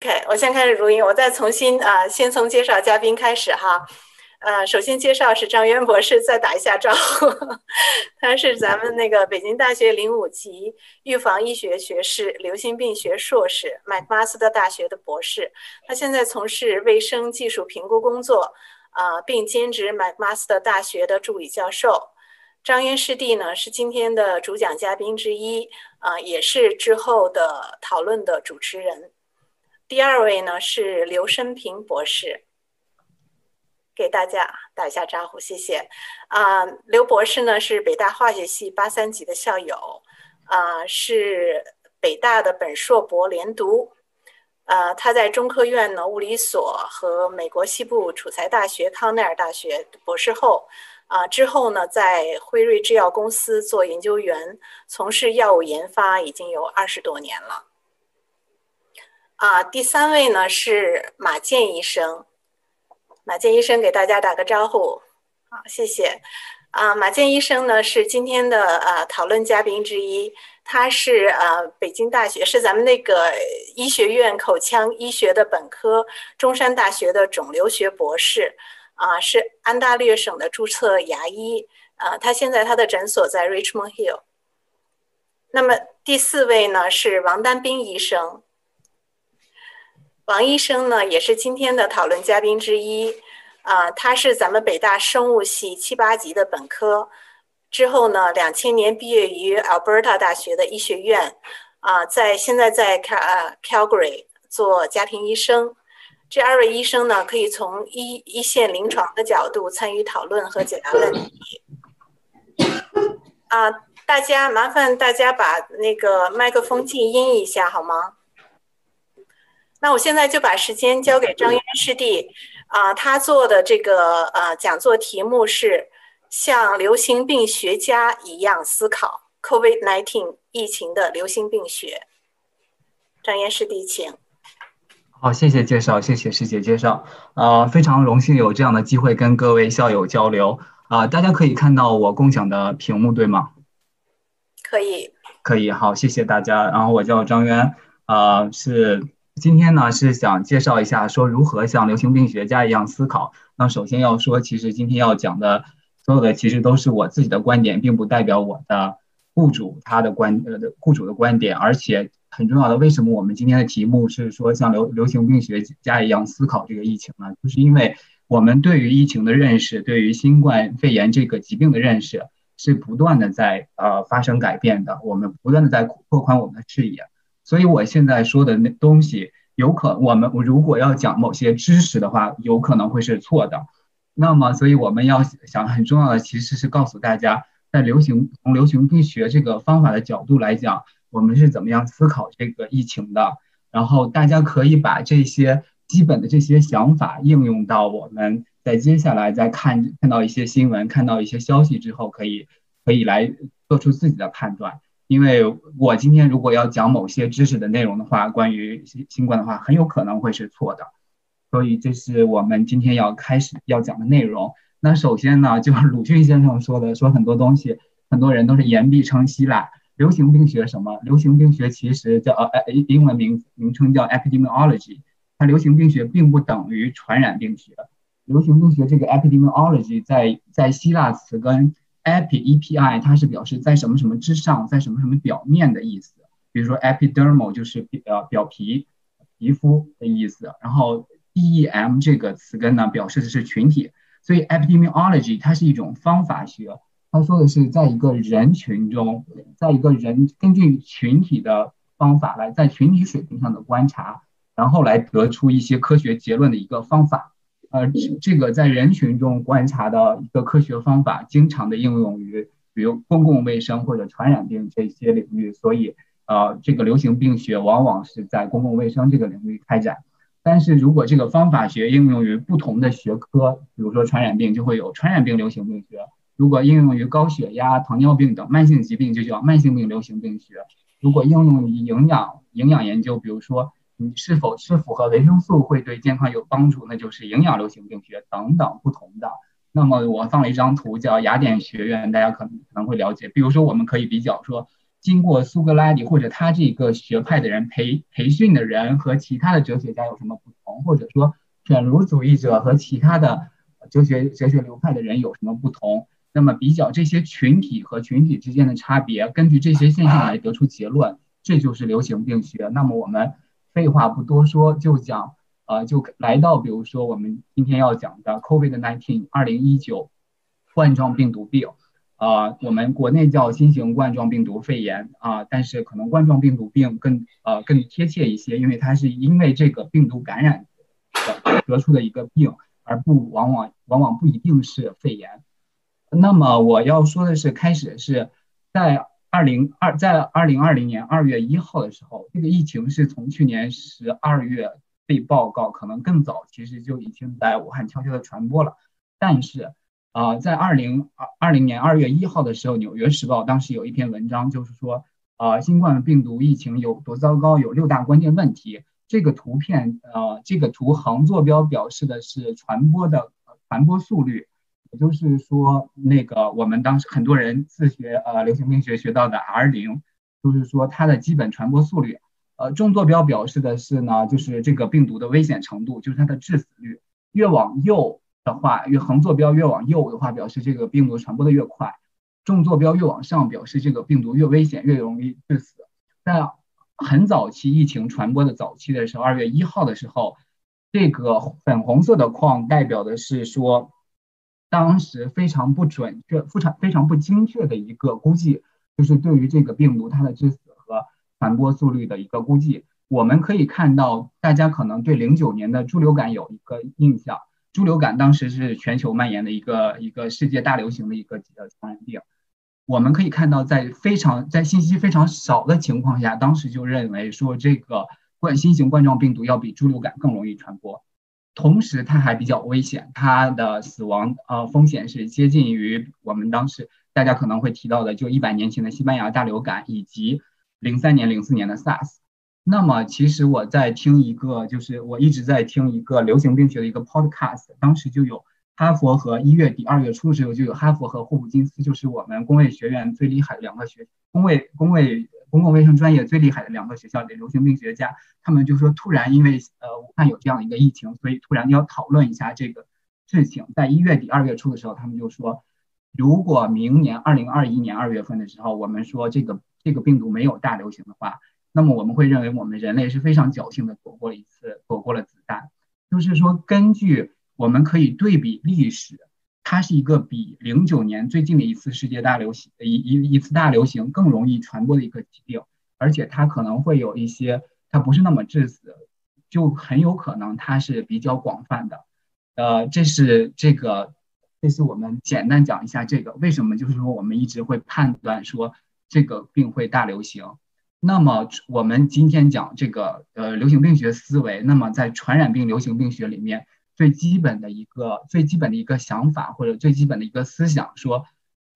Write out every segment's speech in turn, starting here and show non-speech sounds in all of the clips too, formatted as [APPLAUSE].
OK，我先开始录音，我再重新啊，先从介绍嘉宾开始哈。呃，首先介绍是张渊博士，再打一下招呼。[LAUGHS] 他是咱们那个北京大学零五级预防医学学士、流行病学硕士，麦克马斯特大学的博士。他现在从事卫生技术评估工作，啊，并兼职麦克马斯特大学的助理教授。张渊师弟呢是今天的主讲嘉宾之一，啊，也是之后的讨论的主持人。第二位呢是刘生平博士，给大家打一下招呼，谢谢。啊，刘博士呢是北大化学系八三级的校友，啊，是北大的本硕博连读。呃，他在中科院呢物理所和美国西部楚才大学、康奈尔大学博士后，啊，之后呢在辉瑞制药公司做研究员，从事药物研发已经有二十多年了。啊，第三位呢是马健医生，马健医生给大家打个招呼，好，谢谢。啊，马健医生呢是今天的呃讨论嘉宾之一，他是呃北京大学是咱们那个医学院口腔医学的本科，中山大学的肿瘤学博士，啊，是安大略省的注册牙医，啊，他现在他的诊所在 Richmond Hill。那么第四位呢是王丹斌医生。王医生呢，也是今天的讨论嘉宾之一，啊，他是咱们北大生物系七八级的本科，之后呢，两千年毕业于 Alberta 大学的医学院，啊，在现在在 Cal Calgary 做家庭医生。这二位医生呢，可以从一一线临床的角度参与讨论和解答问题。啊，大家麻烦大家把那个麦克风静音一下好吗？那我现在就把时间交给张渊师弟，啊，他做的这个呃讲座题目是像流行病学家一样思考 COVID-19 疫情的流行病学。张渊师弟，请。好，谢谢介绍，谢谢师姐介绍，啊，非常荣幸有这样的机会跟各位校友交流，啊，大家可以看到我共享的屏幕对吗？可以。可以，好，谢谢大家。然后我叫张渊，啊，是。今天呢是想介绍一下，说如何像流行病学家一样思考。那首先要说，其实今天要讲的所有的其实都是我自己的观点，并不代表我的雇主他的观呃雇主的观点。而且很重要的，为什么我们今天的题目是说像流流行病学家一样思考这个疫情呢？就是因为我们对于疫情的认识，对于新冠肺炎这个疾病的认识是不断的在呃发生改变的，我们不断的在扩宽我们的视野。所以，我现在说的那东西，有可我们如果要讲某些知识的话，有可能会是错的。那么，所以我们要想很重要的，其实是告诉大家，在流行从流行病学这个方法的角度来讲，我们是怎么样思考这个疫情的。然后，大家可以把这些基本的这些想法应用到我们在接下来再看看到一些新闻、看到一些消息之后，可以可以来做出自己的判断。因为我今天如果要讲某些知识的内容的话，关于新新冠的话，很有可能会是错的，所以这是我们今天要开始要讲的内容。那首先呢，就是 [LAUGHS] 鲁迅先生说的，说很多东西，很多人都是言必称希腊。流行病学什么？流行病学其实叫呃英文名名称叫 epidemiology，它流行病学并不等于传染病学。流行病学这个 epidemiology 在在希腊词根。Epi e p i 它是表示在什么什么之上，在什么什么表面的意思。比如说 epidermal 就是表表皮皮肤的意思。然后 d e m 这个词根呢，表示的是群体。所以 epidemiology 它是一种方法学，它说的是在一个人群中，在一个人根据群体的方法来在群体水平上的观察，然后来得出一些科学结论的一个方法。呃，这个在人群中观察的一个科学方法，经常的应用于比如公共卫生或者传染病这些领域，所以呃，这个流行病学往往是在公共卫生这个领域开展。但是如果这个方法学应用于不同的学科，比如说传染病，就会有传染病流行病学；如果应用于高血压、糖尿病等慢性疾病，就叫慢性病流行病学；如果应用于营养营养研究，比如说。你是否是符合维生素会对健康有帮助？那就是营养流行病学等等不同的。那么我放了一张图，叫雅典学院，大家可能可能会了解。比如说，我们可以比较说，经过苏格拉底或者他这个学派的人培培训的人和其他的哲学家有什么不同，或者说犬儒主义者和其他的哲学哲学流派的人有什么不同？那么比较这些群体和群体之间的差别，根据这些现象来得出结论，这就是流行病学。那么我们废话不多说，就讲呃，就来到比如说我们今天要讲的 COVID-19 二零一九冠状病毒病。啊，我们国内叫新型冠状病毒肺炎啊，但是可能冠状病毒病更呃更贴切一些，因为它是因为这个病毒感染得出的一个病，而不往往往往不一定是肺炎。那么我要说的是，开始是在二零二在二零二零年二月一号的时候，这个疫情是从去年十二月被报告，可能更早其实就已经在武汉悄悄的传播了，但是。啊，在二零二二零年二月一号的时候，《纽约时报》当时有一篇文章，就是说，啊，新冠病毒疫情有多糟糕，有六大关键问题。这个图片，呃，这个图横坐标表示的是传播的传播速率，也就是说，那个我们当时很多人自学呃流行病学学到的 R 零，就是说它的基本传播速率。呃，纵坐标表示的是呢，就是这个病毒的危险程度，就是它的致死率。越往右。的话，越横坐标越往右的话，表示这个病毒传播的越快；纵坐标越往上，表示这个病毒越危险，越容易致死。在很早期疫情传播的早期的时候，二月一号的时候，这个粉红色的框代表的是说，当时非常不准确、非常非常不精确的一个估计，就是对于这个病毒它的致死和传播速率的一个估计。我们可以看到，大家可能对零九年的猪流感有一个印象。猪流感当时是全球蔓延的一个一个世界大流行的一个呃传染病，我们可以看到，在非常在信息非常少的情况下，当时就认为说这个冠新型冠状病毒要比猪流感更容易传播，同时它还比较危险，它的死亡呃风险是接近于我们当时大家可能会提到的就一百年前的西班牙大流感以及零三年零四年的 SARS。那么其实我在听一个，就是我一直在听一个流行病学的一个 podcast，当时就有哈佛和一月底二月初的时候就有哈佛和霍普金斯，就是我们工卫学院最厉害的两个学工卫工卫公共卫生专业最厉害的两个学校的流行病学家，他们就说突然因为呃武汉有这样一个疫情，所以突然要讨论一下这个事情。在一月底二月初的时候，他们就说，如果明年二零二一年二月份的时候，我们说这个这个病毒没有大流行的话。那么我们会认为我们人类是非常侥幸的躲过了一次，躲过了子弹。就是说，根据我们可以对比历史，它是一个比零九年最近的一次世界大流行一一一次大流行更容易传播的一个疾病，而且它可能会有一些，它不是那么致死，就很有可能它是比较广泛的。呃，这是这个，这是我们简单讲一下这个为什么，就是说我们一直会判断说这个病会大流行。那么我们今天讲这个呃流行病学思维，那么在传染病流行病学里面，最基本的一个最基本的一个想法或者最基本的一个思想说，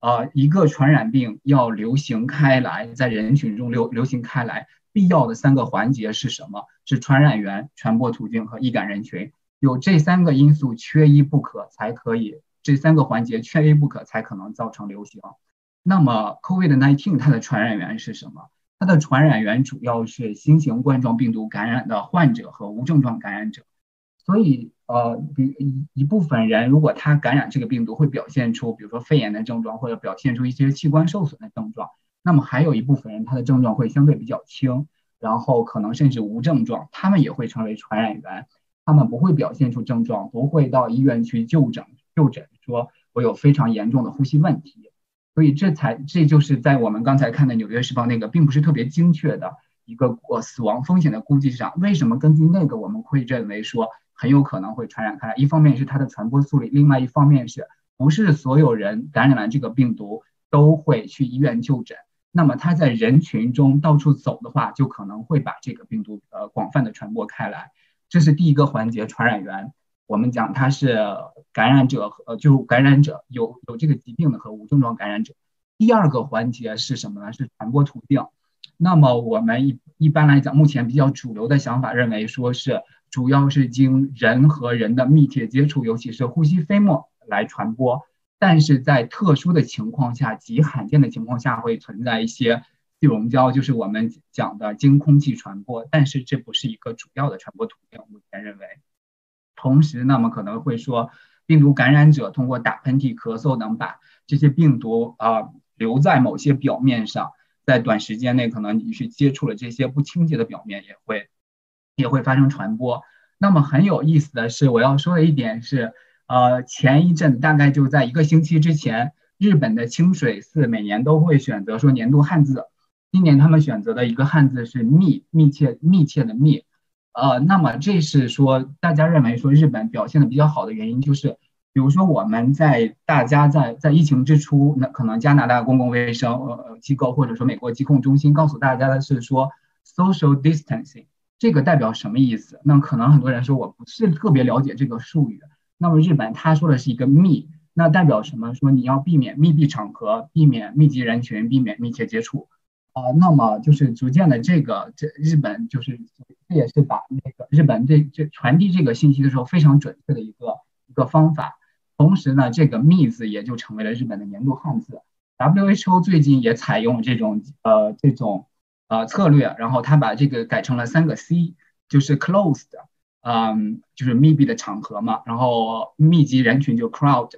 呃一个传染病要流行开来，在人群中流流行开来，必要的三个环节是什么？是传染源、传播途径和易感人群。有这三个因素缺一不可才可以，这三个环节缺一不可才可能造成流行。那么 COVID-19 它的传染源是什么？它的传染源主要是新型冠状病毒感染的患者和无症状感染者，所以呃，比一一部分人如果他感染这个病毒会表现出，比如说肺炎的症状，或者表现出一些器官受损的症状，那么还有一部分人他的症状会相对比较轻，然后可能甚至无症状，他们也会成为传染源，他们不会表现出症状，不会到医院去就诊就诊，说我有非常严重的呼吸问题。所以这才这就是在我们刚才看的《纽约时报》那个并不是特别精确的一个呃死亡风险的估计上，为什么根据那个我们会认为说很有可能会传染开来？一方面是它的传播速率，另外一方面是不是所有人感染了这个病毒都会去医院就诊？那么他在人群中到处走的话，就可能会把这个病毒呃广泛的传播开来。这是第一个环节，传染源。我们讲它是感染者和就感染者有有这个疾病的和无症状感染者。第二个环节是什么呢？是传播途径。那么我们一一般来讲，目前比较主流的想法认为说是主要是经人和人的密切接触，尤其是呼吸飞沫来传播。但是在特殊的情况下，极罕见的情况下，会存在一些气溶胶就是我们讲的经空气传播，但是这不是一个主要的传播途径。目前认为，同时，那么可能会说，病毒感染者通过打喷嚏、咳嗽等把这些病毒啊留在某些表面上，在短时间内可能你去接触了这些不清洁的表面，也会也会发生传播。那么很有意思的是，我要说的一点是，呃，前一阵大概就在一个星期之前，日本的清水寺每年都会选择说年度汉字。今年他们选择的一个汉字是“密”，密切、密切的“密”。呃，那么这是说大家认为说日本表现的比较好的原因，就是比如说我们在大家在在疫情之初，那可能加拿大公共卫生呃机构或者说美国疾控中心告诉大家的是说 social distancing，这个代表什么意思？那可能很多人说我不是特别了解这个术语。那么日本他说的是一个“密”，那代表什么？说你要避免密闭场合，避免密集人群，避免密切接触。啊，那么就是逐渐的这个，这日本就是这也是把那个日本这这传递这个信息的时候非常准确的一个一个方法。同时呢，这个“密”字也就成为了日本的年度汉字。WHO 最近也采用这种呃这种呃策略，然后他把这个改成了三个 C，就是 closed，嗯，就是密闭的场合嘛，然后密集人群就 crowd，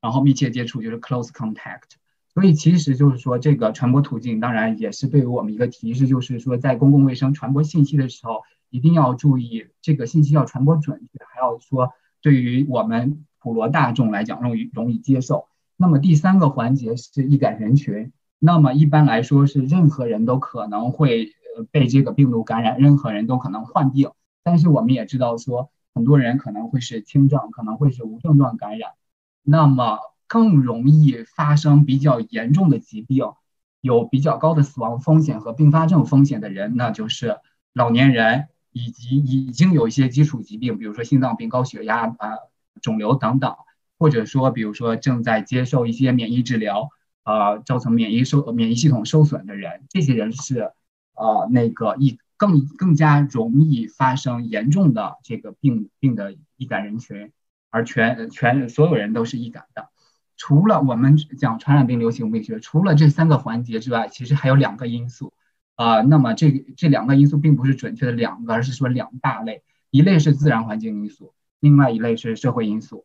然后密切接触就是 close contact。所以其实就是说，这个传播途径当然也是对于我们一个提示，就是说在公共卫生传播信息的时候，一定要注意这个信息要传播准确，还要说对于我们普罗大众来讲容易容易接受。那么第三个环节是易感人群，那么一般来说是任何人都可能会呃被这个病毒感染，任何人都可能患病。但是我们也知道说，很多人可能会是轻症，可能会是无症状感染。那么更容易发生比较严重的疾病，有比较高的死亡风险和并发症风险的人，那就是老年人以及已经有一些基础疾病，比如说心脏病、高血压啊、肿瘤等等，或者说比如说正在接受一些免疫治疗啊，造成免疫受免疫系统受损的人，这些人是啊那个易更更加容易发生严重的这个病病的易感人群，而全全所有人都是易感的。除了我们讲传染病流行病学，除了这三个环节之外，其实还有两个因素啊。那么这这两个因素并不是准确的两个，而是说两大类，一类是自然环境因素，另外一类是社会因素。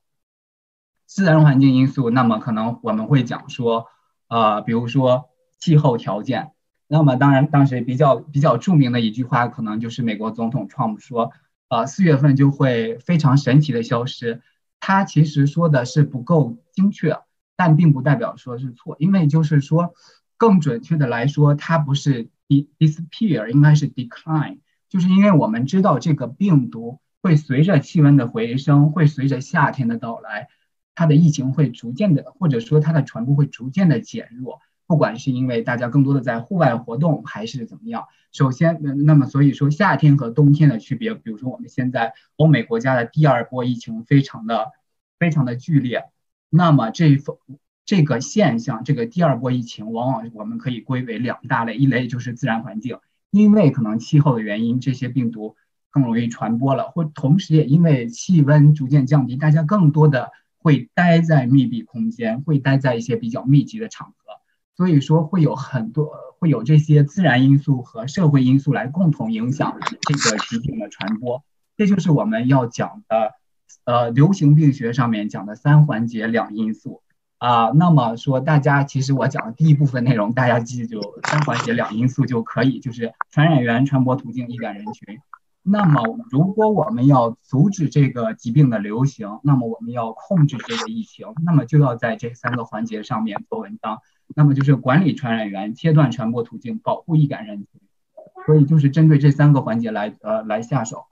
自然环境因素，那么可能我们会讲说，呃，比如说气候条件。那么当然，当时比较比较著名的一句话，可能就是美国总统 Trump 说，呃，四月份就会非常神奇的消失。他其实说的是不够精确，但并不代表说是错，因为就是说，更准确的来说，它不是 disappear，应该是 decline，就是因为我们知道这个病毒会随着气温的回升，会随着夏天的到来，它的疫情会逐渐的，或者说它的传播会逐渐的减弱。不管是因为大家更多的在户外活动，还是怎么样，首先，那么所以说夏天和冬天的区别，比如说我们现在欧美国家的第二波疫情非常的非常的剧烈，那么这这个现象，这个第二波疫情，往往我们可以归为两大类，一类就是自然环境，因为可能气候的原因，这些病毒更容易传播了，或同时也因为气温逐渐降低，大家更多的会待在密闭空间，会待在一些比较密集的场合。所以说会有很多会有这些自然因素和社会因素来共同影响这个疾病的传播，这就是我们要讲的，呃，流行病学上面讲的三环节两因素啊。那么说大家其实我讲的第一部分内容，大家记住三环节两因素就可以，就是传染源、传播途径、易感人群。那么如果我们要阻止这个疾病的流行，那么我们要控制这个疫情，那么就要在这三个环节上面做文章。那么就是管理传染源、切断传播途径、保护易感人群，所以就是针对这三个环节来呃来下手，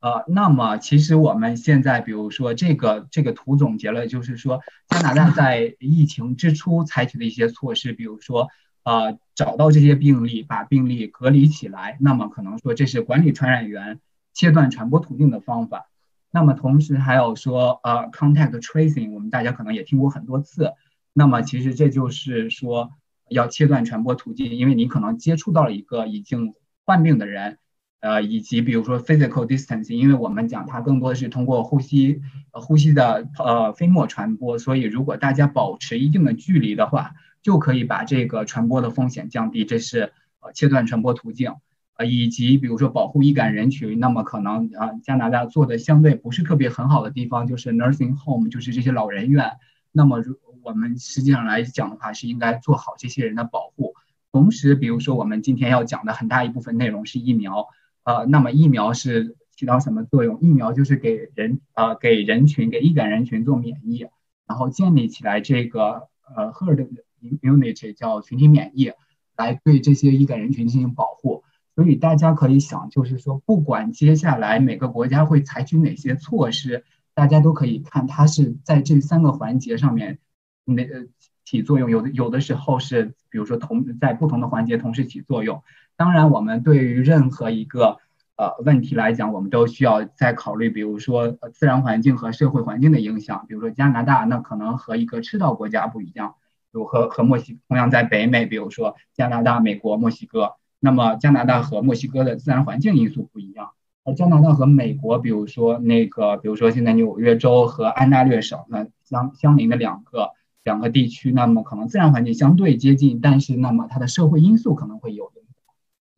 呃，那么其实我们现在比如说这个这个图总结了，就是说加拿大在疫情之初采取的一些措施，比如说呃找到这些病例，把病例隔离起来，那么可能说这是管理传染源、切断传播途径的方法。那么同时还有说呃 contact tracing，我们大家可能也听过很多次。那么其实这就是说要切断传播途径，因为你可能接触到了一个已经患病的人，呃，以及比如说 physical distance，因为我们讲它更多的是通过呼吸，呼吸的呃飞沫传播，所以如果大家保持一定的距离的话，就可以把这个传播的风险降低。这是呃切断传播途径，呃以及比如说保护易感人群，那么可能啊加拿大做的相对不是特别很好的地方就是 nursing home，就是这些老人院。那么如我们实际上来讲的话，是应该做好这些人的保护。同时，比如说我们今天要讲的很大一部分内容是疫苗，呃，那么疫苗是起到什么作用？疫苗就是给人呃给人群给易感人群做免疫，然后建立起来这个呃 herd immunity 叫群体免疫，来对这些易感人群进行保护。所以大家可以想，就是说不管接下来每个国家会采取哪些措施，大家都可以看它是在这三个环节上面那呃。起作用有的有的时候是，比如说同在不同的环节同时起作用。当然，我们对于任何一个呃问题来讲，我们都需要再考虑，比如说自然环境和社会环境的影响。比如说加拿大，那可能和一个赤道国家不一样，如和和墨西同样在北美，比如说加拿大、美国、墨西哥，那么加拿大和墨西哥的自然环境因素不一样，而加拿大和美国，比如说那个，比如说现在纽约州和安大略省那相相邻的两个。两个地区，那么可能自然环境相对接近，但是那么它的社会因素可能会有。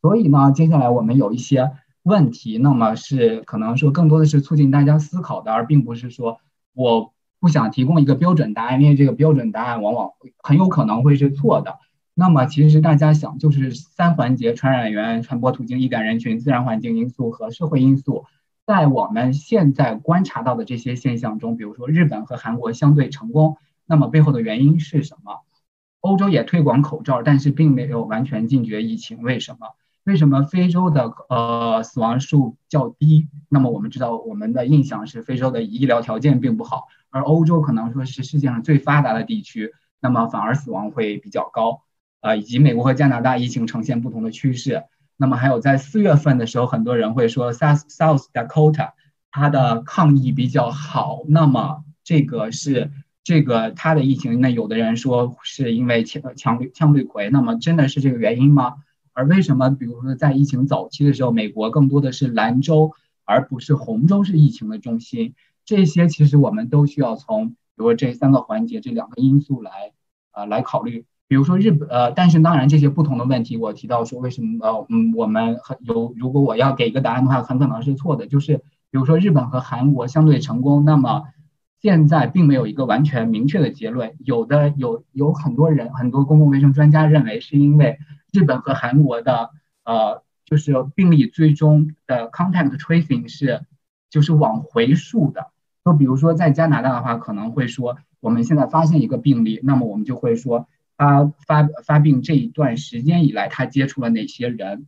所以呢，接下来我们有一些问题，那么是可能说更多的是促进大家思考的，而并不是说我不想提供一个标准答案，因为这个标准答案往往很有可能会是错的。那么其实大家想，就是三环节：传染源、传播途径、易感人群、自然环境因素和社会因素，在我们现在观察到的这些现象中，比如说日本和韩国相对成功。那么背后的原因是什么？欧洲也推广口罩，但是并没有完全禁绝疫情。为什么？为什么非洲的呃死亡数较低？那么我们知道，我们的印象是非洲的医疗条件并不好，而欧洲可能说是世界上最发达的地区，那么反而死亡会比较高。啊，以及美国和加拿大疫情呈现不同的趋势。那么还有在四月份的时候，很多人会说 South South Dakota 它的抗疫比较好。那么这个是。这个它的疫情，那有的人说是因为羟羟羟氯喹，那么真的是这个原因吗？而为什么，比如说在疫情早期的时候，美国更多的是蓝州而不是红州是疫情的中心？这些其实我们都需要从，比如说这三个环节这两个因素来，呃，来考虑。比如说日本，呃，但是当然这些不同的问题，我提到说为什么，呃，嗯，我们很有，如果我要给一个答案的话，很可能是错的。就是比如说日本和韩国相对成功，那么。现在并没有一个完全明确的结论，有的有有很多人，很多公共卫生专家认为是因为日本和韩国的呃，就是病例追踪的 contact tracing 是就是往回溯的。就比如说在加拿大的话，可能会说我们现在发现一个病例，那么我们就会说他发发病这一段时间以来他接触了哪些人。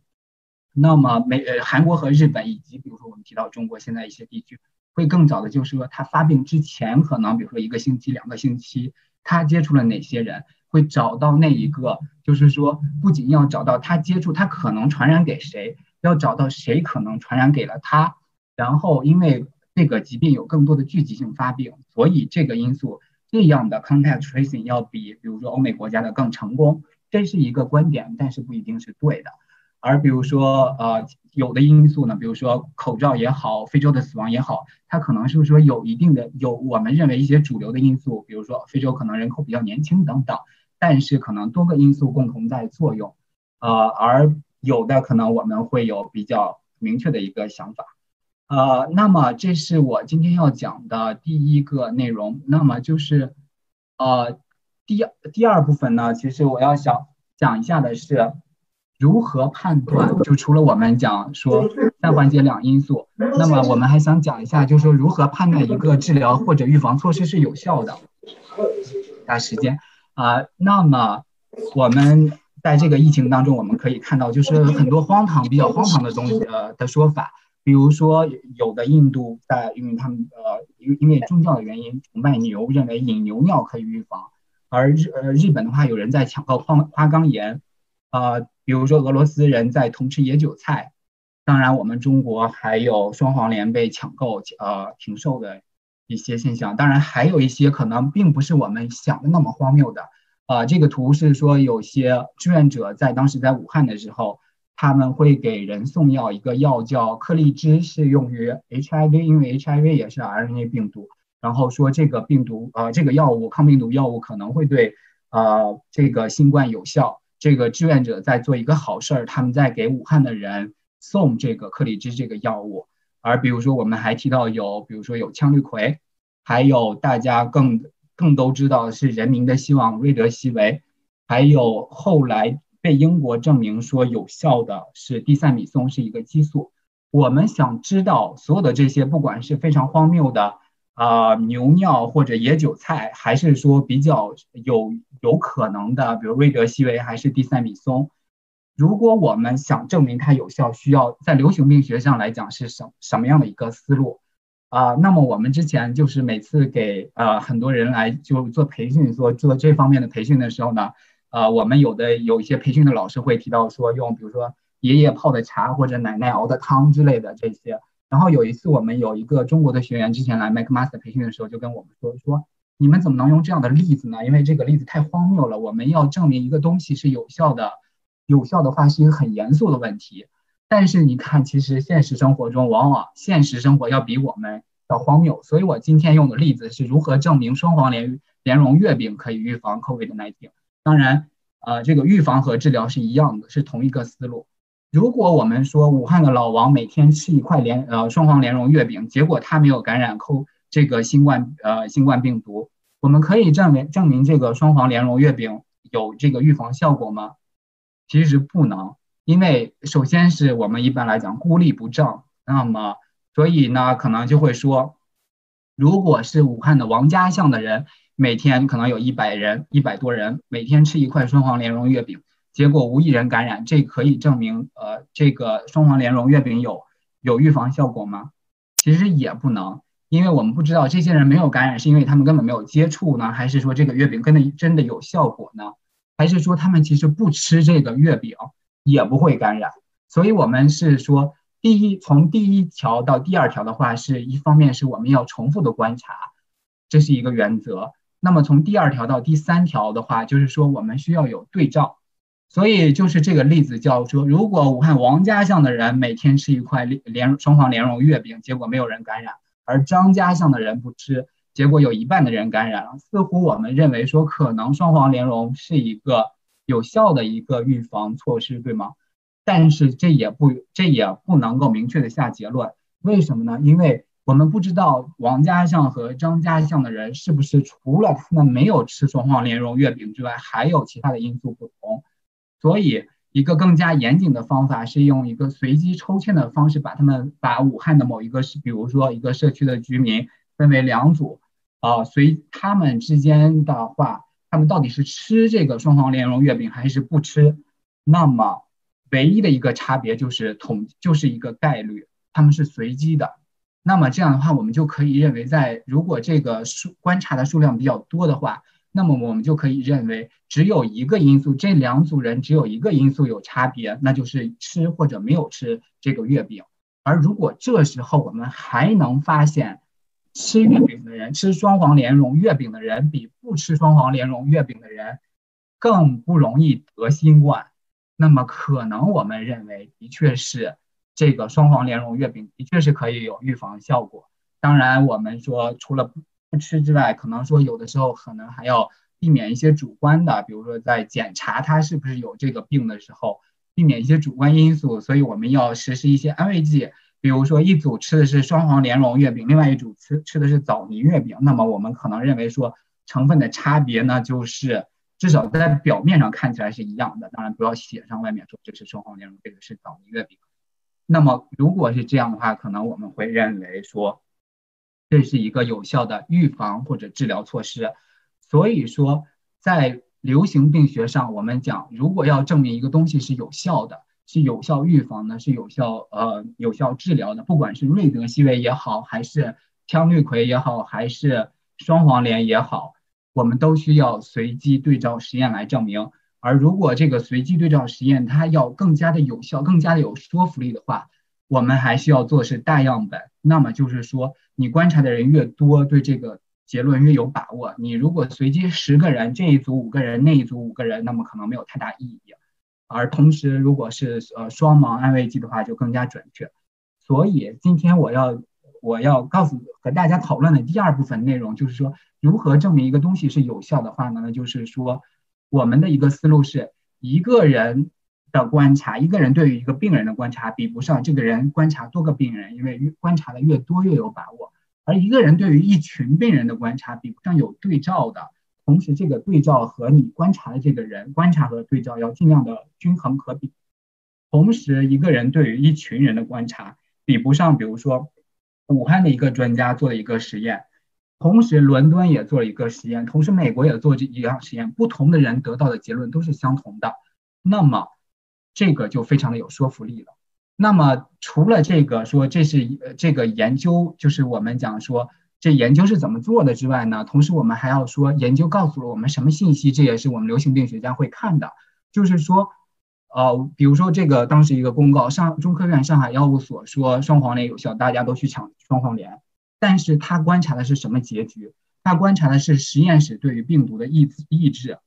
那么美呃韩国和日本以及比如说我们提到中国现在一些地区。会更早的，就是说他发病之前，可能比如说一个星期、两个星期，他接触了哪些人，会找到那一个，就是说不仅要找到他接触，他可能传染给谁，要找到谁可能传染给了他，然后因为这个疾病有更多的聚集性发病，所以这个因素这样的 contact tracing 要比比如说欧美国家的更成功，这是一个观点，但是不一定是对的。而比如说，呃，有的因素呢，比如说口罩也好，非洲的死亡也好，它可能是说有一定的有我们认为一些主流的因素，比如说非洲可能人口比较年轻等等，但是可能多个因素共同在作用，呃，而有的可能我们会有比较明确的一个想法，呃，那么这是我今天要讲的第一个内容，那么就是，呃，第第二部分呢，其实我要想讲一下的是。如何判断？就除了我们讲说三环节两因素，那么我们还想讲一下，就是说如何判断一个治疗或者预防措施是有效的。打时间啊，那么我们在这个疫情当中，我们可以看到，就是很多荒唐、比较荒唐的东西呃的说法，比如说有的印度在，因为他们呃因因为宗教的原因崇拜牛，认为饮牛尿可以预防，而日呃日本的话，有人在抢购花花岗岩。呃，比如说俄罗斯人在同吃野韭菜，当然我们中国还有双黄连被抢购，呃，停售的一些现象。当然还有一些可能并不是我们想的那么荒谬的。呃，这个图是说有些志愿者在当时在武汉的时候，他们会给人送药，一个药叫克利芝，是用于 HIV，因为 HIV 也是 RNA 病毒。然后说这个病毒，呃，这个药物抗病毒药物可能会对呃这个新冠有效。这个志愿者在做一个好事儿，他们在给武汉的人送这个克里芝这个药物。而比如说，我们还提到有，比如说有羟氯喹，还有大家更更都知道是人民的希望瑞德西韦，还有后来被英国证明说有效的是地塞米松，是一个激素。我们想知道所有的这些，不管是非常荒谬的啊牛尿或者野韭菜，还是说比较有有可能的，比如瑞德西韦还是地塞米松。如果我们想证明它有效，需要在流行病学上来讲是什什么样的一个思路啊？那么我们之前就是每次给呃很多人来就做培训，做做这方面的培训的时候呢，呃，我们有的有一些培训的老师会提到说，用比如说爷爷泡的茶或者奶奶熬的汤之类的这些。然后有一次我们有一个中国的学员之前来 MacMaster 培训的时候，就跟我们说说，你们怎么能用这样的例子呢？因为这个例子太荒谬了。我们要证明一个东西是有效的。有效的话是一个很严肃的问题，但是你看，其实现实生活中往往现实生活要比我们要荒谬。所以我今天用的例子是如何证明双黄连莲蓉月饼可以预防 COVID-19。当然，呃，这个预防和治疗是一样的，是同一个思路。如果我们说武汉的老王每天吃一块莲呃双黄莲蓉月饼，结果他没有感染 c 这个新冠呃新冠病毒，我们可以证明证明这个双黄莲蓉月饼有这个预防效果吗？其实不能，因为首先是我们一般来讲孤立不正，那么所以呢，可能就会说，如果是武汉的王家巷的人，每天可能有一百人、一百多人，每天吃一块双黄莲蓉月饼，结果无一人感染，这可以证明呃这个双黄莲蓉月饼有有预防效果吗？其实也不能，因为我们不知道这些人没有感染是因为他们根本没有接触呢，还是说这个月饼真的真的有效果呢？还是说他们其实不吃这个月饼也不会感染，所以我们是说，第一从第一条到第二条的话，是一方面是我们要重复的观察，这是一个原则。那么从第二条到第三条的话，就是说我们需要有对照。所以就是这个例子叫说，如果武汉王家巷的人每天吃一块莲双黄莲蓉月饼，结果没有人感染，而张家巷的人不吃。结果有一半的人感染了，似乎我们认为说可能双黄莲蓉是一个有效的一个预防措施，对吗？但是这也不这也不能够明确的下结论，为什么呢？因为我们不知道王家巷和张家巷的人是不是除了他们没有吃双黄莲蓉月饼之外，还有其他的因素不同，所以一个更加严谨的方法是用一个随机抽签的方式，把他们把武汉的某一个是，比如说一个社区的居民分为两组。啊，随他们之间的话，他们到底是吃这个双黄莲蓉月饼还是不吃？那么唯一的一个差别就是统，就是一个概率，他们是随机的。那么这样的话，我们就可以认为，在如果这个数观察的数量比较多的话，那么我们就可以认为只有一个因素，这两组人只有一个因素有差别，那就是吃或者没有吃这个月饼。而如果这时候我们还能发现，吃月饼的人，吃双黄莲蓉月饼的人，比不吃双黄莲蓉月饼的人更不容易得新冠。那么，可能我们认为，的确是这个双黄莲蓉月饼的确是可以有预防效果。当然，我们说除了不吃之外，可能说有的时候可能还要避免一些主观的，比如说在检查他是不是有这个病的时候，避免一些主观因素。所以，我们要实施一些安慰剂。比如说，一组吃的是双黄莲蓉月饼，另外一组吃吃的是枣泥月饼，那么我们可能认为说成分的差别呢，就是至少在表面上看起来是一样的。当然，不要写上外面说这是双黄莲蓉，这个是枣泥月饼。那么如果是这样的话，可能我们会认为说这是一个有效的预防或者治疗措施。所以说，在流行病学上，我们讲，如果要证明一个东西是有效的。是有效预防的，是有效呃有效治疗的。不管是瑞德西韦也好，还是羟氯喹也好，还是双黄连也好，我们都需要随机对照实验来证明。而如果这个随机对照实验它要更加的有效、更加的有说服力的话，我们还需要做是大样本。那么就是说，你观察的人越多，对这个结论越有把握。你如果随机十个人，这一组五个人，那一组五个人，那么可能没有太大意义。而同时，如果是呃双盲安慰剂的话，就更加准确。所以今天我要我要告诉和大家讨论的第二部分内容，就是说如何证明一个东西是有效的话呢？那就是说，我们的一个思路是一个人的观察，一个人对于一个病人的观察，比不上这个人观察多个病人，因为越观察的越多越有把握。而一个人对于一群病人的观察，比不上有对照的。同时，这个对照和你观察的这个人观察和对照要尽量的均衡可比。同时，一个人对于一群人的观察，比不上，比如说武汉的一个专家做了一个实验。同时，伦敦也做了一个实验，同时美国也做这一样实验，不同的人得到的结论都是相同的，那么这个就非常的有说服力了。那么除了这个说这是呃这个研究，就是我们讲说这研究是怎么做的之外呢，同时我们还要说研究告诉了我们什么信息，这也是我们流行病学家会看的，就是说，呃，比如说这个当时一个公告，上中科院上海药物所说双黄连有效，大家都去抢双黄连。但是他观察的是什么结局？他观察的是实验室对于病毒的抑抑制，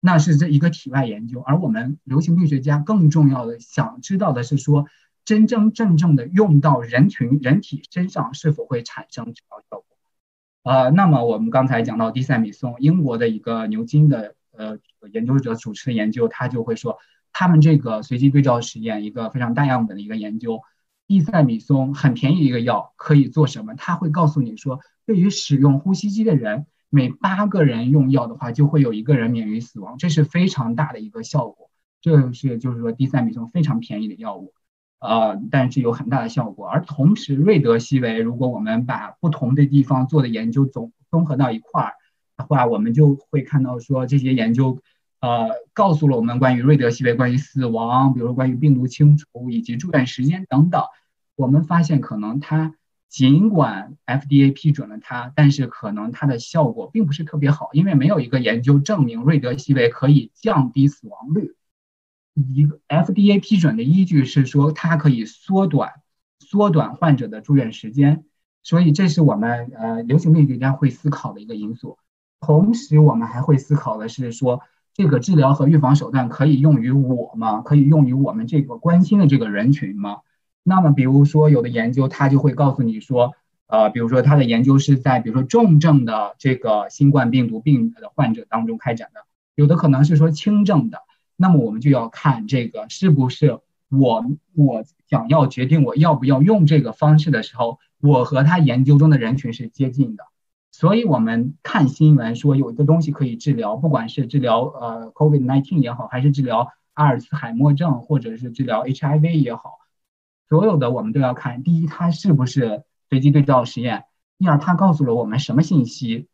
那是这一个体外研究。而我们流行病学家更重要的想知道的是说，真真正正的用到人群人体身上是否会产生治疗效果？呃，那么我们刚才讲到地塞米松，英国的一个牛津的呃研究者主持的研究，他就会说，他们这个随机对照实验一个非常大样本的一个研究。地塞米松很便宜一个药，可以做什么？他会告诉你说，对于使用呼吸机的人，每八个人用药的话，就会有一个人免于死亡，这是非常大的一个效果。这是就是说地塞米松非常便宜的药物，呃，但是有很大的效果。而同时，瑞德西韦，如果我们把不同的地方做的研究总综合到一块儿的话，我们就会看到说这些研究，呃，告诉了我们关于瑞德西韦、关于死亡，比如关于病毒清除以及住院时间等等。我们发现，可能它尽管 FDA 批准了它，但是可能它的效果并不是特别好，因为没有一个研究证明瑞德西韦可以降低死亡率。一个 FDA 批准的依据是说它可以缩短缩短患者的住院时间，所以这是我们呃流行病学家会思考的一个因素。同时，我们还会思考的是说，这个治疗和预防手段可以用于我吗？可以用于我们这个关心的这个人群吗？那么，比如说有的研究，它就会告诉你说，呃，比如说它的研究是在比如说重症的这个新冠病毒病的患者当中开展的，有的可能是说轻症的。那么我们就要看这个是不是我我想要决定我要不要用这个方式的时候，我和他研究中的人群是接近的。所以我们看新闻说有一个东西可以治疗，不管是治疗呃 COVID-19 也好，还是治疗阿尔茨海默症，或者是治疗 HIV 也好。所有的我们都要看，第一，它是不是随机对照实验；第二，它告诉了我们什么信息；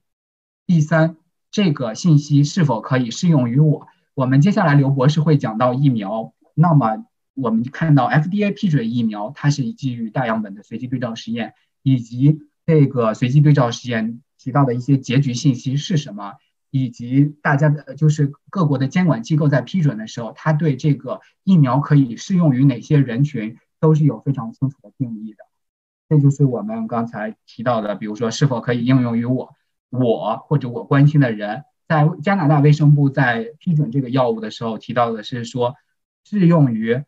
第三，这个信息是否可以适用于我。我们接下来刘博士会讲到疫苗，那么我们就看到 FDA 批准疫苗，它是基于大样本的随机对照实验，以及这个随机对照实验提到的一些结局信息是什么，以及大家的就是各国的监管机构在批准的时候，它对这个疫苗可以适用于哪些人群。都是有非常清楚的定义的，这就是我们刚才提到的，比如说是否可以应用于我，我或者我关心的人，在加拿大卫生部在批准这个药物的时候提到的是说，适用于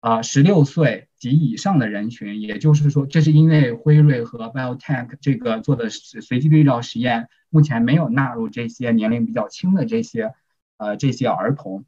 啊十六岁及以上的人群，也就是说，这是因为辉瑞和 BioTech 这个做的是随机对照实验，目前没有纳入这些年龄比较轻的这些呃这些儿童，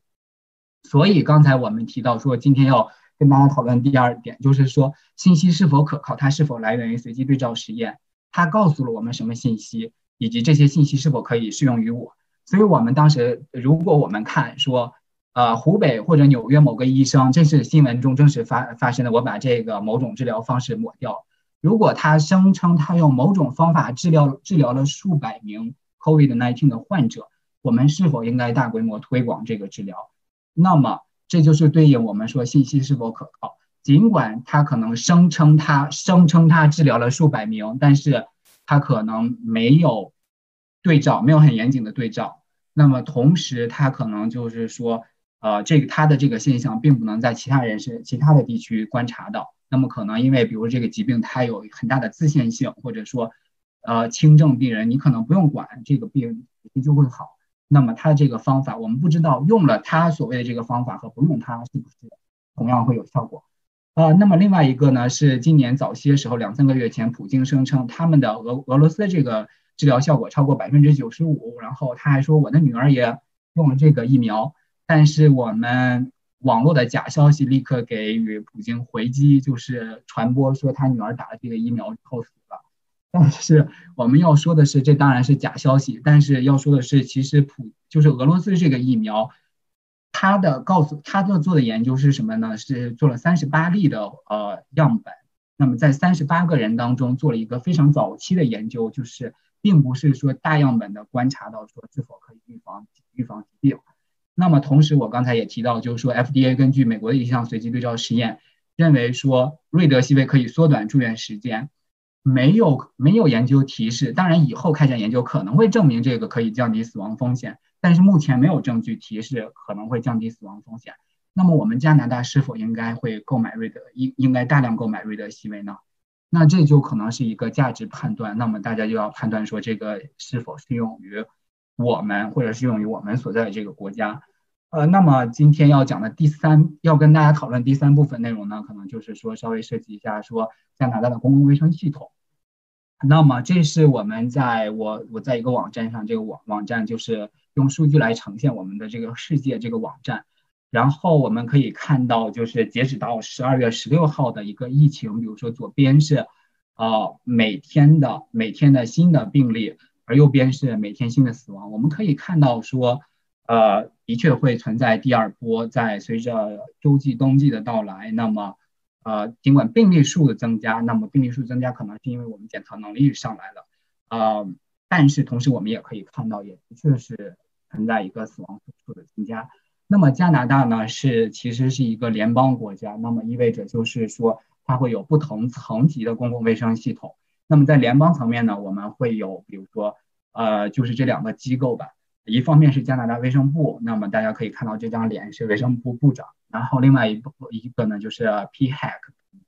所以刚才我们提到说今天要。跟大家讨论第二点，就是说信息是否可靠，它是否来源于随机对照实验，它告诉了我们什么信息，以及这些信息是否可以适用于我。所以，我们当时如果我们看说，呃，湖北或者纽约某个医生，这是新闻中真实发发生的，我把这个某种治疗方式抹掉。如果他声称他用某种方法治疗治疗了数百名 COVID-19 的患者，我们是否应该大规模推广这个治疗？那么。这就是对应我们说信息是否可靠。尽管他可能声称他声称他治疗了数百名，但是他可能没有对照，没有很严谨的对照。那么同时，它可能就是说，呃，这个它的这个现象并不能在其他人是其他的地区观察到。那么可能因为比如这个疾病它有很大的自限性，或者说，呃，轻症病人你可能不用管这个病就会好。那么他这个方法，我们不知道用了他所谓的这个方法和不用它是不是同样会有效果。呃，那么另外一个呢，是今年早些时候两三个月前，普京声称他们的俄俄罗斯这个治疗效果超过百分之九十五，然后他还说我的女儿也用了这个疫苗，但是我们网络的假消息立刻给予普京回击，就是传播说他女儿打了这个疫苗之后死了。但是我们要说的是，这当然是假消息。但是要说的是，其实普就是俄罗斯这个疫苗，他的告诉他的做的研究是什么呢？是做了三十八例的呃样本。那么在三十八个人当中做了一个非常早期的研究，就是并不是说大样本的观察到说是否可以预防预防疾病。那么同时我刚才也提到，就是说 FDA 根据美国的一项随机对照实验，认为说瑞德西韦可以缩短住院时间。没有没有研究提示，当然以后开展研究可能会证明这个可以降低死亡风险，但是目前没有证据提示可能会降低死亡风险。那么我们加拿大是否应该会购买瑞德应应该大量购买瑞德西韦呢？那这就可能是一个价值判断。那么大家就要判断说这个是否适用于我们或者适用于我们所在的这个国家。呃，那么今天要讲的第三要跟大家讨论第三部分内容呢，可能就是说稍微涉及一下说加拿大的公共卫生系统。那么这是我们在我我在一个网站上，这个网网站就是用数据来呈现我们的这个世界这个网站，然后我们可以看到，就是截止到十二月十六号的一个疫情，比如说左边是，呃每天的每天的新的病例，而右边是每天新的死亡。我们可以看到说，呃的确会存在第二波，在随着秋季冬季的到来，那么。呃，尽管病例数的增加，那么病例数增加可能是因为我们检测能力上来了，呃，但是同时我们也可以看到，也的确是存在一个死亡数的增加。那么加拿大呢，是其实是一个联邦国家，那么意味着就是说它会有不同层级的公共卫生系统。那么在联邦层面呢，我们会有比如说，呃，就是这两个机构吧，一方面是加拿大卫生部，那么大家可以看到这张脸是卫生部部长。然后另外一部一个呢，就是 PHAC，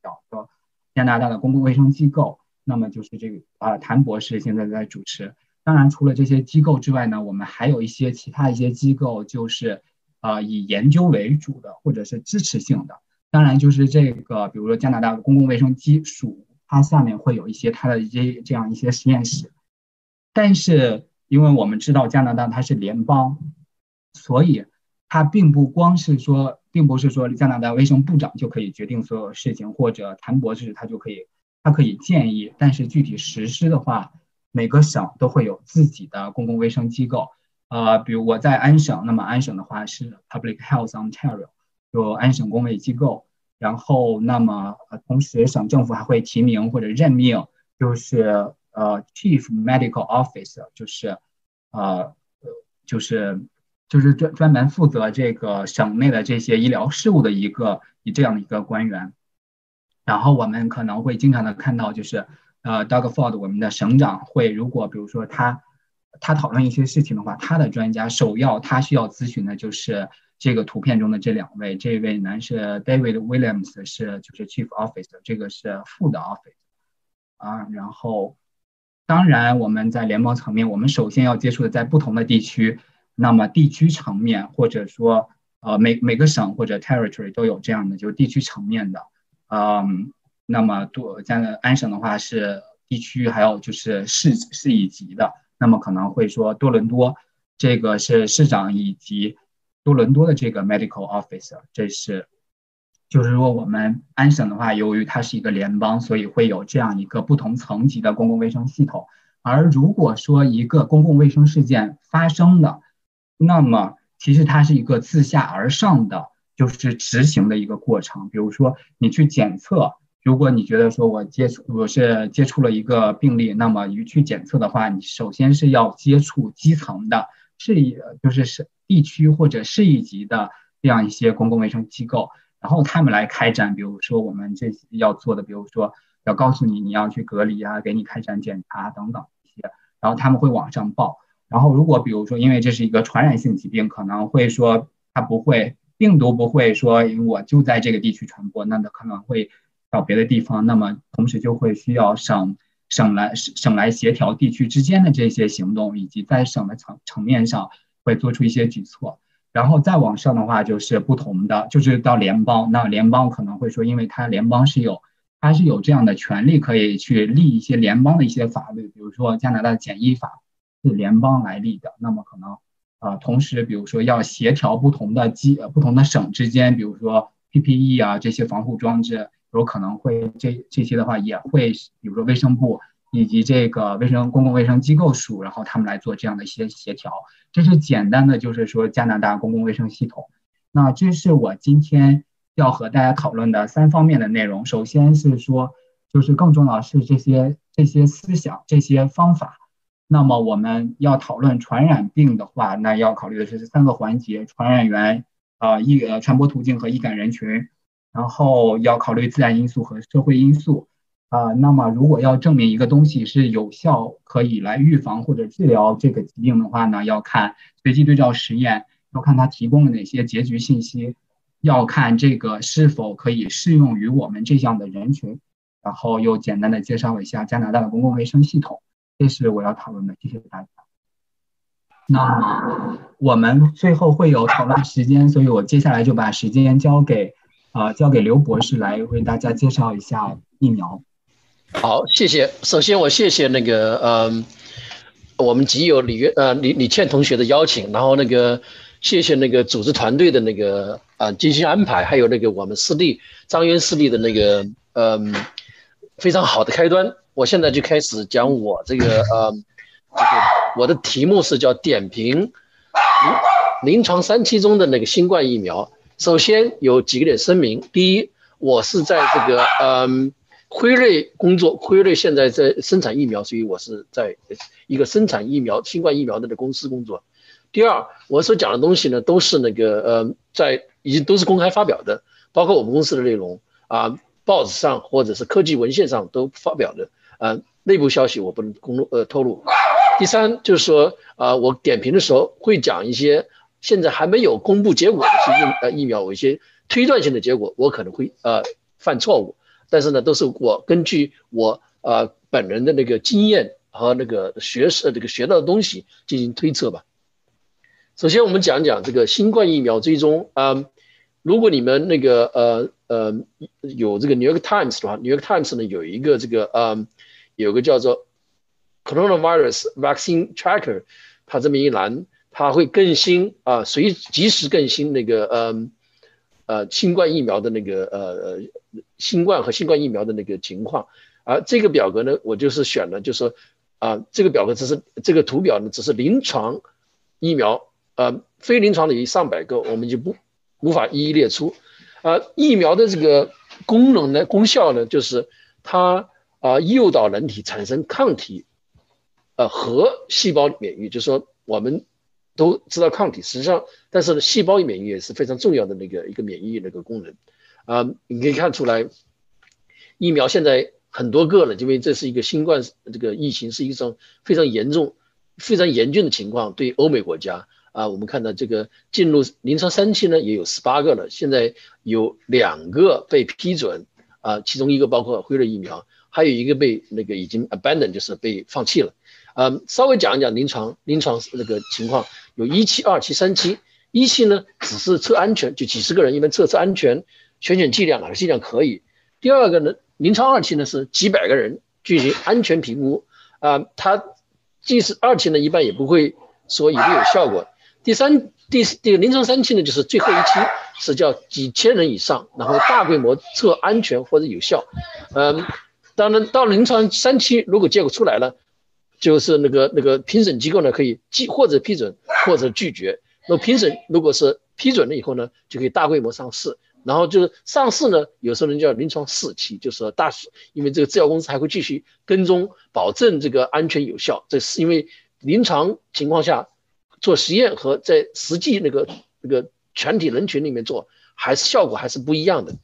叫做加拿大的公共卫生机构。那么就是这个啊，谭博士现在在主持。当然，除了这些机构之外呢，我们还有一些其他一些机构，就是啊以研究为主的，或者是支持性的。当然，就是这个，比如说加拿大公共卫生基础，它下面会有一些它的一些这样一些实验室。但是，因为我们知道加拿大它是联邦，所以它并不光是说。并不是说加拿大卫生部长就可以决定所有事情，或者谭博士他就可以，他可以建议，但是具体实施的话，每个省都会有自己的公共卫生机构。呃，比如我在安省，那么安省的话是 Public Health Ontario，就安省公卫机构。然后，那么同时省政府还会提名或者任命，就是呃 Chief Medical Officer，就是呃就是。就是专专门负责这个省内的这些医疗事务的一个以这样的一个官员，然后我们可能会经常的看到，就是呃，Doug Ford 我们的省长会，如果比如说他他讨论一些事情的话，他的专家首要他需要咨询的就是这个图片中的这两位，这位男是 David Williams 是就是 Chief Officer，这个是副的 Office 啊，然后当然我们在联邦层面，我们首先要接触的在不同的地区。那么地区层面，或者说，呃，每每个省或者 territory 都有这样的，就是地区层面的，嗯，那么多在安省的话是地区，还有就是市市一级的，那么可能会说多伦多这个是市长以及多伦多的这个 medical officer，这是，就是说我们安省的话，由于它是一个联邦，所以会有这样一个不同层级的公共卫生系统，而如果说一个公共卫生事件发生的，那么，其实它是一个自下而上的，就是执行的一个过程。比如说，你去检测，如果你觉得说我接触我是接触了一个病例，那么你去检测的话，你首先是要接触基层的，市一就是是地区或者市一级的这样一些公共卫生机构，然后他们来开展，比如说我们这要做的，比如说要告诉你你要去隔离啊，给你开展检查等等一些，然后他们会往上报。然后，如果比如说，因为这是一个传染性疾病，可能会说它不会病毒不会说我就在这个地区传播，那它可能会到别的地方。那么同时就会需要省省来省来协调地区之间的这些行动，以及在省的层层面上会做出一些举措。然后再往上的话，就是不同的，就是到联邦。那联邦可能会说，因为它联邦是有它是有这样的权利，可以去立一些联邦的一些法律，比如说加拿大的检疫法。是联邦来立的，那么可能，啊，同时比如说要协调不同的机不同的省之间，比如说 PPE 啊这些防护装置，有可能会这这些的话也会，比如说卫生部以及这个卫生公共卫生机构署，然后他们来做这样的一些协调。这是简单的，就是说加拿大公共卫生系统。那这是我今天要和大家讨论的三方面的内容。首先是说，就是更重要是这些这些思想、这些方法。那么我们要讨论传染病的话，那要考虑的是这三个环节：传染源、啊易呃传播途径和易感人群。然后要考虑自然因素和社会因素。啊，那么如果要证明一个东西是有效，可以来预防或者治疗这个疾病的话呢，要看随机对照实验。要看它提供了哪些结局信息，要看这个是否可以适用于我们这样的人群，然后又简单的介绍一下加拿大的公共卫生系统，这是我要讨论的，谢谢大家。那么我们最后会有讨论时间，所以我接下来就把时间交给啊交给刘博士来为大家介绍一下疫苗。好，谢谢。首先我谢谢那个嗯，我们集友李月呃李李倩同学的邀请，然后那个。谢谢那个组织团队的那个啊精心安排，还有那个我们师弟张渊师弟的那个嗯非常好的开端。我现在就开始讲我这个呃这个我的题目是叫点评临临床三期中的那个新冠疫苗。首先有几个点声明：第一，我是在这个嗯辉瑞工作，辉瑞现在在生产疫苗，所以我是在一个生产疫苗新冠疫苗的公司工作。第二，我所讲的东西呢，都是那个呃，在已经都是公开发表的，包括我们公司的内容啊，报纸上或者是科技文献上都发表的啊，内部消息我不能公呃透露。第三就是说啊，我点评的时候会讲一些现在还没有公布结果的一些呃疫苗，有一些推断性的结果，我可能会呃犯错误，但是呢，都是我根据我呃本人的那个经验和那个学识这个学到的东西进行推测吧。首先，我们讲讲这个新冠疫苗追踪啊。如果你们那个呃呃有这个 New York Times 的话，New York Times 呢有一个这个呃有个叫做 Coronavirus Vaccine Tracker，它这么一栏，它会更新啊，随及时更新那个呃呃新冠疫苗的那个呃新冠和新冠疫苗的那个情况。而这个表格呢，我就是选了，就是说啊，这个表格只是这个图表呢，只是临床疫苗。呃，非临床的有上百个，我们就不无法一一列出。呃，疫苗的这个功能呢，功效呢，就是它啊诱导人体产生抗体，呃和细胞免疫。就是说，我们都知道抗体，实际上，但是呢，细胞免疫也是非常重要的那个一个免疫那个功能。啊，你可以看出来，疫苗现在很多个了，因为这是一个新冠这个疫情是一种非常严重、非常严峻的情况，对欧美国家。啊，我们看到这个进入临床三期呢，也有十八个了。现在有两个被批准，啊，其中一个包括辉瑞疫苗，还有一个被那个已经 abandon，就是被放弃了。嗯，稍微讲一讲临床临床那个情况，有一期、二期、三期。一期呢，只是测安全，就几十个人，一般测测安全，选选剂量，哪个剂量可以。第二个呢，临床二期呢是几百个人进行安全评估，啊，它即使二期呢，一般也不会说一定有效果。第三、第第临床三期呢，就是最后一期，是叫几千人以上，然后大规模测安全或者有效。嗯，当然到临床三期，如果结果出来了，就是那个那个评审机构呢可以拒或者批准或者拒绝。那评审如果是批准了以后呢，就可以大规模上市。然后就是上市呢，有时候人叫临床四期，就是说大，因为这个制药公司还会继续跟踪，保证这个安全有效。这是因为临床情况下。做实验和在实际那个那个全体人群里面做，还是效果还是不一样的。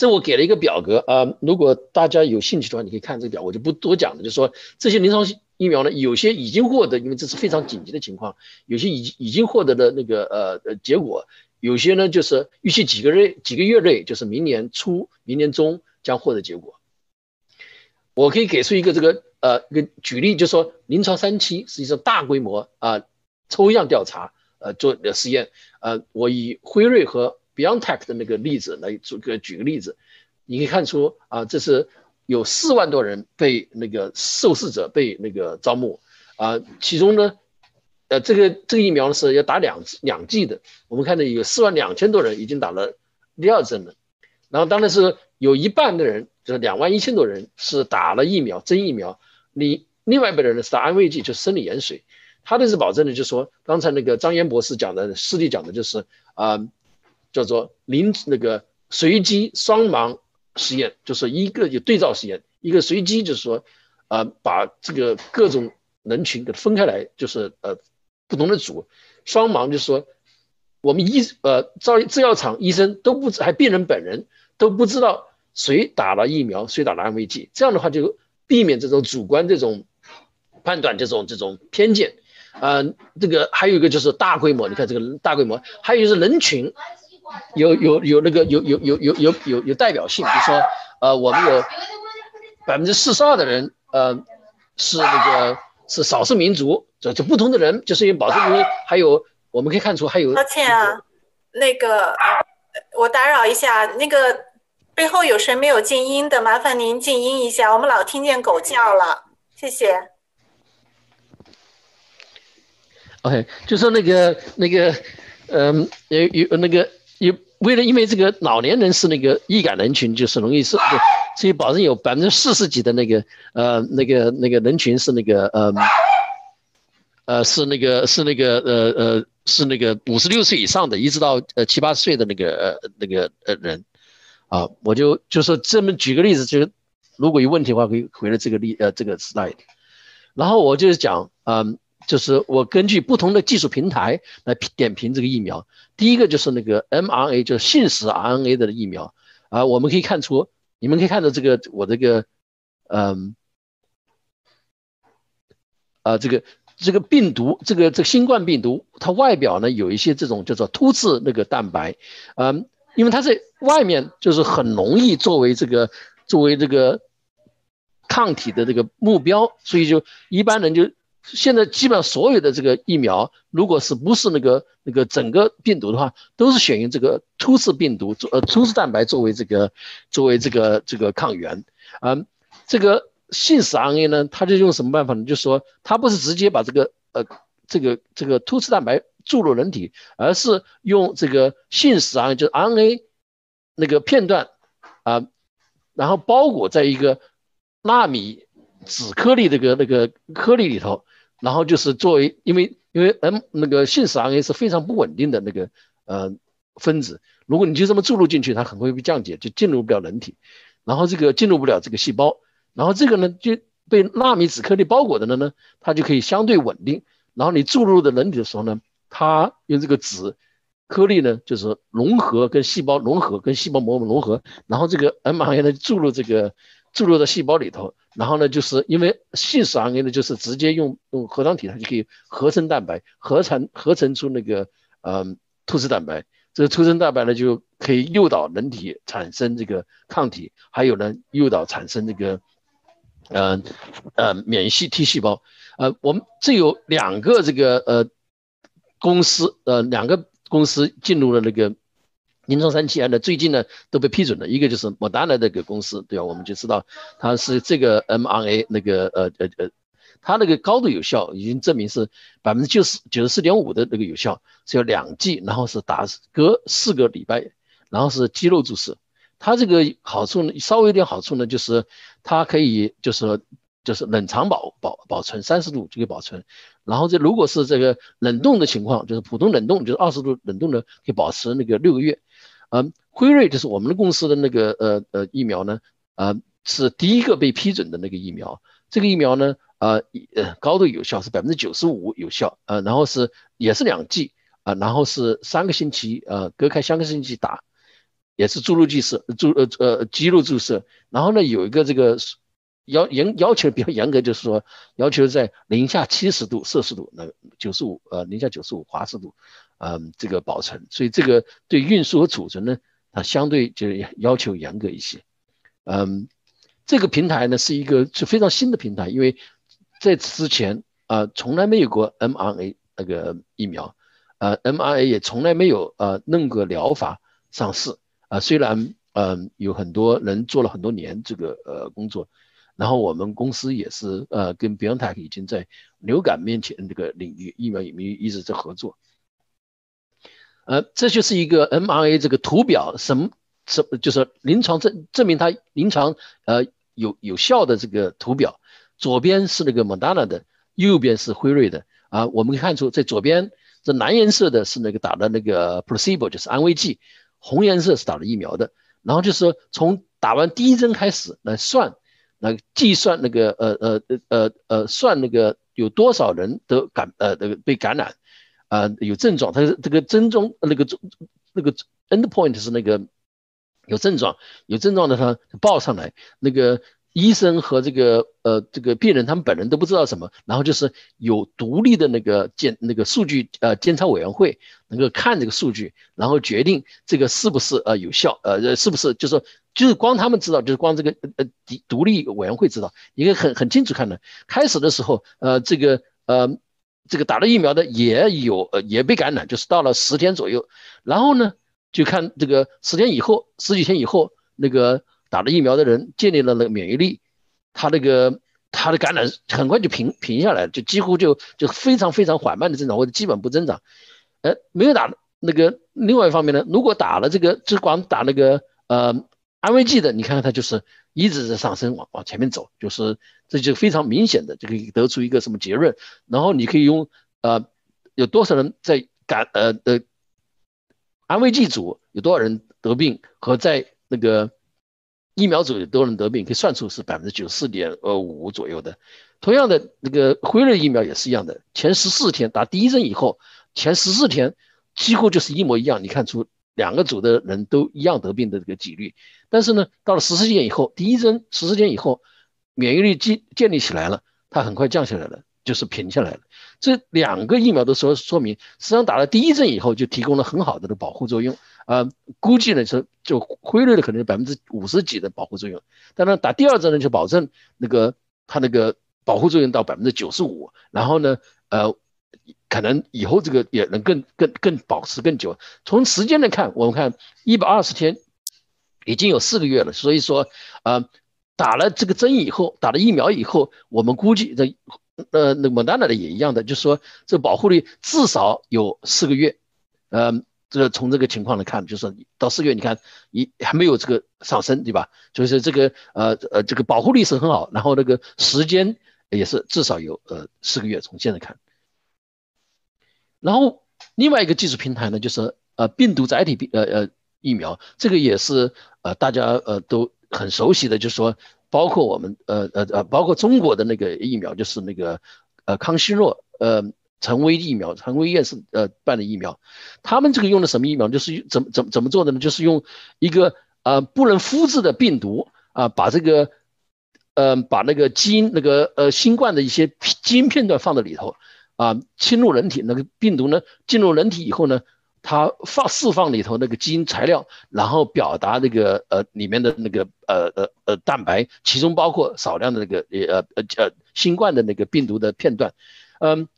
这我给了一个表格啊，如果大家有兴趣的话，你可以看这个表，我就不多讲了。就说这些临床疫苗呢，有些已经获得，因为这是非常紧急的情况，有些已已经获得的那个呃呃结果，有些呢就是预期几个月几个月内，就是明年初、明年中将获得结果。我可以给出一个这个。呃，一个举例就是说，临床三期实际上大规模啊抽样调查呃做的实验，呃，我以辉瑞和 BioNTech 的那个例子来做个举个例子，你可以看出啊，这是有四万多人被那个受试者被那个招募啊，其中呢呃，这个这个疫苗呢是要打两两剂的。我们看到有四万两千多人已经打了第二针了，然后当然是有一半的人，就是两万一千多人是打了疫苗真疫苗，你另外一半的人是打安慰剂，就是生理盐水。他的是保证的，就是说刚才那个张岩博士讲的，师弟讲的就是啊，叫做临那个随机双盲实验，就是一个有对照实验，一个随机就是说呃，把这个各种人群给它分开来，就是呃。不同的组，双盲就是说，我们医呃造制药厂医生都不知，还病人本人都不知道谁打了疫苗，谁打了安慰剂，这样的话就避免这种主观这种判断这种这种偏见。啊，这个还有一个就是大规模，你看这个大规模，还有就是人群有有有那个有有有有有有有代表性，比如说呃我们有百分之四十二的人呃是那个是少数民族。这就不同的人，就是因为保证因为还有我们可以看出还有。抱歉啊，那个我打扰一下，那个背后有谁没有静音的？麻烦您静音一下，我们老听见狗叫了，谢谢。OK，就说那个那个，嗯，有有那个有为了因为这个老年人是那个易感人群，就是容易是，[SIGHS] 所以保证有百分之四十几的那个呃那个那个人群是那个呃。呃，是那个，是那个，呃呃，是那个五十六岁以上的，一直到呃七八十岁的那个呃那个呃人，啊，我就就说这么举个例子，就是如果有问题的话，可以回了这个例呃这个 slide，然后我就是讲，嗯，就是我根据不同的技术平台来点评这个疫苗，第一个就是那个 mRNA，就是信使 RNA 的疫苗，啊，我们可以看出，你们可以看到这个我这个，嗯，啊这个。这个病毒，这个这个新冠病毒，它外表呢有一些这种叫做突刺那个蛋白，嗯，因为它在外面就是很容易作为这个作为这个抗体的这个目标，所以就一般人就现在基本上所有的这个疫苗，如果是不是那个那个整个病毒的话，都是选用这个突刺病毒做呃突刺蛋白作为这个作为这个这个抗原，嗯，这个。信使 RNA 呢，它就用什么办法呢？就是说，它不是直接把这个呃这个这个突刺蛋白注入人体，而是用这个信使 RNA，就是 RNA 那个片段啊，然后包裹在一个纳米纸颗粒这个那个颗粒里头，然后就是作为，因为因为 M 那个信使 RNA 是非常不稳定的那个呃分子，如果你就这么注入进去，它很快被降解，就进入不了人体，然后这个进入不了这个细胞。然后这个呢就被纳米纸颗粒包裹的呢，它就可以相对稳定。然后你注入的人体的时候呢，它用这个纸颗粒呢，就是融合跟细胞融合，跟细胞膜融合。然后这个 mRNA 呢注入这个注入到细胞里头，然后呢就是因为信使 RNA 呢就是直接用用核糖体它就可以合成蛋白，合成合成出那个嗯突刺蛋白。这个突刺蛋白呢就可以诱导人体产生这个抗体，还有呢诱导产生这个。呃呃，免疫系 T 细胞，呃，我们这有两个这个呃公司，呃，两个公司进入了那个临床三期，呢，最近呢都被批准了。一个就是莫达纳那个公司，对吧？我们就知道它是这个 mRNA 那个呃呃呃，它那个高度有效，已经证明是百分之九十九十四点五的那个有效，是要两剂，然后是打隔四个礼拜，然后是肌肉注射。它这个好处呢，稍微有点好处呢，就是它可以就是就是冷藏保保保存三十度就可以保存，然后这如果是这个冷冻的情况，就是普通冷冻，就是二十度冷冻的，可以保持那个六个月。嗯，辉瑞就是我们的公司的那个呃呃疫苗呢，呃是第一个被批准的那个疫苗，这个疫苗呢，呃呃高度有效是百分之九十五有效，呃然后是也是两剂啊，然后是三个星期呃隔开三个星期打。也是注入剂射，注呃呃肌肉注射，然后呢有一个这个要严要求比较严格，就是说要求在零下七十度摄氏度，那九十五呃零下九十五华氏度，嗯这个保存，所以这个对运输和储存呢，它相对就是要求严格一些。嗯，这个平台呢是一个是非常新的平台，因为在之前啊从来没有过 mRNA 那个疫苗，呃 mRNA 也从来没有呃任何疗法上市。啊，虽然嗯有很多人做了很多年这个呃工作，然后我们公司也是呃跟 BioNTech 已经在流感面前这个领域疫苗领域一直在合作。呃，这就是一个 MRA 这个图表，什么什么就是临床证证明它临床呃有有效的这个图表。左边是那个 Moderna 的，右边是辉瑞的啊。我们可以看出，在左边这蓝颜色的是那个打的那个 placebo，就是安慰剂；红颜色是打的疫苗的。然后就是说，从打完第一针开始来算，来计算那个呃呃呃呃呃算那个有多少人得感呃那个被感染。啊，有症状，它是这个针中那个那个 end point 是那个有症状，有症状的他报上来，那个医生和这个呃这个病人他们本人都不知道什么，然后就是有独立的那个监那个数据呃监察委员会能够看这个数据，然后决定这个是不是呃有效，呃是不是就是就是光他们知道，就是光这个呃独独立委员会知道，一个很很清楚看的，开始的时候呃这个呃。这个打了疫苗的也有，呃，也被感染，就是到了十天左右，然后呢，就看这个十天以后，十几天以后，那个打了疫苗的人建立了那个免疫力，他那个他的感染很快就平平下来，就几乎就就非常非常缓慢的增长或者基本不增长。呃，没有打那个，另外一方面呢，如果打了这个，就光打那个呃安慰剂的，你看看它就是一直在上升，往往前面走，就是。这就非常明显的就可以得出一个什么结论，然后你可以用呃有多少人在感呃的安慰剂组有多少人得病和在那个疫苗组有多少人得病，可以算出是百分之九十四点二五左右的。同样的那个辉瑞疫苗也是一样的，前十四天打第一针以后，前十四天几乎就是一模一样，你看出两个组的人都一样得病的这个几率。但是呢，到了十四天以后，第一针十四天以后。免疫力建建立起来了，它很快降下来了，就是平下来了。这两个疫苗都说说明，实际上打了第一针以后就提供了很好的的保护作用。呃，估计呢是就辉瑞的可能百分之五十几的保护作用，但是打第二针呢就保证那个它那个保护作用到百分之九十五，然后呢，呃，可能以后这个也能更更更保持更久。从时间来看，我们看一百二十天已经有四个月了，所以说呃。打了这个针以后，打了疫苗以后，我们估计这，呃，那莫丹娜的也一样的，就是说这保护力至少有四个月，呃，这个从这个情况来看，就是到四个月，你看一还没有这个上升，对吧？就是这个呃呃这个保护力是很好，然后那个时间也是至少有呃四个月，从现在看。然后另外一个技术平台呢，就是呃病毒载体病呃呃疫苗，这个也是呃大家呃都。很熟悉的，就是说，包括我们，呃呃呃，包括中国的那个疫苗，就是那个，呃，康希诺，呃，陈薇疫苗，陈薇院士呃办的疫苗，他们这个用的什么疫苗？就是怎么怎么怎么做的呢？就是用一个呃不能复制的病毒啊，把这个，呃，把那个基因那个呃新冠的一些基因片段放在里头啊，侵入人体，那个病毒呢进入人体以后呢。它放释放里头那个基因材料，然后表达那个呃里面的那个呃呃呃蛋白，其中包括少量的那个呃呃呃新冠的那个病毒的片段。嗯，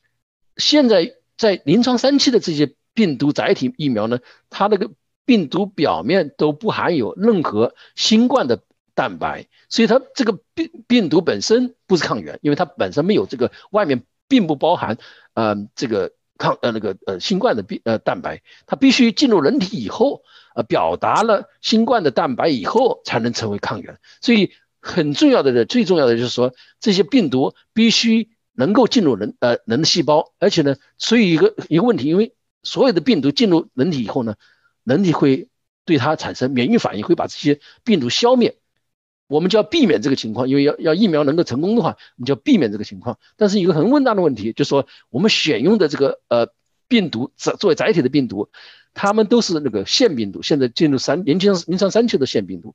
现在在临床三期的这些病毒载体疫苗呢，它那个病毒表面都不含有任何新冠的蛋白，所以它这个病病毒本身不是抗原，因为它本身没有这个外面并不包含嗯这个。抗呃那个呃新冠的病呃蛋白，它必须进入人体以后，呃表达了新冠的蛋白以后，才能成为抗原。所以很重要的的最重要的就是说，这些病毒必须能够进入人呃人的细胞，而且呢，所以一个一个问题，因为所有的病毒进入人体以后呢，人体会对它产生免疫反应，会把这些病毒消灭。我们就要避免这个情况，因为要要疫苗能够成功的话，我们就要避免这个情况。但是一个很问大的问题，就是说我们选用的这个呃病毒作作为载体的病毒，它们都是那个腺病毒，现在进入三临床临床三期的腺病毒。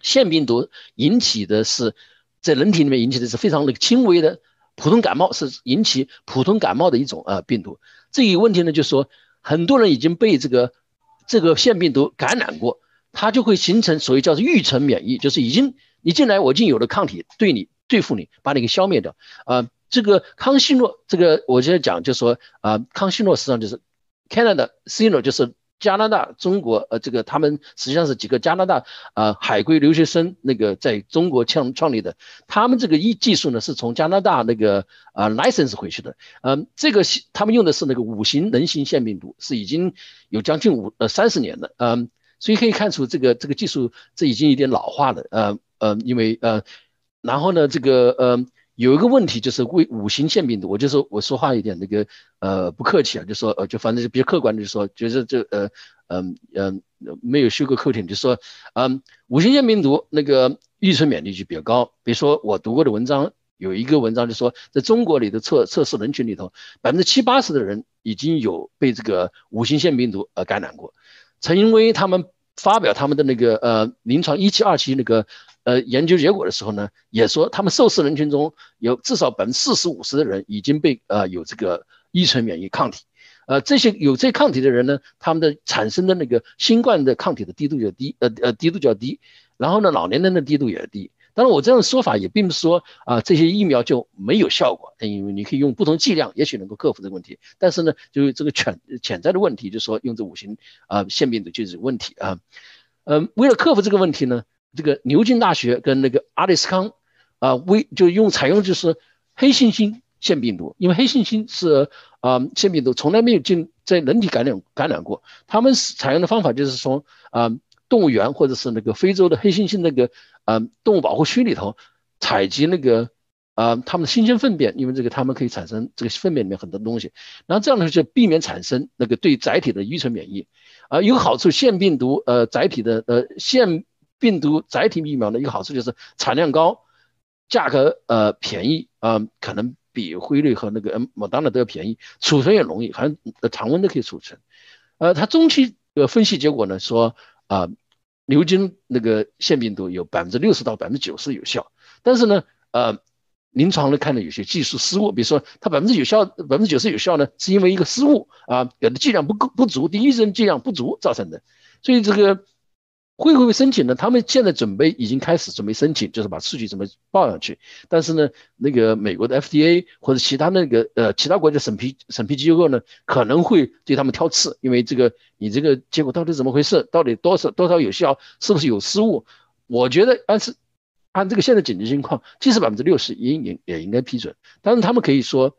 腺病毒引起的是在人体里面引起的是非常那个轻微的普通感冒，是引起普通感冒的一种呃病毒。这个问题呢，就是说很多人已经被这个这个腺病毒感染过。它就会形成所谓叫做预成免疫，就是已经你进来，我已经有了抗体对你对付你，把你给消灭掉。啊，这个康希诺，这个我现在讲就是说啊，康希诺实际上就是 Canada Sino，就是加拿大、中国，呃，这个他们实际上是几个加拿大啊海归留学生那个在中国创创立的。他们这个一技术呢是从加拿大那个啊 license 回去的。嗯，这个他们用的是那个五型人形腺病毒，是已经有将近五呃三十年了。嗯，所以可以看出这个这个技术这已经有点老化了。呃呃，因为呃，然后呢这个呃。有一个问题就是为五型腺病毒，我就说我说话有点那个呃不客气啊，就说呃就反正就比较客观的就说，觉得这呃嗯嗯没有修过口庭就说嗯五型腺病毒那个预存免疫就比较高。比如说我读过的文章有一个文章就说，在中国里的测测试人群里头，百分之七八十的人已经有被这个五型腺病毒呃感染过。陈英威他们发表他们的那个呃临床一期二期那个。呃，研究结果的时候呢，也说他们受试人群中有至少百分之四十五十的人已经被呃有这个依存免疫抗体，呃，这些有这抗体的人呢，他们的产生的那个新冠的抗体的低度就低，呃呃低度较低，然后呢，老年人的低度也低。当然，我这样的说法也并不是说啊这些疫苗就没有效果，因为你可以用不同剂量，也许能够克服这个问题。但是呢，就是这个潜潜在的问题，就是说用这五型啊腺病毒就是问题啊，嗯，为了克服这个问题呢。这个牛津大学跟那个阿里斯康，啊，为就用采用就是黑猩猩腺病毒，因为黑猩猩是啊腺病毒从来没有进在人体感染感染过，他们采用的方法就是从啊动物园或者是那个非洲的黑猩猩那个呃动物保护区里头采集那个啊他们的新鲜粪便，因为这个他们可以产生这个粪便里面很多东西，然后这样呢就避免产生那个对载体的遗传免疫，啊有好处，腺病毒呃载体的呃腺。病毒载体疫苗的一个好处就是产量高，价格呃便宜啊，可能比辉瑞和那个嗯莫当的都要便宜，储存也容易，还常温都可以储存。呃，它中期的分析结果呢说啊，牛津那个腺病毒有百分之六十到百分之九十有效，但是呢呃，临床呢看到有些技术失误，比如说它百分之有效百分之九十有效呢，是因为一个失误啊，有的剂量不够不足，第一针剂量不足造成的，所以这个。会不会申请呢？他们现在准备已经开始准备申请，就是把数据怎么报上去。但是呢，那个美国的 FDA 或者其他那个呃其他国家审批审批机构呢，可能会对他们挑刺，因为这个你这个结果到底怎么回事？到底多少多少有效？是不是有失误？我觉得按是按这个现在紧急情况，即使百分之六十也也也应该批准。但是他们可以说，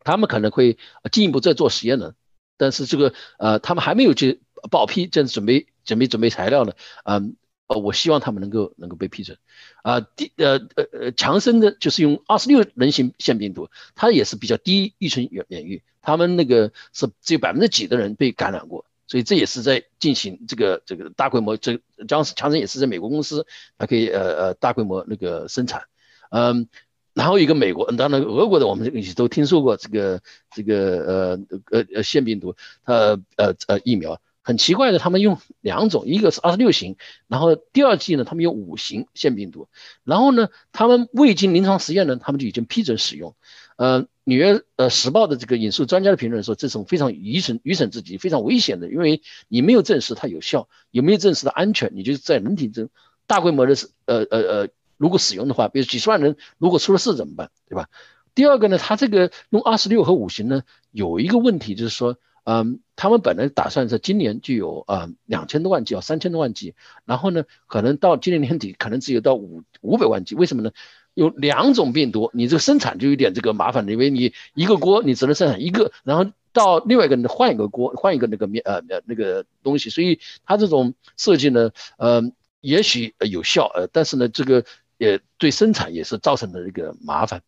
他们可能会进一步再做实验呢。但是这个呃，他们还没有去报批，正准备。准备准备材料呢，嗯，呃，我希望他们能够能够被批准，啊，第呃呃呃，强生的就是用二十六人型腺病毒，它也是比较低预存免免疫，他们那个是只有百分之几的人被感染过，所以这也是在进行这个这个大规模，这当时强生也是在美国公司，它可以呃呃大规模那个生产，嗯，然后一个美国，当然俄国的我们这个也都听说过这个这个呃呃呃腺病毒，它呃呃疫苗。很奇怪的，他们用两种，一个是二十六型，然后第二季呢，他们用五型腺病毒，然后呢，他们未经临床实验呢，他们就已经批准使用。呃，纽约呃时报的这个引述专家的评论说，这种非常愚蠢、愚蠢至极、非常危险的，因为你没有证实它有效，有没有证实它安全，你就在人体中大规模的呃呃呃，如果使用的话，比如几十万人如果出了事怎么办，对吧？第二个呢，它这个用二十六和五型呢，有一个问题就是说。嗯，他们本来打算是今年就有呃两千多万剂，要三千多万剂，然后呢，可能到今年年底可能只有到五五百万剂。为什么呢？有两种病毒，你这个生产就有点这个麻烦，因为你一个锅你只能生产一个，然后到另外一个人换一个锅，换一个那个面呃呃那个东西，所以它这种设计呢，呃，也许有效，呃，但是呢，这个也对生产也是造成的一个麻烦。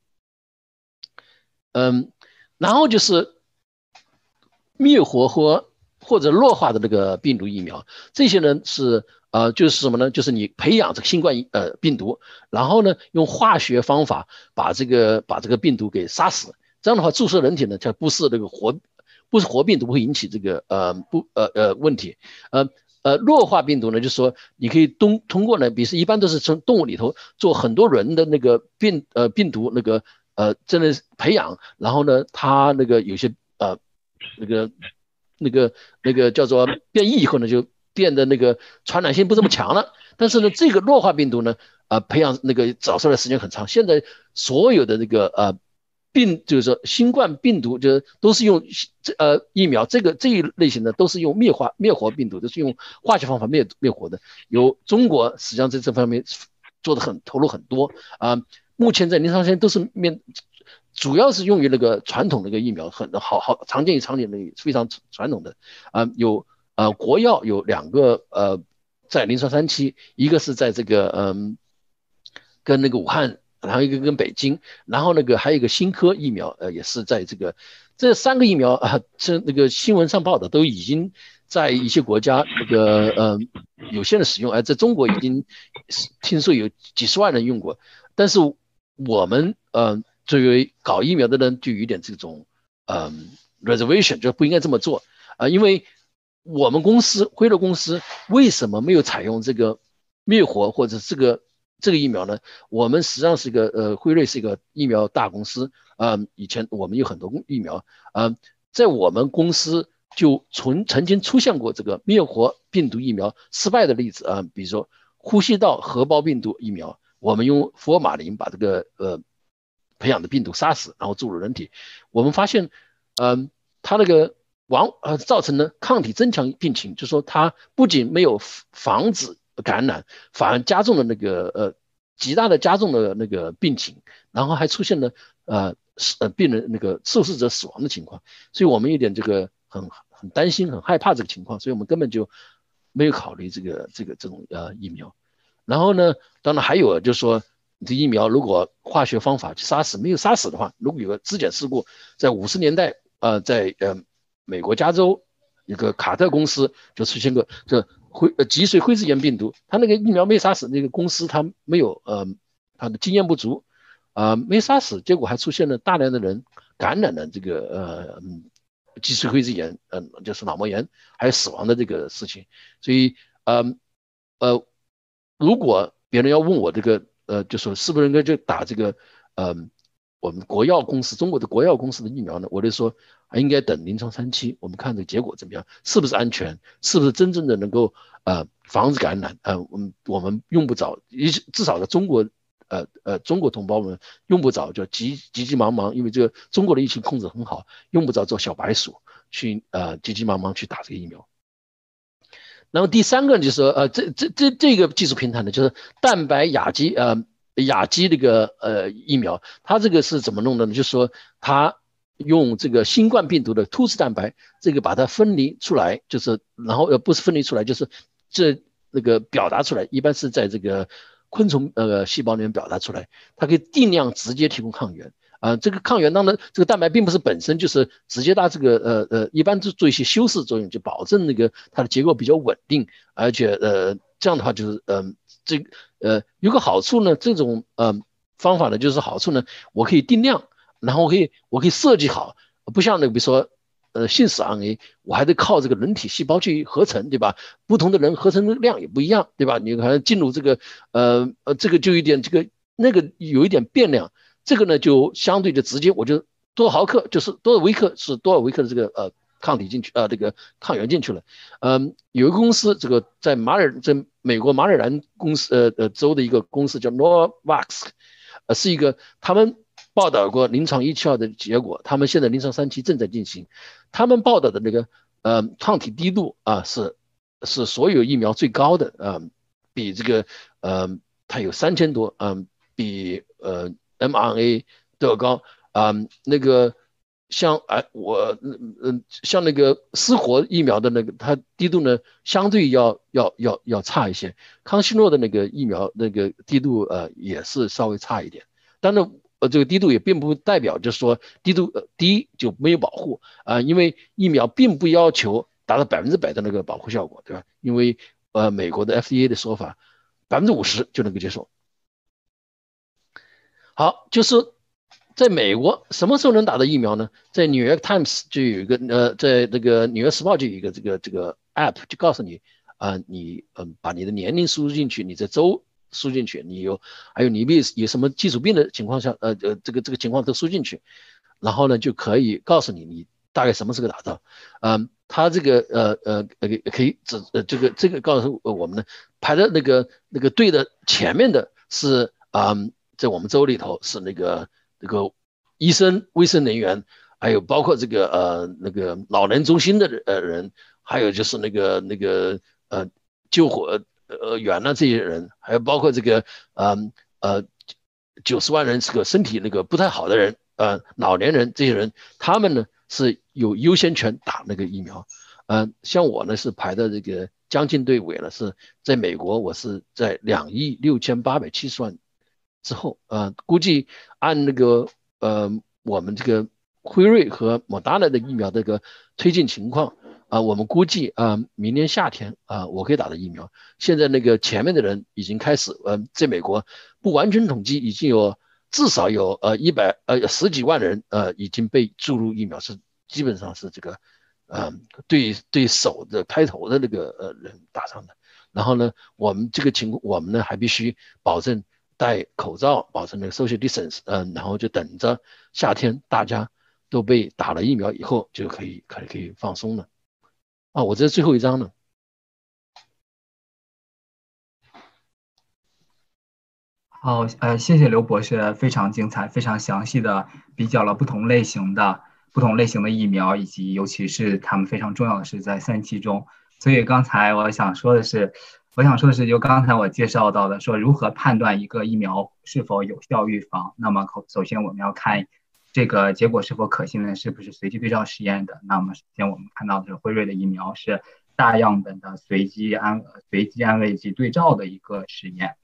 嗯，然后就是。灭活或或者弱化的那个病毒疫苗，这些呢是呃就是什么呢？就是你培养这个新冠呃病毒，然后呢用化学方法把这个把这个病毒给杀死，这样的话注射人体呢，它不是那个活不是活病毒会引起这个呃不呃呃问题，呃呃弱化病毒呢，就是说你可以通通过呢，比如一般都是从动物里头做很多轮的那个病呃病毒那个呃真的培养，然后呢它那个有些呃。那个、那个、那个叫做变异以后呢，就变得那个传染性不这么强了。但是呢，这个弱化病毒呢，啊，培养那个找出来时间很长。现在所有的那个呃病就是说新冠病毒就是都是用这呃疫苗这个这一类型的都是用灭化灭活病毒，都是用化学方法灭灭活的。有中国实际上在这方面做的很投入很多啊。目前在临床上都是面，主要是用于那个传统那个疫苗，很好好常见于常年的非常传统的啊。有呃国药有两个呃在临床三期，一个是在这个嗯跟那个武汉。然后一个跟北京，然后那个还有一个新科疫苗，呃，也是在这个这三个疫苗啊，这那个新闻上报的都已经在一些国家那个呃有限的使用，而在中国已经听说有几十万人用过。但是我们呃作为搞疫苗的人就有点这种嗯 reservation，就不应该这么做啊，因为我们公司辉瑞公司为什么没有采用这个灭活或者这个？这个疫苗呢，我们实际上是一个呃，辉瑞是一个疫苗大公司啊。以前我们有很多疫苗啊，在我们公司就曾曾经出现过这个灭活病毒疫苗失败的例子啊。比如说呼吸道合胞病毒疫苗，我们用福尔马林把这个呃培养的病毒杀死，然后注入人体，我们发现，嗯，它那个往呃造成了抗体增强病情，就说它不仅没有防止。感染反而加重了那个呃极大的加重了那个病情，然后还出现了呃死呃病人那个受试者死亡的情况，所以我们有点这个很很担心很害怕这个情况，所以我们根本就没有考虑这个这个这种呃疫苗。然后呢，当然还有就是说，这疫苗如果化学方法去杀死没有杀死的话，如果有个质检事故，在五十年代呃在呃美国加州一个卡特公司就出现过就。灰呃脊髓灰质炎病毒，他那个疫苗没杀死那个公司，他没有呃他的经验不足，啊没杀死，结果还出现了大量的人感染了这个呃脊髓灰质炎，嗯就是脑膜炎，还有死亡的这个事情。所以呃呃，如果别人要问我这个呃，就说是不是应该就打这个嗯我们国药公司中国的国药公司的疫苗呢？我就说。还应该等临床三期，我们看这个结果怎么样，是不是安全，是不是真正的能够呃防止感染？呃，我们我们用不着，一至少在中国，呃呃，中国同胞们用不着就急急急忙忙，因为这个中国的疫情控制很好，用不着做小白鼠去呃急急忙忙去打这个疫苗。然后第三个就是说，呃，这这这这个技术平台呢，就是蛋白亚基呃亚基那个呃疫苗，它这个是怎么弄的呢？就是说它。用这个新冠病毒的突刺蛋白，这个把它分离出来，就是然后呃不是分离出来，就是这那个表达出来，一般是在这个昆虫呃细胞里面表达出来，它可以定量直接提供抗原啊。这个抗原当然这个蛋白并不是本身就是直接它这个呃呃，一般是做一些修饰作用，就保证那个它的结构比较稳定，而且呃这样的话就是嗯这呃有个好处呢，这种呃方法呢就是好处呢，我可以定量。然后我可以，我可以设计好，不像那个，比如说，呃，信使 RNA，我还得靠这个人体细胞去合成，对吧？不同的人合成的量也不一样，对吧？你可能进入这个，呃呃，这个就有点这个那个有一点变量，这个呢就相对的直接，我就多少毫克就是多少微克是多少微克的这个呃抗体进去，呃这个抗原进去了。嗯，有一个公司，这个在马尔在美国马尔兰公司呃呃州的一个公司叫 Novavax，呃是一个他们。报道过临床一期二的结果，他们现在临床三期正在进行。他们报道的那个呃抗体低度啊是是所有疫苗最高的啊，比这个呃它有三千多啊，比呃 mRNA 都要高啊。那个像哎我嗯嗯像那个失活疫苗的那个它低度呢相对要要要要差一些。康希诺的那个疫苗那个低度呃也是稍微差一点，但是。呃，这个低度也并不代表就是说低度低就没有保护啊，因为疫苗并不要求达到百分之百的那个保护效果，对吧？因为呃美国的 FDA 的说法，百分之五十就能够接受。好，就是在美国什么时候能打到疫苗呢？在纽约 Times 就有一个呃，在那个纽约时报就有一个这个这个 app 就告诉你啊，你嗯把你的年龄输入进去，你在州。输进去，你有还有你有有什么基础病的情况下，呃呃，这个这个情况都输进去，然后呢就可以告诉你你大概什么时候打到，嗯，他这个呃呃呃可以指呃这个这个告诉我们呢，排在那个那个队的前面的是嗯，在我们州里头是那个这个医生、卫生人员，还有包括这个呃那个老人中心的呃人，还有就是那个那个呃救火呃员呢这些人，还有包括这个呃呃九十万人这个身体那个不太好的人，呃老年人这些人，他们呢是有优先权打那个疫苗。嗯，像我呢是排的这个将近队尾了，是在美国，我是在两亿六千八百七十万之后，呃，估计按那个呃我们这个辉瑞和莫达纳的疫苗这个推进情况啊，我们估计啊明年夏天啊我可以打的疫苗，现在那个前面的人已经开始，呃，在美国不完全统计已经有至少有呃一百呃十几万人呃已经被注入疫苗，是基本上是这个。嗯，对对手的开头的那个呃人打上的，然后呢，我们这个情况，我们呢还必须保证戴口罩，保证那个 social distance，嗯，然后就等着夏天大家都被打了疫苗以后就可以可以可以放松了。啊，我这最后一张呢。好，呃，谢谢刘博士，非常精彩，非常详细的比较了不同类型的。不同类型的疫苗，以及尤其是他们非常重要的是在三期中。所以刚才我想说的是，我想说的是，就刚才我介绍到的，说如何判断一个疫苗是否有效预防。那么，首先我们要看这个结果是否可信呢？是不是随机对照实验的？那么，首先我们看到的是辉瑞的疫苗是大样本的随机安随机安慰剂对照的一个实验。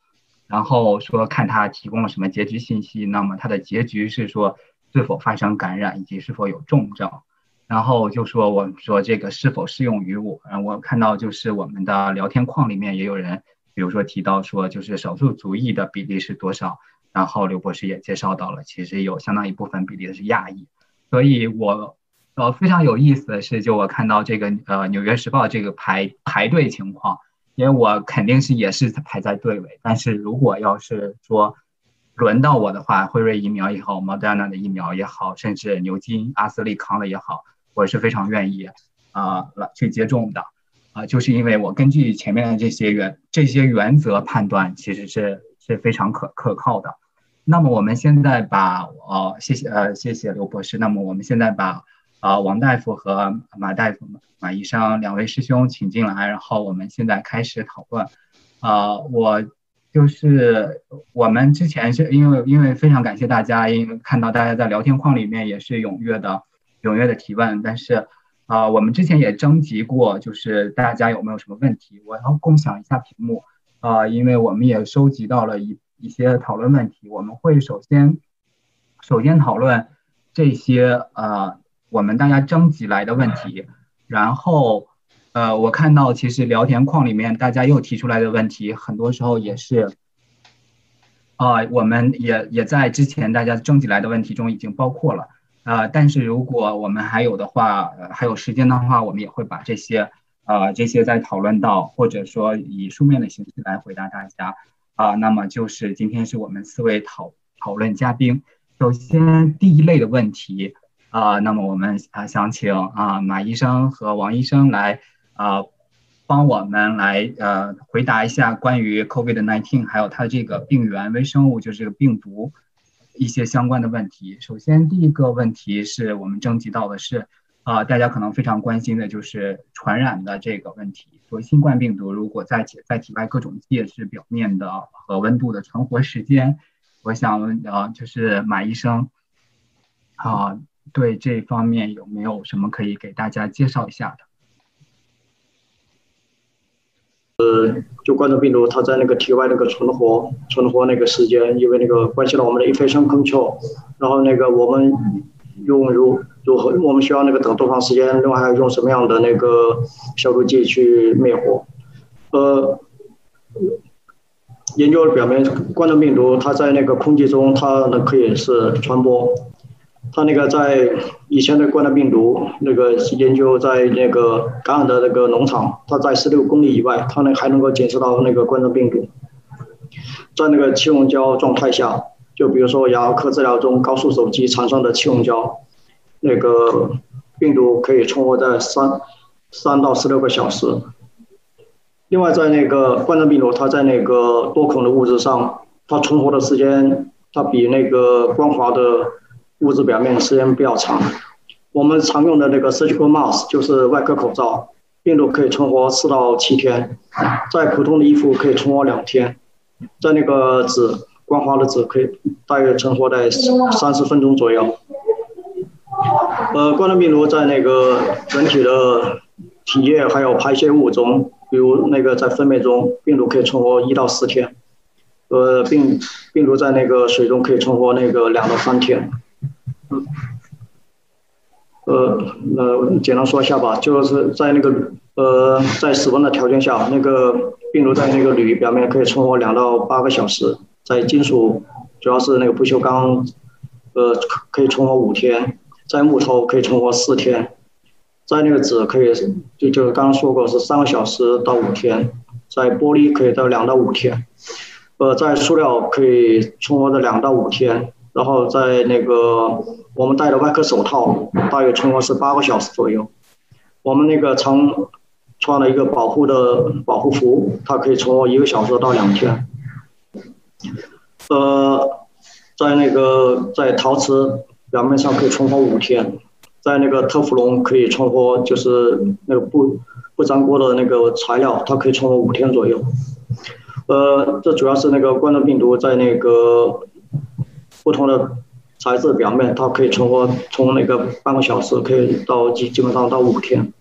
然后说看它提供了什么结局信息。那么它的结局是说。是否发生感染以及是否有重症，然后就说我说这个是否适用于我？然后我看到就是我们的聊天框里面也有人，比如说提到说就是少数族裔的比例是多少？然后刘博士也介绍到了，其实有相当一部分比例是亚裔。所以我呃非常有意思的是，就我看到这个呃纽约时报这个排排队情况，因为我肯定是也是排在队尾，但是如果要是说。轮到我的话，辉瑞疫苗也好，Moderna 的疫苗也好，甚至牛津、阿斯利康的也好，我是非常愿意啊来去接种的啊，就是因为我根据前面的这些原这些原则判断，其实是是非常可可靠的。那么我们现在把哦谢谢呃谢谢刘博士。那么我们现在把啊王大夫和马大夫马医生两位师兄请进来，然后我们现在开始讨论啊我。就是我们之前是因为因为非常感谢大家，因为看到大家在聊天框里面也是踊跃的踊跃的提问，但是啊，我们之前也征集过，就是大家有没有什么问题？我要共享一下屏幕啊，因为我们也收集到了一一些讨论问题，我们会首先首先讨论这些呃我们大家征集来的问题，然后。呃，我看到其实聊天框里面大家又提出来的问题，很多时候也是，啊，我们也也在之前大家征集来的问题中已经包括了，啊，但是如果我们还有的话，还有时间的话，我们也会把这些，呃，这些再讨论到，或者说以书面的形式来回答大家，啊，那么就是今天是我们四位讨讨论嘉宾，首先第一类的问题，啊，那么我们啊想请啊马医生和王医生来。啊，帮我们来呃回答一下关于 COVID-19 还有它这个病原微生物，就是这个病毒一些相关的问题。首先，第一个问题是我们征集到的是啊，大家可能非常关心的就是传染的这个问题。说新冠病毒如果在体在体外各种介质表面的和温度的存活时间，我想问呃就是马医生啊，对这方面有没有什么可以给大家介绍一下的？呃，就冠状病毒，它在那个体外那个存活、存活那个时间，因为那个关系到我们的 infection control，然后那个我们用如如何，我们需要那个等多长时间，另外还要用什么样的那个消毒剂去灭火。呃，研究表明，冠状病毒它在那个空气中，它呢可以是传播。他那个在以前的冠状病毒那个研究，在那个感染的那个农场，它在十六公里以外，它那还能够检测到那个冠状病毒。在那个气溶胶状态下，就比如说牙科治疗中高速手机产生的气溶胶，那个病毒可以存活在三三到十六个小时。另外，在那个冠状病毒，它在那个多孔的物质上，它存活的时间，它比那个光滑的。物质表面时间比较长。我们常用的那个 surgical mask 就是外科口罩，病毒可以存活四到七天，在普通的衣服可以存活两天，在那个纸光滑的纸可以大约存活在三十分钟左右。呃，冠状病毒在那个人体的体液还有排泄物中，比如那个在粪便中，病毒可以存活一到四天。呃，病病毒在那个水中可以存活那个两到三天。嗯。呃，呃，简单说一下吧，就是在那个呃，在室温的条件下，那个病毒在那个铝表面可以存活两到八个小时，在金属，主要是那个不锈钢，呃，可以存活五天，在木头可以存活四天，在那个纸可以就就刚刚说过是三个小时到五天，在玻璃可以到两到五天，呃，在塑料可以存活的两到五天。然后在那个我们戴的外科手套，大约存活是八个小时左右。我们那个常穿了一个保护的保护服，它可以存活一个小时到两天。呃，在那个在陶瓷表面上可以存活五天，在那个特氟龙可以存活，就是那个不不粘锅的那个材料，它可以存活五天左右。呃，这主要是那个冠状病毒在那个。不同的材质表面，它可以存活从那个半个小时，可以到基基本上到五天。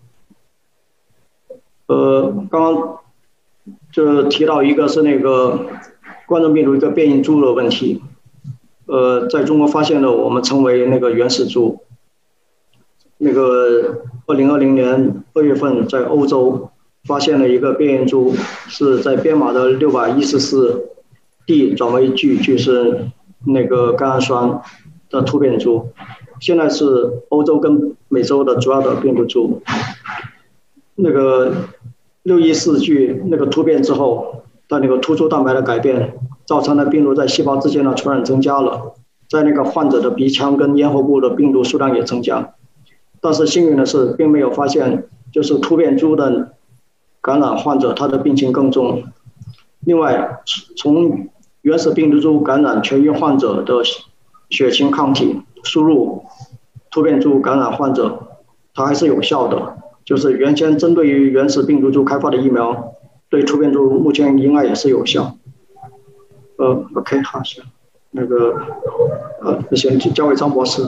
呃，刚刚就是提到一个是那个冠状病毒一个变异株的问题。呃，在中国发现的，我们称为那个原始株。那个二零二零年二月份在欧洲发现了一个变异株，是在编码的六百一十四 D 转为 G，就是。那个甘氨酸的突变株，现在是欧洲跟美洲的主要的病毒株。那个六一四 G 那个突变之后，它那个突出蛋白的改变，造成了病毒在细胞之间的传染增加了，在那个患者的鼻腔跟咽喉部的病毒数量也增加。但是幸运的是，并没有发现就是突变株的感染患者他的病情更重。另外，从原始病毒株感染痊愈患者的血清抗体输入突变株感染患者，它还是有效的。就是原先针对于原始病毒株开发的疫苗，对突变株目前应该也是有效。呃，OK，好，行，那个，呃，那行，交给张博士。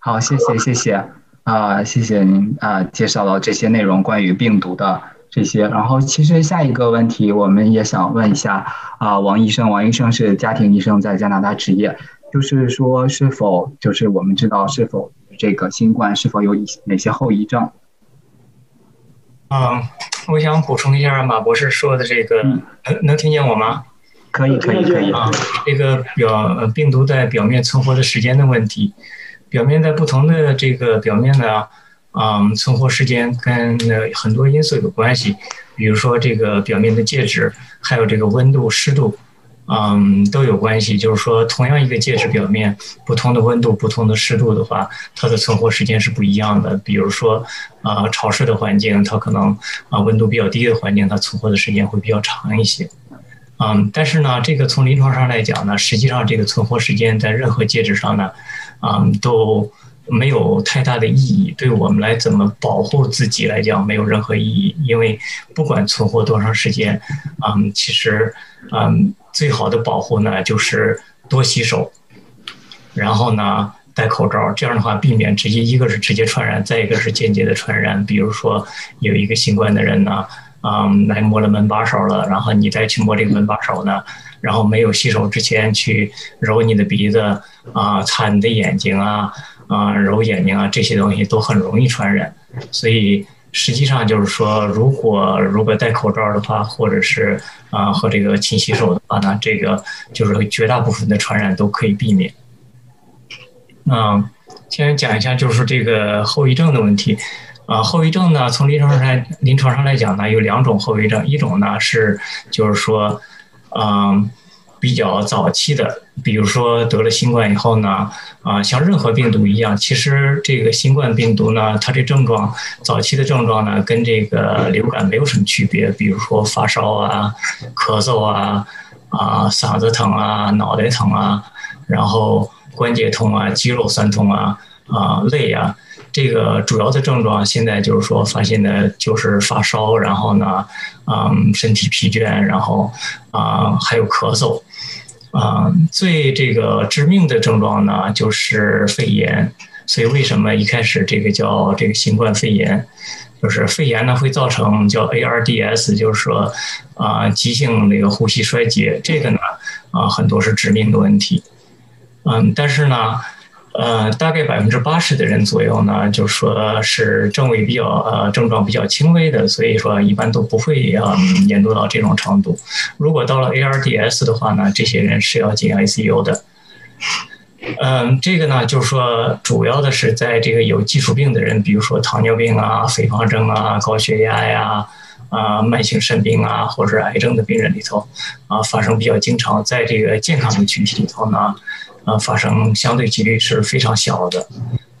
好，谢谢，谢谢，啊，谢谢您啊，介绍了这些内容关于病毒的。这些，然后其实下一个问题，我们也想问一下啊，王医生，王医生是家庭医生，在加拿大执业，就是说是否就是我们知道是否这个新冠是否有哪些后遗症？嗯，我想补充一下马博士说的这个，能能听见我吗？可以，可以，可以啊。这个表病毒在表面存活的时间的问题，表面在不同的这个表面呢。嗯，存活时间跟很多因素有关系，比如说这个表面的介质，还有这个温度、湿度，嗯，都有关系。就是说，同样一个介质表面，不同的温度、不同的湿度的话，它的存活时间是不一样的。比如说，啊，潮湿的环境，它可能啊温度比较低的环境，它存活的时间会比较长一些。嗯，但是呢，这个从临床上来讲呢，实际上这个存活时间在任何介质上呢，嗯，都。没有太大的意义，对我们来怎么保护自己来讲没有任何意义，因为不管存活多长时间，嗯，其实，嗯，最好的保护呢就是多洗手，然后呢戴口罩，这样的话避免直接一个是直接传染，再一个是间接的传染。比如说有一个新冠的人呢，嗯，来摸了门把手了，然后你再去摸这个门把手呢，然后没有洗手之前去揉你的鼻子啊，擦你的眼睛啊。啊，揉眼睛啊，这些东西都很容易传染，所以实际上就是说，如果如果戴口罩的话，或者是啊和这个勤洗手的话呢，这个就是绝大部分的传染都可以避免。嗯，先讲一下就是这个后遗症的问题。啊，后遗症呢，从临床上来临床上来讲呢，有两种后遗症，一种呢是就是说，嗯。比较早期的，比如说得了新冠以后呢，啊，像任何病毒一样，其实这个新冠病毒呢，它这症状早期的症状呢，跟这个流感没有什么区别，比如说发烧啊、咳嗽啊、啊嗓子疼啊、脑袋疼啊，然后关节痛啊、肌肉酸痛啊、啊累啊。这个主要的症状现在就是说发现的就是发烧，然后呢，嗯，身体疲倦，然后啊还有咳嗽，啊最这个致命的症状呢就是肺炎。所以为什么一开始这个叫这个新冠肺炎，就是肺炎呢会造成叫 ARDS，就是说啊急性那个呼吸衰竭，这个呢啊很多是致命的问题，嗯，但是呢。呃，大概百分之八十的人左右呢，就说是症位比较呃症状比较轻微的，所以说一般都不会啊严重到这种程度。如果到了 ARDS 的话呢，这些人是要进 ICU 的。嗯，这个呢就是说主要的是在这个有基础病的人，比如说糖尿病啊、肥胖症啊、高血压呀、啊慢性肾病啊或者癌症的病人里头啊发生比较经常，在这个健康的群体里头呢。啊，发生相对几率是非常小的，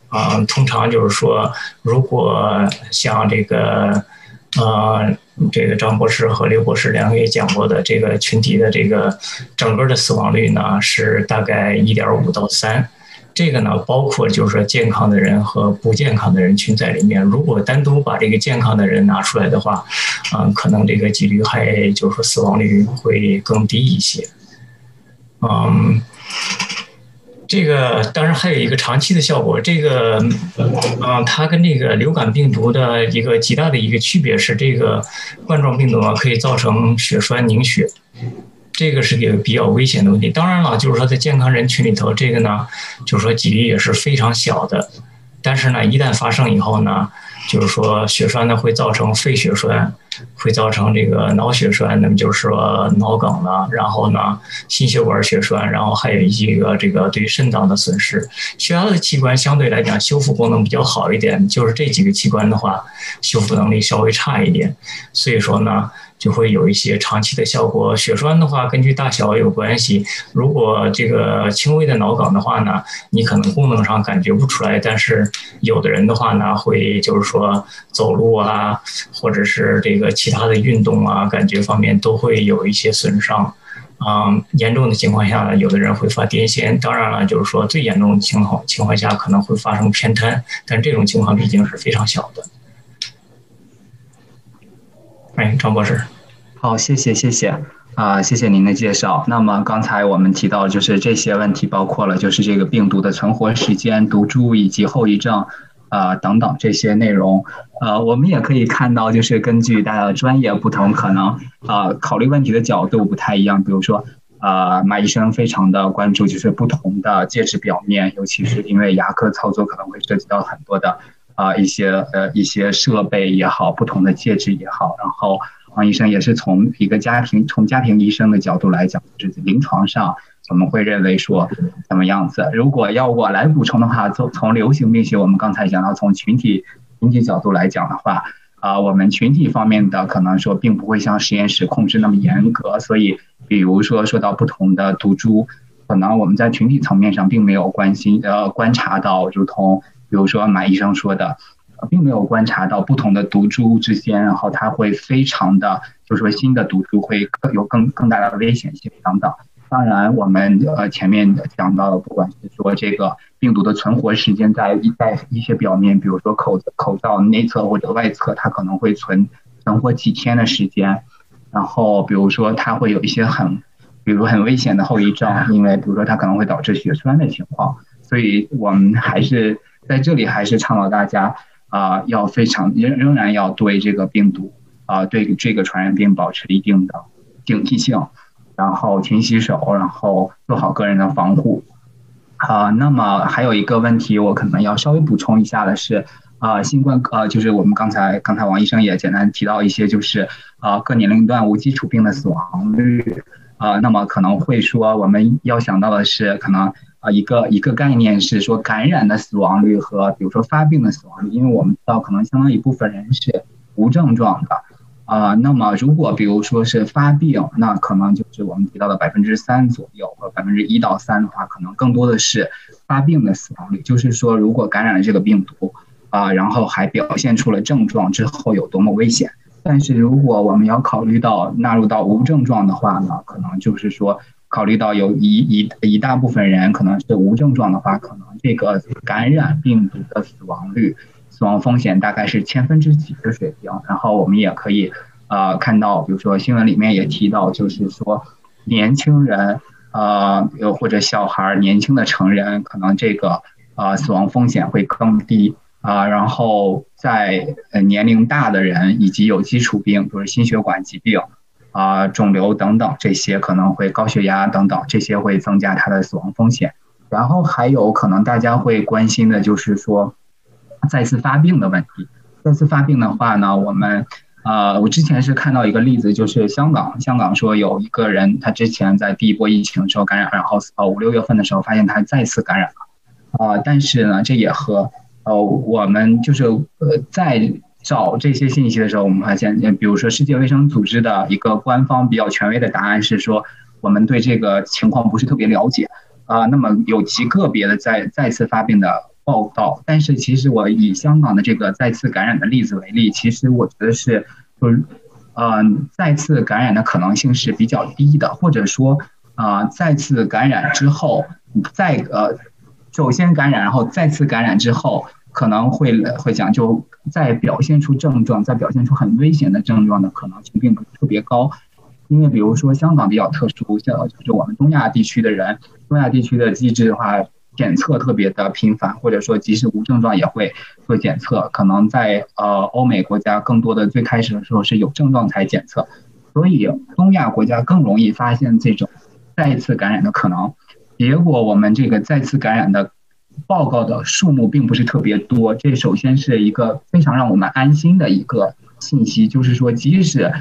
啊，通常就是说，如果像这个，呃，这个张博士和刘博士两个也讲过的，这个群体的这个整个的死亡率呢是大概一点五到三，这个呢包括就是说健康的人和不健康的人群在里面，如果单独把这个健康的人拿出来的话，啊，可能这个几率还就是说死亡率会更低一些，嗯。这个当然还有一个长期的效果，这个，嗯，它跟那个流感病毒的一个极大的一个区别是，这个冠状病毒啊可以造成血栓凝血，这个是一个比较危险的问题。当然了，就是说在健康人群里头，这个呢，就是说几率也是非常小的，但是呢，一旦发生以后呢。就是说，血栓呢会造成肺血栓，会造成这个脑血栓，那么就是说脑梗了。然后呢，心血管血栓，然后还有一个这个对肾脏的损失。其他的器官相对来讲修复功能比较好一点，就是这几个器官的话，修复能力稍微差一点。所以说呢。就会有一些长期的效果。血栓的话，根据大小有关系。如果这个轻微的脑梗的话呢，你可能功能上感觉不出来，但是有的人的话呢，会就是说走路啊，或者是这个其他的运动啊，感觉方面都会有一些损伤。啊，严重的情况下呢，有的人会发癫痫。当然了，就是说最严重的情况情况下可能会发生偏瘫，但这种情况毕竟是非常小的。哎，张博士，好，谢谢，谢谢啊，谢谢您的介绍。那么刚才我们提到，就是这些问题包括了，就是这个病毒的存活时间、毒株以及后遗症啊等等这些内容。呃，我们也可以看到，就是根据大家的专业不同，可能啊考虑问题的角度不太一样。比如说，呃，马医生非常的关注，就是不同的介质表面，尤其是因为牙科操作可能会涉及到很多的。啊，一些呃一些设备也好，不同的介质也好，然后王医生也是从一个家庭从家庭医生的角度来讲，就是临床上我们会认为说怎么样子？如果要我来补充的话，从从流行病学，我们刚才讲到从群体群体角度来讲的话，啊，我们群体方面的可能说并不会像实验室控制那么严格，所以比如说说到不同的毒株，可能我们在群体层面上并没有关心呃观察到，如同。比如说马医生说的，并没有观察到不同的毒株之间，然后它会非常的，就是说新的毒株会更有更更大的危险性等等。当然，我们呃前面讲到了，不管是说这个病毒的存活时间，在一在一些表面，比如说口口罩内侧或者外侧，它可能会存存活几天的时间。然后比如说它会有一些很，比如很危险的后遗症，因为比如说它可能会导致血栓的情况。所以我们还是。在这里还是倡导大家啊，要非常仍仍然要对这个病毒啊，对这个传染病保持一定的警惕性，然后勤洗手，然后做好个人的防护。啊，那么还有一个问题，我可能要稍微补充一下的是，啊，新冠呃，就是我们刚才刚才王医生也简单提到一些，就是啊，各年龄段无基础病的死亡率啊，那么可能会说我们要想到的是可能。啊，一个一个概念是说感染的死亡率和比如说发病的死亡率，因为我们知道可能相当一部分人是无症状的，啊，那么如果比如说是发病，那可能就是我们提到的百分之三左右和百分之一到三的话，可能更多的是发病的死亡率，就是说如果感染了这个病毒，啊，然后还表现出了症状之后有多么危险。但是如果我们要考虑到纳入到无症状的话呢，可能就是说考虑到有一一一大部分人可能是无症状的话，可能这个感染病毒的死亡率、死亡风险大概是千分之几的水平。然后我们也可以呃看到，比如说新闻里面也提到，就是说年轻人呃又或者小孩、年轻的成人，可能这个呃死亡风险会更低啊。然后在呃年龄大的人以及有基础病，比如心血管疾病。啊，肿瘤等等，这些可能会高血压等等，这些会增加它的死亡风险。然后还有可能大家会关心的就是说，再次发病的问题。再次发病的话呢，我们呃，我之前是看到一个例子，就是香港，香港说有一个人，他之前在第一波疫情的时候感染，然后呃五六月份的时候发现他再次感染了，啊，但是呢，这也和呃我们就是呃在。找这些信息的时候，我们发现，比如说世界卫生组织的一个官方比较权威的答案是说，我们对这个情况不是特别了解啊。那么有极个别的再再次发病的报道，但是其实我以香港的这个再次感染的例子为例，其实我觉得是，就是，嗯，再次感染的可能性是比较低的，或者说，啊，再次感染之后，再呃，首先感染，然后再次感染之后。可能会会讲，就在表现出症状，在表现出很危险的症状的可能性并不是特别高，因为比如说香港比较特殊，像就是我们东亚地区的人，东亚地区的机制的话，检测特别的频繁，或者说即使无症状也会做检测。可能在呃欧美国家，更多的最开始的时候是有症状才检测，所以东亚国家更容易发现这种再次感染的可能。结果我们这个再次感染的。报告的数目并不是特别多，这首先是一个非常让我们安心的一个信息，就是说，即使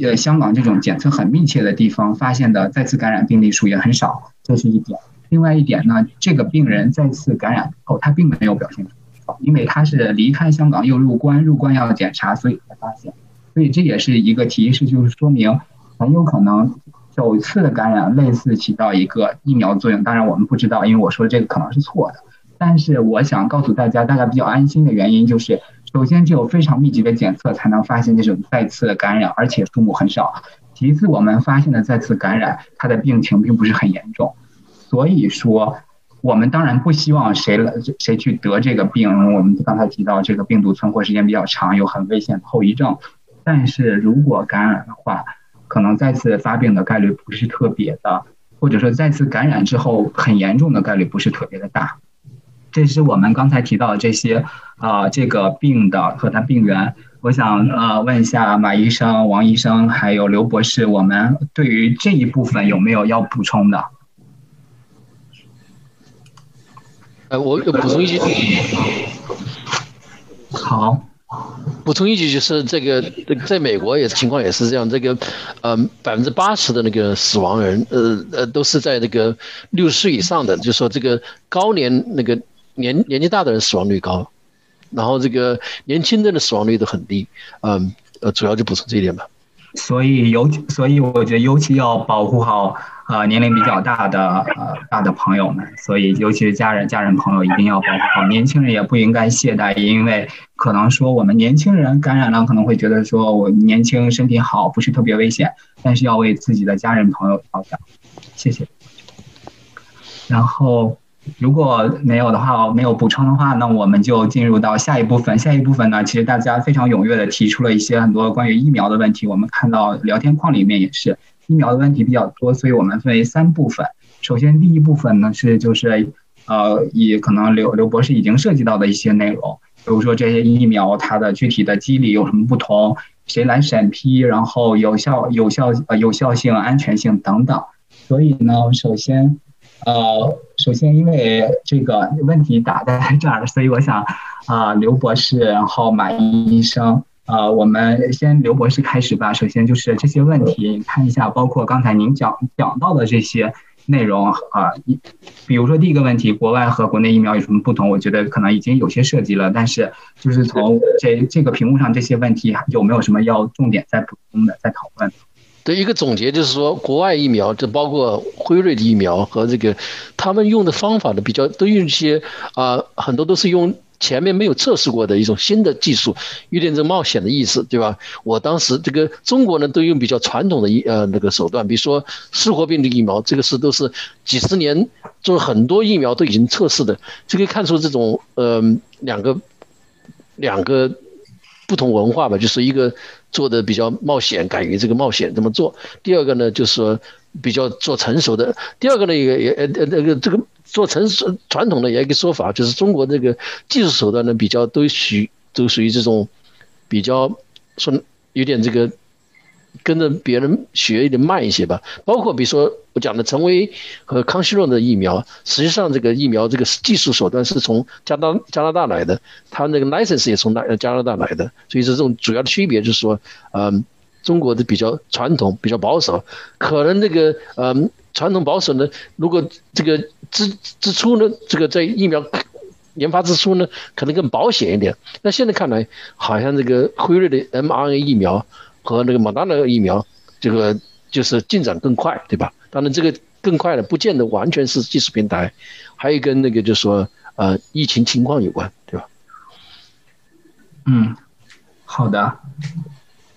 呃香港这种检测很密切的地方发现的再次感染病例数也很少，这是一点。另外一点呢，这个病人再次感染后，他并没有表现出因为他是离开香港又入关，入关要检查，所以才发现。所以这也是一个提示，就是说明很有可能首次的感染类似起到一个疫苗作用。当然我们不知道，因为我说这个可能是错的。但是我想告诉大家，大家比较安心的原因就是，首先只有非常密集的检测才能发现这种再次的感染，而且数目很少。其次，我们发现的再次感染，它的病情并不是很严重。所以说，我们当然不希望谁来谁去得这个病。我们刚才提到这个病毒存活时间比较长，有很危险的后遗症。但是如果感染的话，可能再次发病的概率不是特别的，或者说再次感染之后很严重的概率不是特别的大。这是我们刚才提到的这些，啊，这个病的和它病源。我想呃问一下马医生、王医生还有刘博士，我们对于这一部分有没有要补充的？呃，我补充一些。好，补充一句就是这个，在美国也是情况也是这样，这个，呃，百分之八十的那个死亡人，呃呃，都是在那个六十岁以上的，就说这个高年那个。年年纪大的人死亡率高，然后这个年轻人的死亡率都很低，嗯，呃，主要就补充这一点吧。所以尤所以我觉得尤其要保护好呃年龄比较大的呃大的朋友们，所以尤其是家人家人朋友一定要保护好。年轻人也不应该懈怠，因为可能说我们年轻人感染了，可能会觉得说我年轻身体好，不是特别危险，但是要为自己的家人朋友着想。谢谢。然后。如果没有的话，没有补充的话，那我们就进入到下一部分。下一部分呢，其实大家非常踊跃的提出了一些很多关于疫苗的问题。我们看到聊天框里面也是疫苗的问题比较多，所以我们分为三部分。首先第一部分呢是就是呃，以可能刘刘博士已经涉及到的一些内容，比如说这些疫苗它的具体的机理有什么不同，谁来审批，然后有效有效呃有效性、安全性等等。所以呢，首先。呃，首先因为这个问题打在这儿，所以我想，啊，刘博士，然后马医生，呃，我们先刘博士开始吧。首先就是这些问题，看一下，包括刚才您讲讲到的这些内容啊，比如说第一个问题，国外和国内疫苗有什么不同？我觉得可能已经有些涉及了，但是就是从这这个屏幕上这些问题，有没有什么要重点再补充的，再讨论？的一个总结就是说，国外疫苗，这包括辉瑞的疫苗和这个，他们用的方法呢比较都用一些啊，很多都是用前面没有测试过的一种新的技术，有点这冒险的意思，对吧？我当时这个中国呢，都用比较传统的一呃那个手段，比如说失活病毒疫苗，这个是都是几十年做很多疫苗都已经测试的，这可以看出这种呃两个两个不同文化吧，就是一个做的比较冒险，敢于这个冒险这么做；第二个呢，就是说比较做成熟的；第二个呢，也也呃呃那个这个。做成熟传统的有一个说法，就是中国这个技术手段呢比较都属都属于这种比较说有点这个跟着别人学有点慢一些吧。包括比如说我讲的陈威和康希诺的疫苗，实际上这个疫苗这个技术手段是从加拿加拿大来的，它那个 license 也从那加拿大来的，所以说这种主要的区别就是说，嗯，中国的比较传统比较保守，可能那个嗯。传统保守呢，如果这个支支出呢，这个在疫苗研发支出呢，可能更保险一点。那现在看来，好像这个辉瑞的 mRNA 疫苗和那个莫达纳疫苗，这个就是进展更快，对吧？当然，这个更快的不见得完全是技术平台，还有跟那个就是说呃疫情情况有关，对吧？嗯，好的。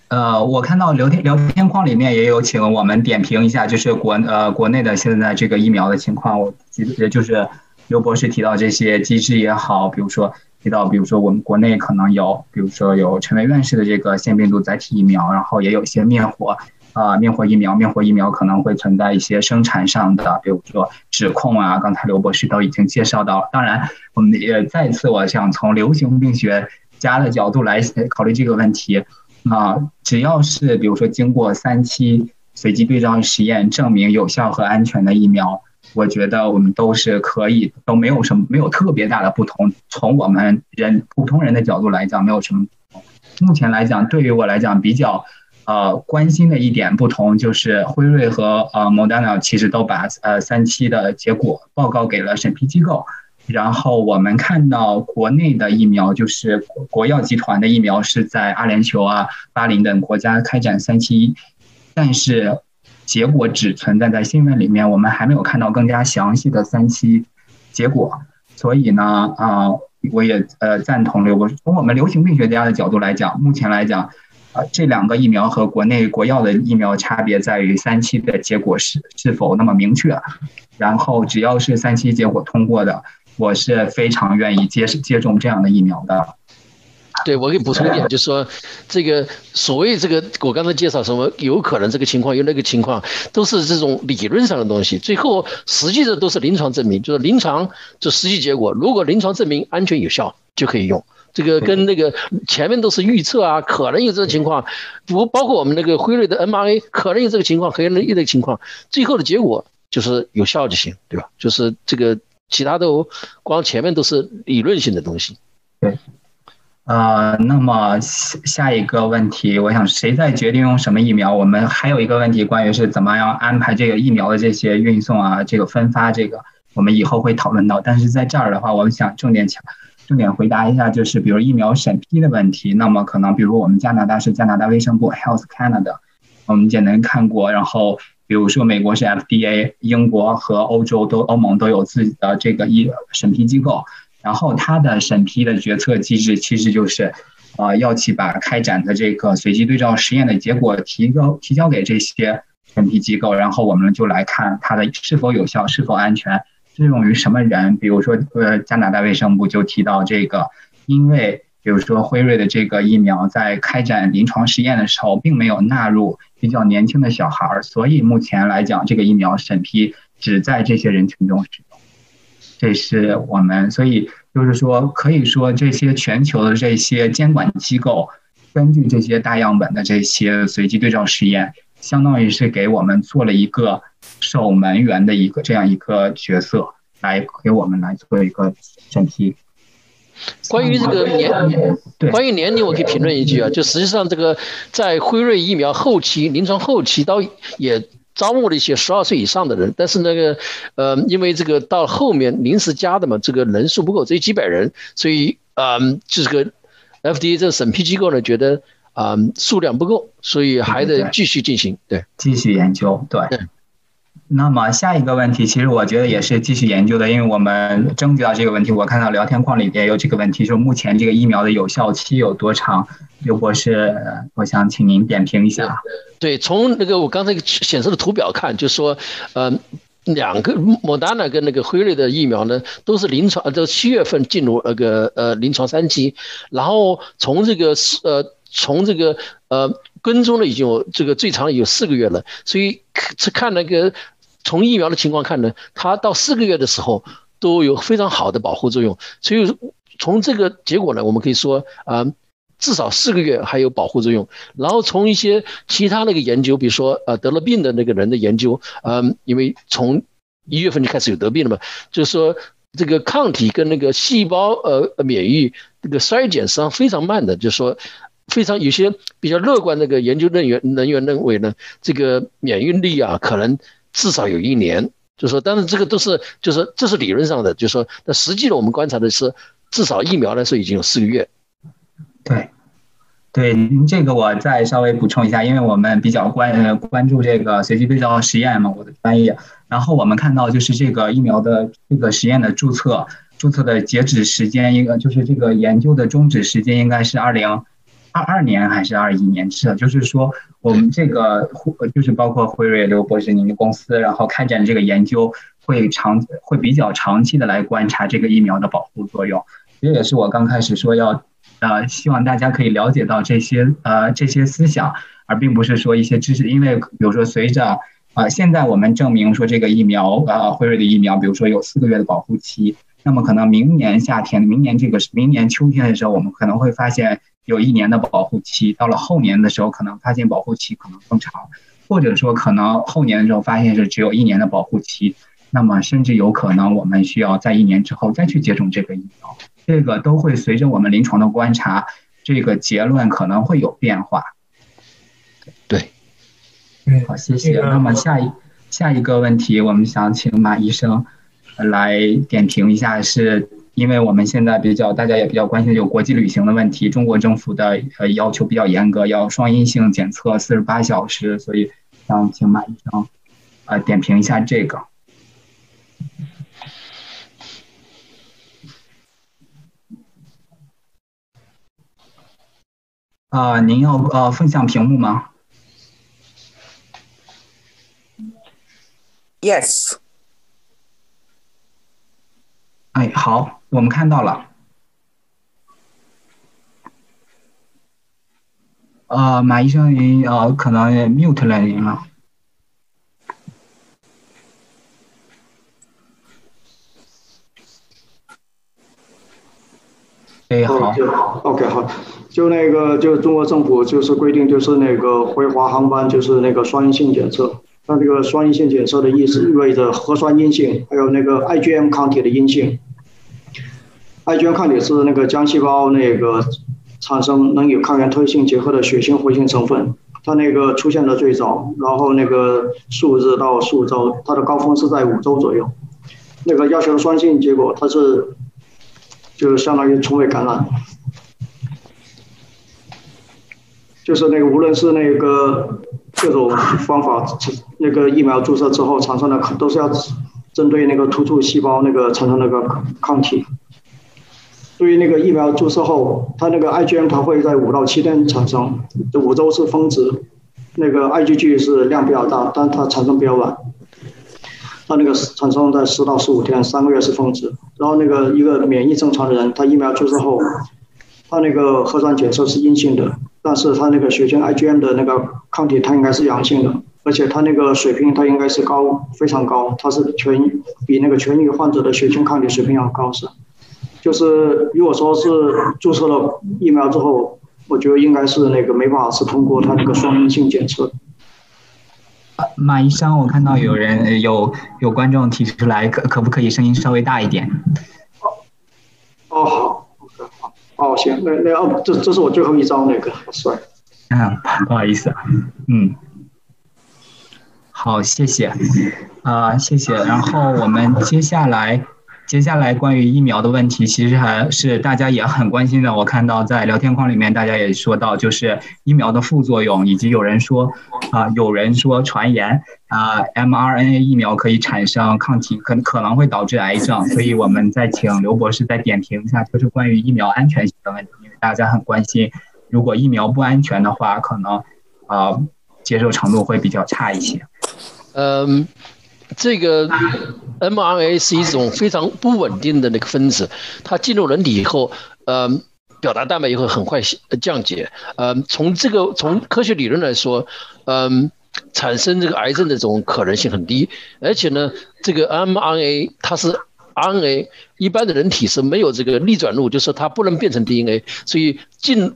呃，我看到聊天聊天框里面也有请我们点评一下，就是国呃国内的现在这个疫苗的情况。我记得就是刘博士提到这些机制也好，比如说提到比如说我们国内可能有，比如说有陈伟院士的这个腺病毒载体疫苗，然后也有一些灭活啊灭活疫苗，灭活疫苗可能会存在一些生产上的，比如说指控啊。刚才刘博士都已经介绍到，当然我们也再次我想从流行病学家的角度来考虑这个问题。啊，只要是比如说经过三期随机对照实验证明有效和安全的疫苗，我觉得我们都是可以，都没有什么没有特别大的不同。从我们人普通人的角度来讲，没有什么。目前来讲，对于我来讲比较呃关心的一点不同，就是辉瑞和呃 Moderna 其实都把呃三期的结果报告给了审批机构。然后我们看到国内的疫苗，就是国药集团的疫苗是在阿联酋啊、巴林等国家开展三期，但是结果只存在在新闻里面，我们还没有看到更加详细的三期结果。所以呢，啊，我也呃赞同刘博士，从我们流行病学家的角度来讲，目前来讲，啊，这两个疫苗和国内国药的疫苗差别在于三期的结果是是否那么明确，然后只要是三期结果通过的。我是非常愿意接接种这样的疫苗的。对，我给补充一点，就是说，这个所谓这个，我刚才介绍什么有可能这个情况有那个情况，都是这种理论上的东西，最后实际的都是临床证明，就是临床就实际结果。如果临床证明安全有效，就可以用。这个跟那个前面都是预测啊，可能有这种情况，不包括我们那个辉瑞的 mRNA，可能有这个情况，可能有那个情况，最后的结果就是有效就行，对吧？就是这个。其他的光前面都是理论性的东西。对，呃，那么下下一个问题，我想谁在决定用什么疫苗？我们还有一个问题，关于是怎么样安排这个疫苗的这些运送啊，这个分发，这个我们以后会讨论到。但是在这儿的话，我想重点强重点回答一下，就是比如疫苗审批的问题。那么可能比如我们加拿大是加拿大卫生部 Health Canada，我们简单看过，然后。比如说，美国是 FDA，英国和欧洲都欧盟都有自己的这个一审批机构，然后它的审批的决策机制其实就是，呃，药企把开展的这个随机对照实验的结果提交提交给这些审批机构，然后我们就来看它的是否有效、是否安全、适用于什么人。比如说，呃，加拿大卫生部就提到这个，因为。比如说辉瑞的这个疫苗在开展临床实验的时候，并没有纳入比较年轻的小孩儿，所以目前来讲，这个疫苗审批只在这些人群中使用。这是我们，所以就是说，可以说这些全球的这些监管机构，根据这些大样本的这些随机对照实验，相当于是给我们做了一个守门员的一个这样一个角色，来给我们来做一个审批。关于这个年，关于年龄，我可以评论一句啊，就实际上这个在辉瑞疫苗后期临床后期，到也招募了一些十二岁以上的人，但是那个呃，因为这个到后面临时加的嘛，这个人数不够，只有几百人，所以嗯，这个 FDA 这个审批机构呢觉得啊数量不够，所以还得继续进行，对，继续研究，对。那么下一个问题，其实我觉得也是继续研究的，因为我们征集到这个问题，我看到聊天框里边有这个问题，说目前这个疫苗的有效期有多长？刘博士，我想请您点评一下。对，从那个我刚才显示的图表看，就说，呃，两个莫达纳跟那个辉瑞的疫苗呢，都是临床，这七月份进入那个呃临床三期，然后从这个呃从这个呃跟踪了已经有这个最长有四个月了，所以是看那个。从疫苗的情况看呢，它到四个月的时候都有非常好的保护作用，所以从这个结果呢，我们可以说啊，至少四个月还有保护作用。然后从一些其他那个研究，比如说呃得了病的那个人的研究，嗯，因为从一月份就开始有得病了嘛，就是说这个抗体跟那个细胞呃免疫这个衰减实际上非常慢的，就是说非常有些比较乐观那个研究人员人员认为呢，这个免疫力啊可能。至少有一年，就说，但是这个都是，就是这是理论上的，就说，那实际的我们观察的是，至少疫苗来说已经有四个月。对，对，这个我再稍微补充一下，因为我们比较关呃关注这个随机对照实验嘛，我的专业。然后我们看到就是这个疫苗的这个实验的注册，注册的截止时间，应该就是这个研究的终止时间应该是二零。二二年还是二一年？是的，就是说我们这个就是包括辉瑞刘博士您的公司，然后开展这个研究，会长会比较长期的来观察这个疫苗的保护作用。这也是我刚开始说要，呃，希望大家可以了解到这些呃这些思想，而并不是说一些知识。因为比如说随着啊，现在我们证明说这个疫苗呃辉瑞的疫苗，比如说有四个月的保护期，那么可能明年夏天、明年这个明年秋天的时候，我们可能会发现。有一年的保护期，到了后年的时候，可能发现保护期可能更长，或者说可能后年的时候发现是只有一年的保护期，那么甚至有可能我们需要在一年之后再去接种这个疫苗，这个都会随着我们临床的观察，这个结论可能会有变化。对，嗯好，谢谢。那么下一下一个问题，我们想请马医生来点评一下是。因为我们现在比较，大家也比较关心有国际旅行的问题，中国政府的呃要求比较严格，要双阴性检测四十八小时，所以想请马医生呃点评一下这个。啊，您要呃分享屏幕吗？Yes。哎，好。我们看到了，呃，马医生您呃可能 mute 了您了。哎，好，OK，好，就那个，就中国政府就是规定，就是那个回华航班就是那个双阴性检测。那这个双阴性检测的意思意味着核酸阴性，还有那个 IgM 抗体的阴性。IgM 抗体是那个浆细胞那个产生能与抗原特性结合的血清活性成分，它那个出现的最早，然后那个数日到数周，它的高峰是在五周左右。那个要求酸性结果，它是就相当于从未感染，就是那个无论是那个各种方法，那个疫苗注射之后产生的，都是要针对那个突触细胞那个产生那个抗体。对于那个疫苗注射后，它那个 IgM 它会在五到七天产生，这五周是峰值，那个 IgG 是量比较大，但它产生比较晚，它那个产生在十到十五天，三个月是峰值。然后那个一个免疫正常的人，他疫苗注射后，他那个核酸检测是阴性的，但是他那个血清 IgM 的那个抗体它应该是阳性的，而且他那个水平它应该是高，非常高，它是全比那个痊愈患者的血清抗体水平要高是。就是如果说是注射了疫苗之后，我觉得应该是那个没办法是通过它那个双阴性检测。马医生，我看到有人有有观众提出来，可可不可以声音稍微大一点？哦，好，好，哦，行，那那哦，这这是我最后一张那个，好帅。嗯，不好意思，嗯，好，谢谢，啊，谢谢。然后我们接下来。接下来关于疫苗的问题，其实还是大家也很关心的。我看到在聊天框里面，大家也说到，就是疫苗的副作用，以及有人说，啊，有人说传言啊，mRNA 疫苗可以产生抗体，可可能会导致癌症。所以我们再请刘博士再点评一下，就是关于疫苗安全性的问题，因为大家很关心，如果疫苗不安全的话，可能啊接受程度会比较差一些。嗯。这个 mRNA 是一种非常不稳定的那个分子，它进入人体以后，呃，表达蛋白也会很快降解。呃，从这个从科学理论来说，嗯，产生这个癌症的这种可能性很低。而且呢，这个 mRNA 它是 RNA，一般的人体是没有这个逆转录，就是它不能变成 DNA，所以进。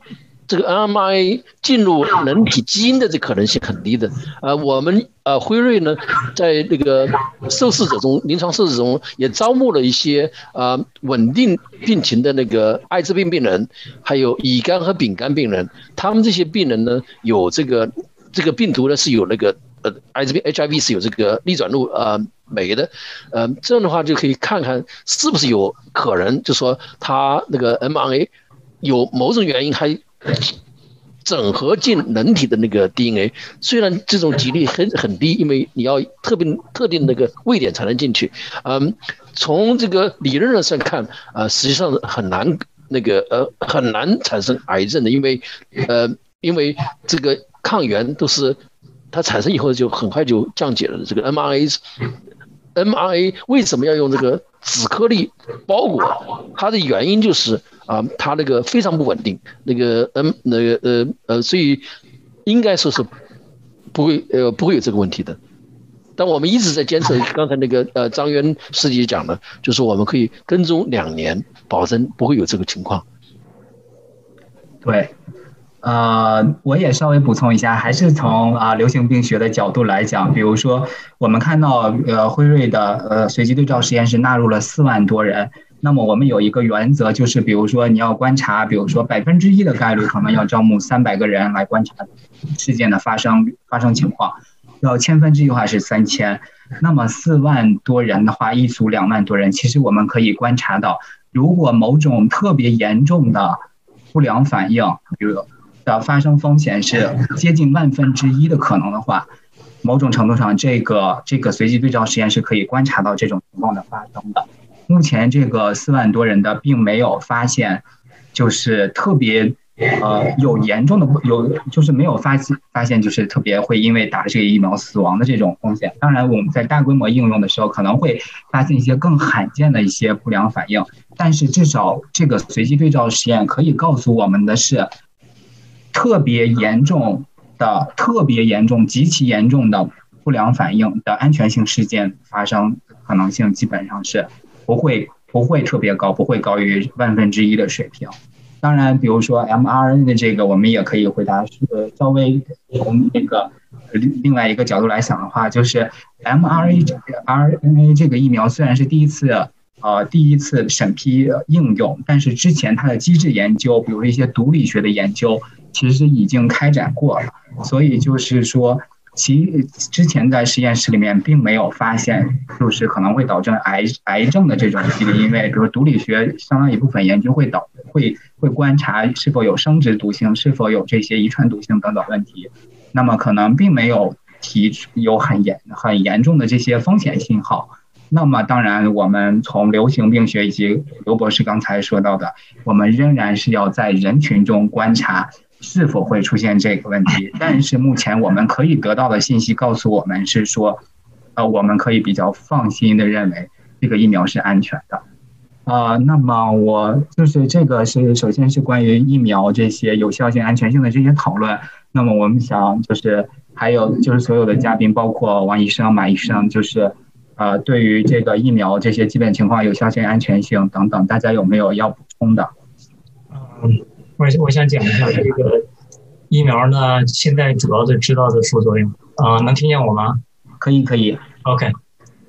这个 mRNA 进入人体基因的这可能性很低的，呃，我们呃辉瑞呢，在那个受试者中，临床受试者中也招募了一些呃稳定病情的那个艾滋病病人，还有乙肝和丙肝病人，他们这些病人呢，有这个这个病毒呢是有那个呃艾滋病 HIV 是有这个逆转录呃酶的，呃，这样的话就可以看看是不是有可能，就说他那个 mRNA 有某种原因还。整合进人体的那个 DNA，虽然这种几率很很低，因为你要特别特定那个位点才能进去。嗯，从这个理论上看，啊，实际上很难那个呃很难产生癌症的，因为呃因为这个抗原都是它产生以后就很快就降解了。这个 mRNA，mRNA 为什么要用这个脂颗粒包裹？它的原因就是。啊，它那个非常不稳定，那个嗯，那个呃呃，所以应该说是不会呃不会有这个问题的。但我们一直在坚持，刚才那个呃张渊师姐讲的，就是我们可以跟踪两年，保证不会有这个情况。对，呃，我也稍微补充一下，还是从啊流行病学的角度来讲，比如说我们看到呃辉瑞的呃随机对照实验室纳入了四万多人。那么我们有一个原则，就是比如说你要观察，比如说百分之一的概率，可能要招募三百个人来观察事件的发生发生情况，要千分之一的话是三千，那么四万多人的话，一组两万多人，其实我们可以观察到，如果某种特别严重的不良反应，比如的发生风险是接近万分之一的可能的话，某种程度上，这个这个随机对照实验是可以观察到这种情况的发生的。目前这个四万多人的，并没有发现，就是特别，呃，有严重的有，就是没有发现发现，就是特别会因为打了这个疫苗死亡的这种风险。当然，我们在大规模应用的时候，可能会发现一些更罕见的一些不良反应。但是至少这个随机对照实验可以告诉我们的是，特别严重的、特别严重、极其严重的不良反应的安全性事件发生可能性基本上是。不会不会特别高，不会高于万分之一的水平。当然，比如说 mRNA 的这个，我们也可以回答，是，稍微从那个另另外一个角度来想的话，就是 mRNA RNA 这个疫苗虽然是第一次呃第一次审批应用，但是之前它的机制研究，比如一些毒理学的研究，其实已经开展过了。所以就是说。其之前在实验室里面并没有发现，就是可能会导致癌癌症的这种几率，因为比如毒理学相当一部分研究会导会会观察是否有生殖毒性，是否有这些遗传毒性等等问题，那么可能并没有提出有很严很严重的这些风险信号。那么当然，我们从流行病学以及刘博士刚才说到的，我们仍然是要在人群中观察。是否会出现这个问题？但是目前我们可以得到的信息告诉我们是说，呃，我们可以比较放心的认为这个疫苗是安全的。啊，那么我就是这个是首先是关于疫苗这些有效性、安全性的这些讨论。那么我们想就是还有就是所有的嘉宾，包括王医生、马医生，就是呃，对于这个疫苗这些基本情况、有效性、安全性等等，大家有没有要补充的？嗯。我我想讲一下这个疫苗呢，现在主要的知道的副作用啊，能听见我吗？可以，可以。OK，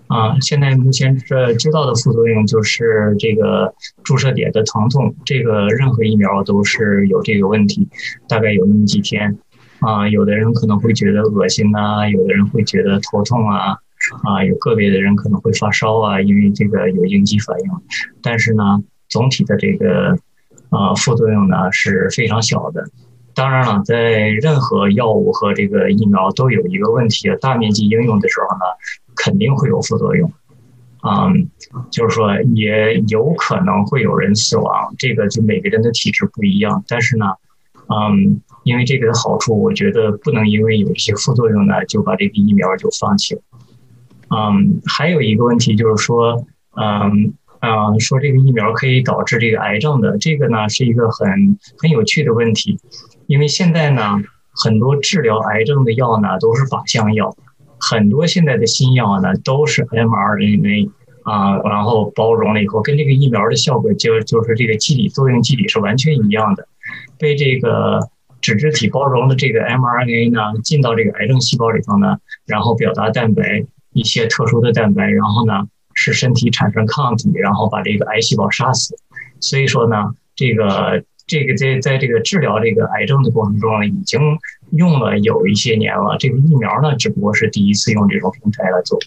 啊，现在目前这知道的副作用就是这个注射点的疼痛，这个任何疫苗都是有这个问题，大概有那么几天啊，有的人可能会觉得恶心呐，有的人会觉得头痛啊，啊，有个别的人可能会发烧啊，因为这个有应激反应，但是呢，总体的这个啊副作用呢是非常小的。当然了，在任何药物和这个疫苗都有一个问题，大面积应用的时候呢，肯定会有副作用。嗯，就是说也有可能会有人死亡，这个就每个人的体质不一样。但是呢，嗯，因为这个的好处，我觉得不能因为有一些副作用呢，就把这个疫苗就放弃了。嗯，还有一个问题就是说，嗯啊，说这个疫苗可以导致这个癌症的，这个呢是一个很很有趣的问题，因为现在呢，很多治疗癌症的药呢都是靶向药。很多现在的新药呢，都是 mRNA 啊，然后包容了以后，跟这个疫苗的效果就就是这个机理作用机理是完全一样的。被这个脂质体包容的这个 mRNA 呢，进到这个癌症细胞里头呢，然后表达蛋白一些特殊的蛋白，然后呢使身体产生抗体，然后把这个癌细胞杀死。所以说呢，这个。这个在在这个治疗这个癌症的过程中呢，已经用了有一些年了。这个疫苗呢，只不过是第一次用这种平台来做。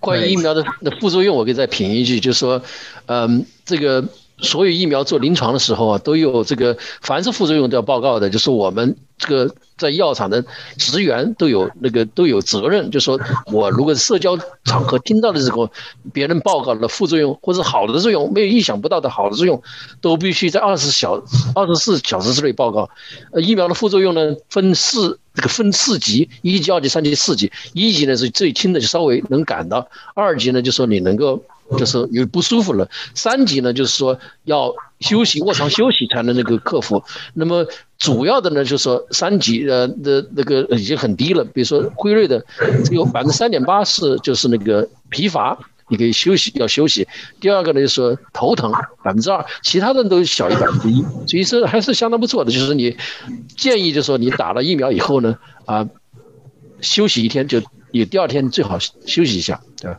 关于疫苗的的副作用，我可以再评一句，就是说，嗯，这个。所有疫苗做临床的时候啊，都有这个，凡是副作用都要报告的。就是我们这个在药厂的职员都有那个都有责任，就说我如果社交场合听到的这个别人报告的副作用或者好的作用，没有意想不到的好的作用，都必须在二十小二十四小时之内报告。呃，疫苗的副作用呢分四这个分四级，一级、二级、三级、四级。一级呢是最轻的，就稍微能感到；二级呢就说你能够。就是有不舒服了，三级呢，就是说要休息卧床休息才能那个克服。那么主要的呢，就是说三级呃的那个已经很低了，比如说辉瑞的只有百分之三点八是就是那个疲乏，你可以休息要休息。第二个呢，就是说头疼百分之二，其他的都小于百分之一，所以说还是相当不错的。就是你建议，就是说你打了疫苗以后呢，啊，休息一天就你第二天最好休息一下，对吧？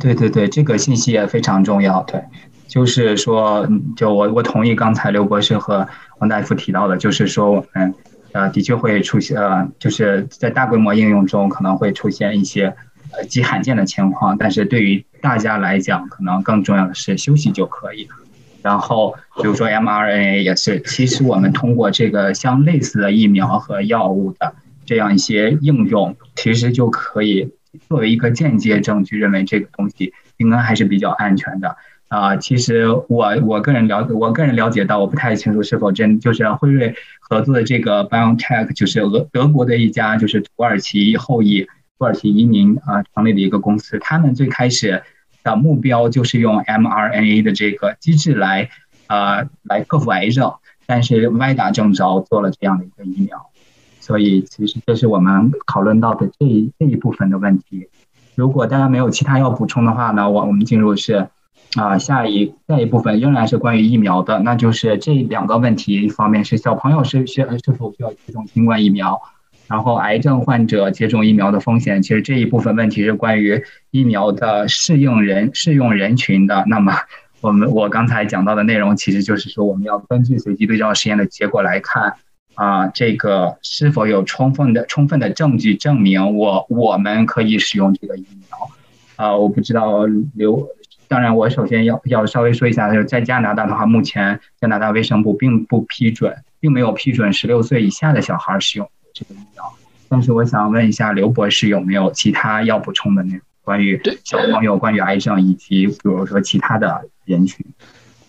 对对对，这个信息也非常重要。对，就是说，就我我同意刚才刘博士和王大夫提到的，就是说，我们，呃，的确会出现，呃，就是在大规模应用中可能会出现一些呃极罕见的情况，但是对于大家来讲，可能更重要的是休息就可以了。然后，比如说 mRNA 也是，其实我们通过这个相类似的疫苗和药物的这样一些应用，其实就可以。作为一个间接证据，认为这个东西应该还是比较安全的啊。其实我我个人了我个人了解到，我不太清楚是否真就是辉瑞合作的这个 BioNTech，就是俄德国的一家就是土耳其后裔土耳其移民啊成立的一个公司。他们最开始的目标就是用 mRNA 的这个机制来啊来克服癌症，但是歪打正着做了这样的一个疫苗。所以，其实这是我们讨论到的这一这一部分的问题。如果大家没有其他要补充的话呢，我我们进入是啊下一下一部分仍然是关于疫苗的，那就是这两个问题：一方面是小朋友是需是否需要接种新冠疫苗，然后癌症患者接种疫苗的风险。其实这一部分问题是关于疫苗的适应人适用人群的。那么我们我刚才讲到的内容，其实就是说我们要根据随机对照实验的结果来看。啊，这个是否有充分的充分的证据证明我我们可以使用这个疫苗？啊，我不知道刘，当然我首先要要稍微说一下，就是在加拿大的话，目前加拿大卫生部并不批准，并没有批准十六岁以下的小孩使用这个疫苗。但是我想问一下刘博士，有没有其他要补充的内容？关于小朋友，关于癌症，以及比如说其他的人群？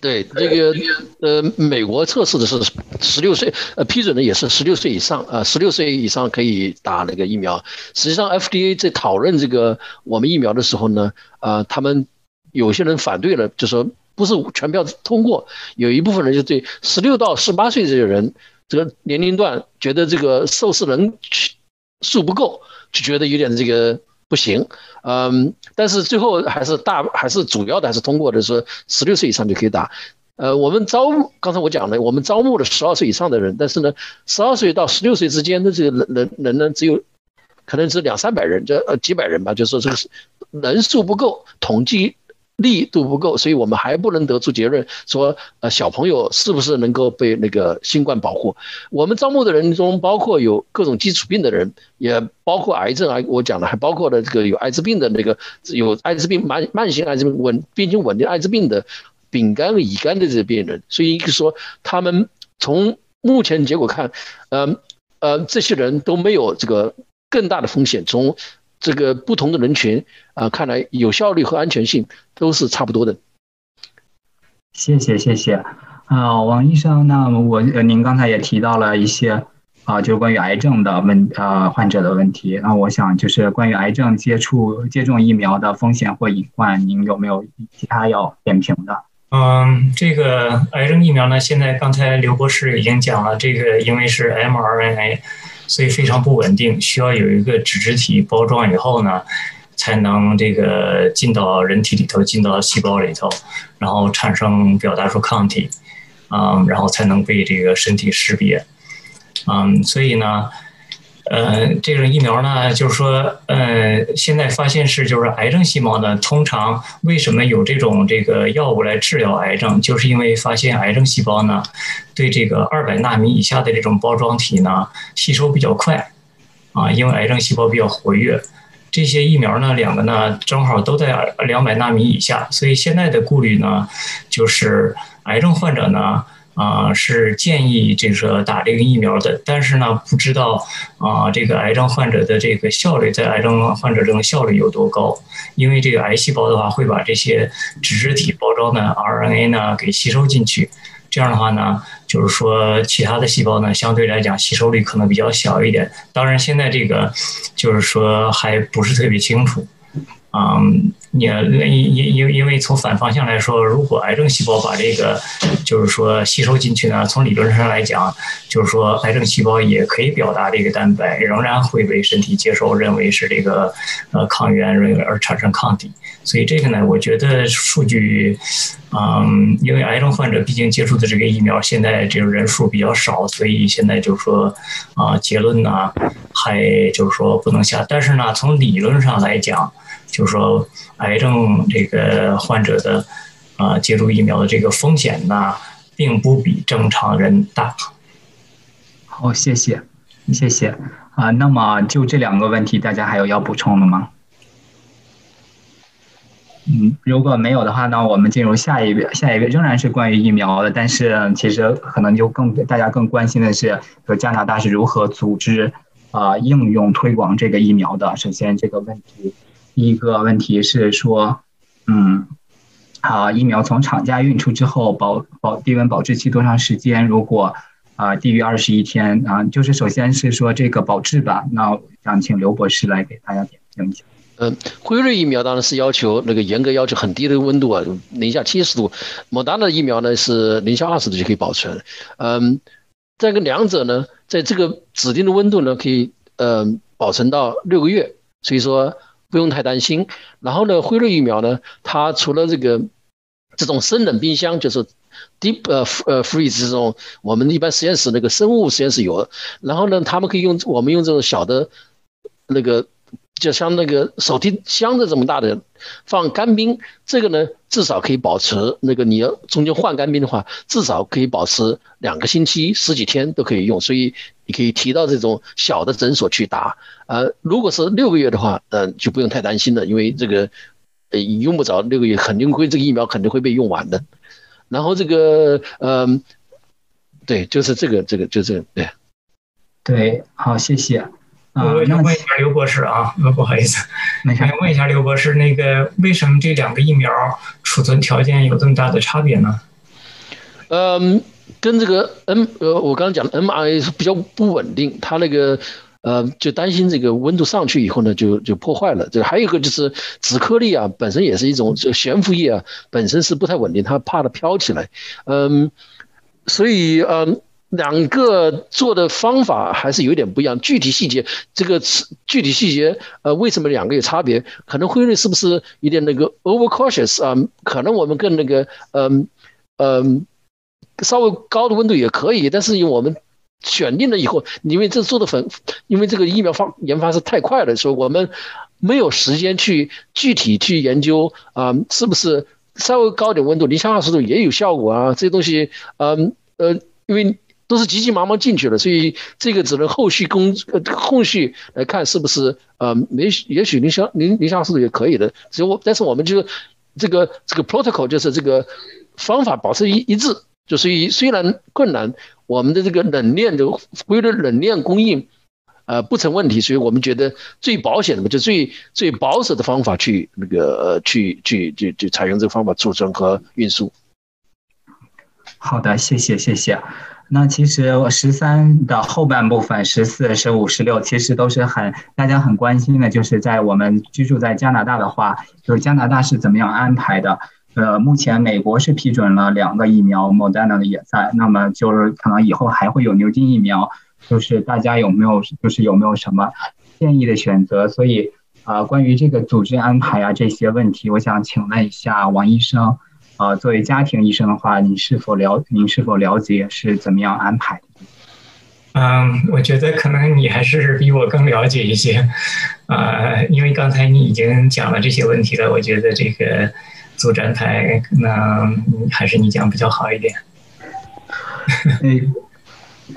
对，这个呃，美国测试的是十六岁，呃，批准的也是十六岁以上，啊，十六岁以上可以打那个疫苗。实际上，FDA 在讨论这个我们疫苗的时候呢，啊，他们有些人反对了，就说不是全票通过，有一部分人就对十六到十八岁这些人这个年龄段觉得这个受试人数不够，就觉得有点这个。不行，嗯，但是最后还是大还是主要的还是通过的是十六岁以上就可以打，呃，我们招募刚才我讲的，我们招募了十二岁以上的人，但是呢，十二岁到十六岁之间的这个人人人呢，只有可能是两三百人，就呃几百人吧，就说这个人数不够，统计力度不够，所以我们还不能得出结论说，呃，小朋友是不是能够被那个新冠保护？我们招募的人中，包括有各种基础病的人，也包括癌症啊，我讲的还包括了这个有艾滋病的那个有艾滋病慢慢性艾滋病稳病情稳定艾滋病的丙肝乙肝的这些病人，所以说他们从目前结果看，呃呃，这些人都没有这个更大的风险。从这个不同的人群啊，看来有效率和安全性都是差不多的。谢谢谢谢啊，王医生，那我呃，您刚才也提到了一些啊，就是关于癌症的问呃患者的问题。那我想就是关于癌症接触接种疫苗的风险或隐患，您有没有其他要点评的？嗯，这个癌症疫苗呢，现在刚才刘博士已经讲了，这个因为是 mRNA。所以非常不稳定，需要有一个脂质体包装以后呢，才能这个进到人体里头，进到细胞里头，然后产生表达出抗体，嗯，然后才能被这个身体识别，嗯，所以呢。呃，这种疫苗呢，就是说，呃，现在发现是，就是癌症细胞呢，通常为什么有这种这个药物来治疗癌症，就是因为发现癌症细胞呢，对这个二百纳米以下的这种包装体呢，吸收比较快，啊，因为癌症细胞比较活跃，这些疫苗呢，两个呢，正好都在两百纳米以下，所以现在的顾虑呢，就是癌症患者呢。啊，是建议这个打这个疫苗的，但是呢，不知道啊，这个癌症患者的这个效率在癌症患者中效率有多高？因为这个癌细胞的话，会把这些脂质体包装的 RNA 呢给吸收进去，这样的话呢，就是说其他的细胞呢，相对来讲吸收率可能比较小一点。当然，现在这个就是说还不是特别清楚。嗯，你因因因因为从反方向来说，如果癌症细胞把这个就是说吸收进去呢，从理论上来讲，就是说癌症细胞也可以表达这个蛋白，仍然会被身体接受，认为是这个呃抗原，而产生抗体。所以这个呢，我觉得数据，嗯，因为癌症患者毕竟接触的这个疫苗现在这个人数比较少，所以现在就是说啊，结论呢还就是说不能下。但是呢，从理论上来讲。就是说，癌症这个患者的啊，接种疫苗的这个风险呢，并不比正常人大。好，谢谢，谢谢啊。那么就这两个问题，大家还有要补充的吗？嗯，如果没有的话呢，我们进入下一个，下一个仍然是关于疫苗的，但是其实可能就更大家更关心的是，说加拿大是如何组织啊应用推广这个疫苗的。首先这个问题。第一个问题是说，嗯，啊，疫苗从厂家运出之后，保保低温保质期多长时间？如果啊低于二十一天啊，就是首先是说这个保质吧。那想请刘博士来给大家点评一下。嗯，辉瑞疫苗当然是要求那个严格要求很低的温度啊，零下七十度。莫达纳疫苗呢是零下二十度就可以保存。嗯，这个两者呢，在这个指定的温度呢，可以嗯保存到六个月。所以说。不用太担心。然后呢，辉瑞疫苗呢，它除了这个这种生冷冰箱，就是 deep 呃呃 freeze 这种，我们一般实验室那个生物实验室有。然后呢，他们可以用我们用这种小的那个。就像那个手提箱子这么大的放干冰，这个呢至少可以保持那个你要中间换干冰的话，至少可以保持两个星期十几天都可以用，所以你可以提到这种小的诊所去打。呃，如果是六个月的话，嗯，就不用太担心了，因为这个呃用不着六个月，肯定会这个疫苗肯定会被用完的。然后这个嗯，对，就是这个这个就这个对，对，好，谢谢。我想问一下刘博士啊，呃，不好意思，[LAUGHS] 我想问一下刘博士，那个为什么这两个疫苗储存条件有这么大的差别呢？嗯，跟这个 M 呃，我刚刚讲的 mRNA 是比较不稳定，它那个呃，就担心这个温度上去以后呢，就就破坏了。这个还有一个就是脂颗粒啊，本身也是一种这悬浮液啊，本身是不太稳定，它怕它飘起来。嗯，所以嗯。两个做的方法还是有点不一样，具体细节这个具体细节，呃，为什么两个有差别？可能辉瑞是不是有点那个 over cautious 啊？可能我们更那个，嗯嗯，稍微高的温度也可以，但是因为我们选定了以后，因为这做的很，因为这个疫苗发研发是太快了，所以我们没有时间去具体去研究啊，是不是稍微高点温度，零下二十度也有效果啊？这些东西，嗯呃，因为都是急急忙忙进去了，所以这个只能后续工呃后续来看是不是呃没也许离消离离消化速度也可以的，只有但是我们就这个这个 protocol 就是这个方法保持一一致，就所以虽然困难，我们的这个冷链的规律冷链供应。呃，不成问题，所以我们觉得最保险的嘛，就最最保守的方法去那个去去去去采用这个方法储存和运输。好的，谢谢谢谢。那其实十三的后半部分，十四、十五、十六，其实都是很大家很关心的，就是在我们居住在加拿大的话，就是加拿大是怎么样安排的？呃，目前美国是批准了两个疫苗，Moderna 的也在，那么就是可能以后还会有牛津疫苗。就是大家有没有，就是有没有什么建议的选择？所以啊，关于这个组织安排啊这些问题，我想请问一下王医生，啊，作为家庭医生的话，你是否了您是否了解是怎么样安排的？嗯，我觉得可能你还是比我更了解一些，啊，因为刚才你已经讲了这些问题了，我觉得这个组站台可能还是你讲比较好一点。[LAUGHS]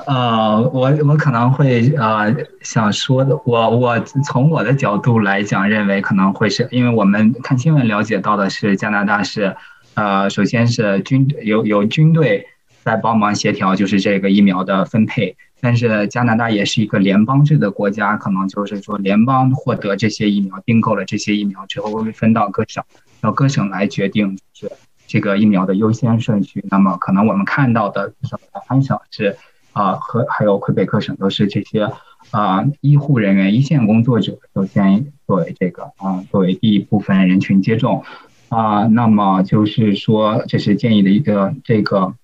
呃，我我可能会呃想说的，我我从我的角度来讲，认为可能会是因为我们看新闻了解到的是加拿大是，呃，首先是军有有军队在帮忙协调，就是这个疫苗的分配，但是加拿大也是一个联邦制的国家，可能就是说联邦获得这些疫苗，订购了这些疫苗之后会分到各省，由各省来决定是这个疫苗的优先顺序。那么可能我们看到的省安省是。啊，和还有魁北克省都是这些啊，医护人员、一线工作者首先作为这个啊，作为第一部分人群接种啊。那么就是说，这是建议的一个这个，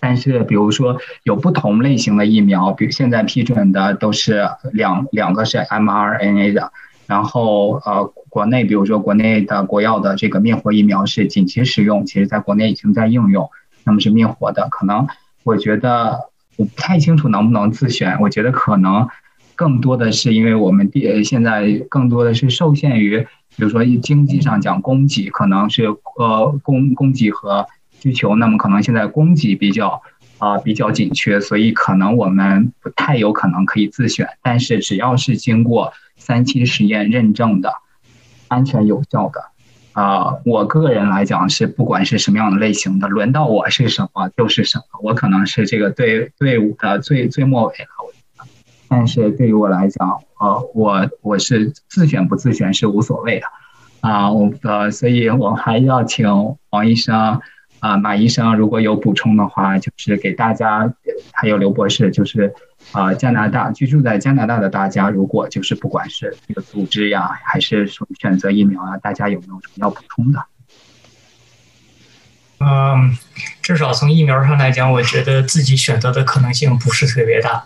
但是比如说有不同类型的疫苗，比如现在批准的都是两两个是 mRNA 的，然后呃，国内比如说国内的国药的这个灭活疫苗是紧急使用，其实在国内已经在应用，那么是灭活的，可能我觉得。我不太清楚能不能自选，我觉得可能更多的是因为我们第现在更多的是受限于，比如说经济上讲供给，可能是呃供供给和需求，那么可能现在供给比较啊比较紧缺，所以可能我们不太有可能可以自选，但是只要是经过三期实验认证的，安全有效的。啊，我个人来讲是，不管是什么样的类型的，轮到我是什么就是什么。我可能是这个队队伍的最最末尾了，但是对于我来讲，呃，我我是自选不自选是无所谓的，啊，我呃，所以我还要请王医生。啊，马医生，如果有补充的话，就是给大家，还有刘博士，就是啊，加拿大居住在加拿大的大家，如果就是不管是这个组织呀，还是说选择疫苗啊，大家有没有什么要补充的？嗯，至少从疫苗上来讲，我觉得自己选择的可能性不是特别大，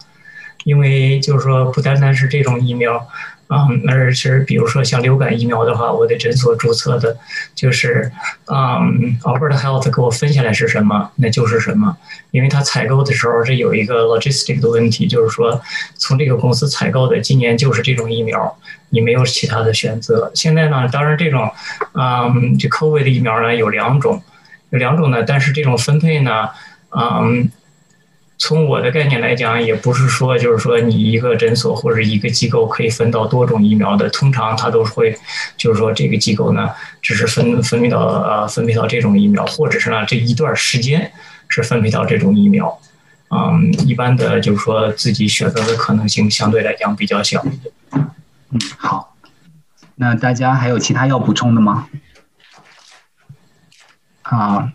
因为就是说，不单单是这种疫苗。嗯，而是比如说像流感疫苗的话，我的诊所注册的，就是嗯，Albert Health 给我分下来是什么，那就是什么。因为他采购的时候这有一个 logistic 的问题，就是说从这个公司采购的，今年就是这种疫苗，你没有其他的选择。现在呢，当然这种嗯，这 COVID 的疫苗呢有两种，有两种呢，但是这种分配呢，嗯。从我的概念来讲，也不是说就是说你一个诊所或者一个机构可以分到多种疫苗的，通常它都会，就是说这个机构呢，只是分分配到呃分配到这种疫苗，或者是呢这一段时间是分配到这种疫苗，嗯，一般的就是说自己选择的可能性相对来讲比较小。嗯，好，那大家还有其他要补充的吗？啊。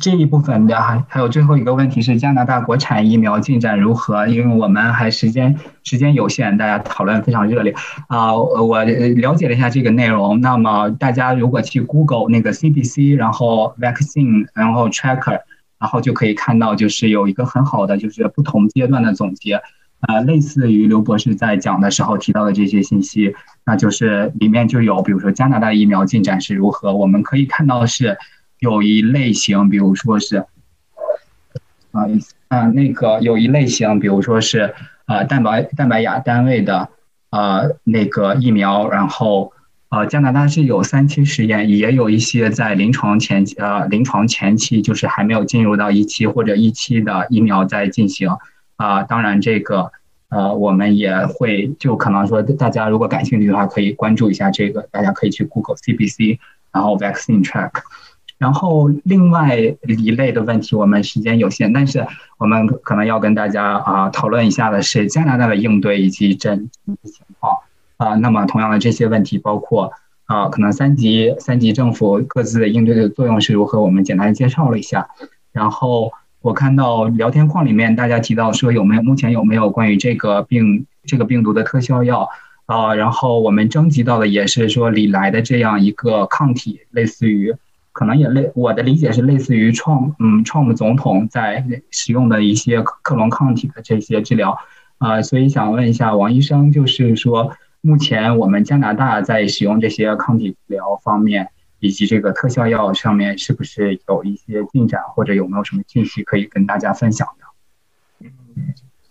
这一部分的还还有最后一个问题是加拿大国产疫苗进展如何？因为我们还时间时间有限，大家讨论非常热烈啊。我了解了一下这个内容，那么大家如果去 Google 那个 CBC，然后 vaccine，然后 tracker，然后就可以看到就是有一个很好的就是不同阶段的总结，呃，类似于刘博士在讲的时候提到的这些信息，那就是里面就有比如说加拿大疫苗进展是如何，我们可以看到是。有一类型，比如说是，啊，啊，那个有一类型，比如说是啊，蛋白蛋白亚单位的呃那个疫苗，然后呃加拿大是有三期实验，也有一些在临床前期呃临床前期就是还没有进入到一期或者一期的疫苗在进行啊，当然这个呃我们也会就可能说大家如果感兴趣的话可以关注一下这个，大家可以去 Google CBC，然后 Vaccine Track。然后另外一类的问题，我们时间有限，但是我们可能要跟大家啊讨论一下的是加拿大的应对以及诊情况啊。那么同样的这些问题，包括啊可能三级三级政府各自的应对的作用是如何，我们简单介绍了一下。然后我看到聊天框里面大家提到说有没有目前有没有关于这个病这个病毒的特效药啊？然后我们征集到的也是说李来的这样一个抗体，类似于。可能也类，我的理解是类似于创，嗯，创姆总统在使用的一些克隆抗体的这些治疗，啊，所以想问一下王医生，就是说目前我们加拿大在使用这些抗体治疗方面，以及这个特效药上面，是不是有一些进展，或者有没有什么信息可以跟大家分享的？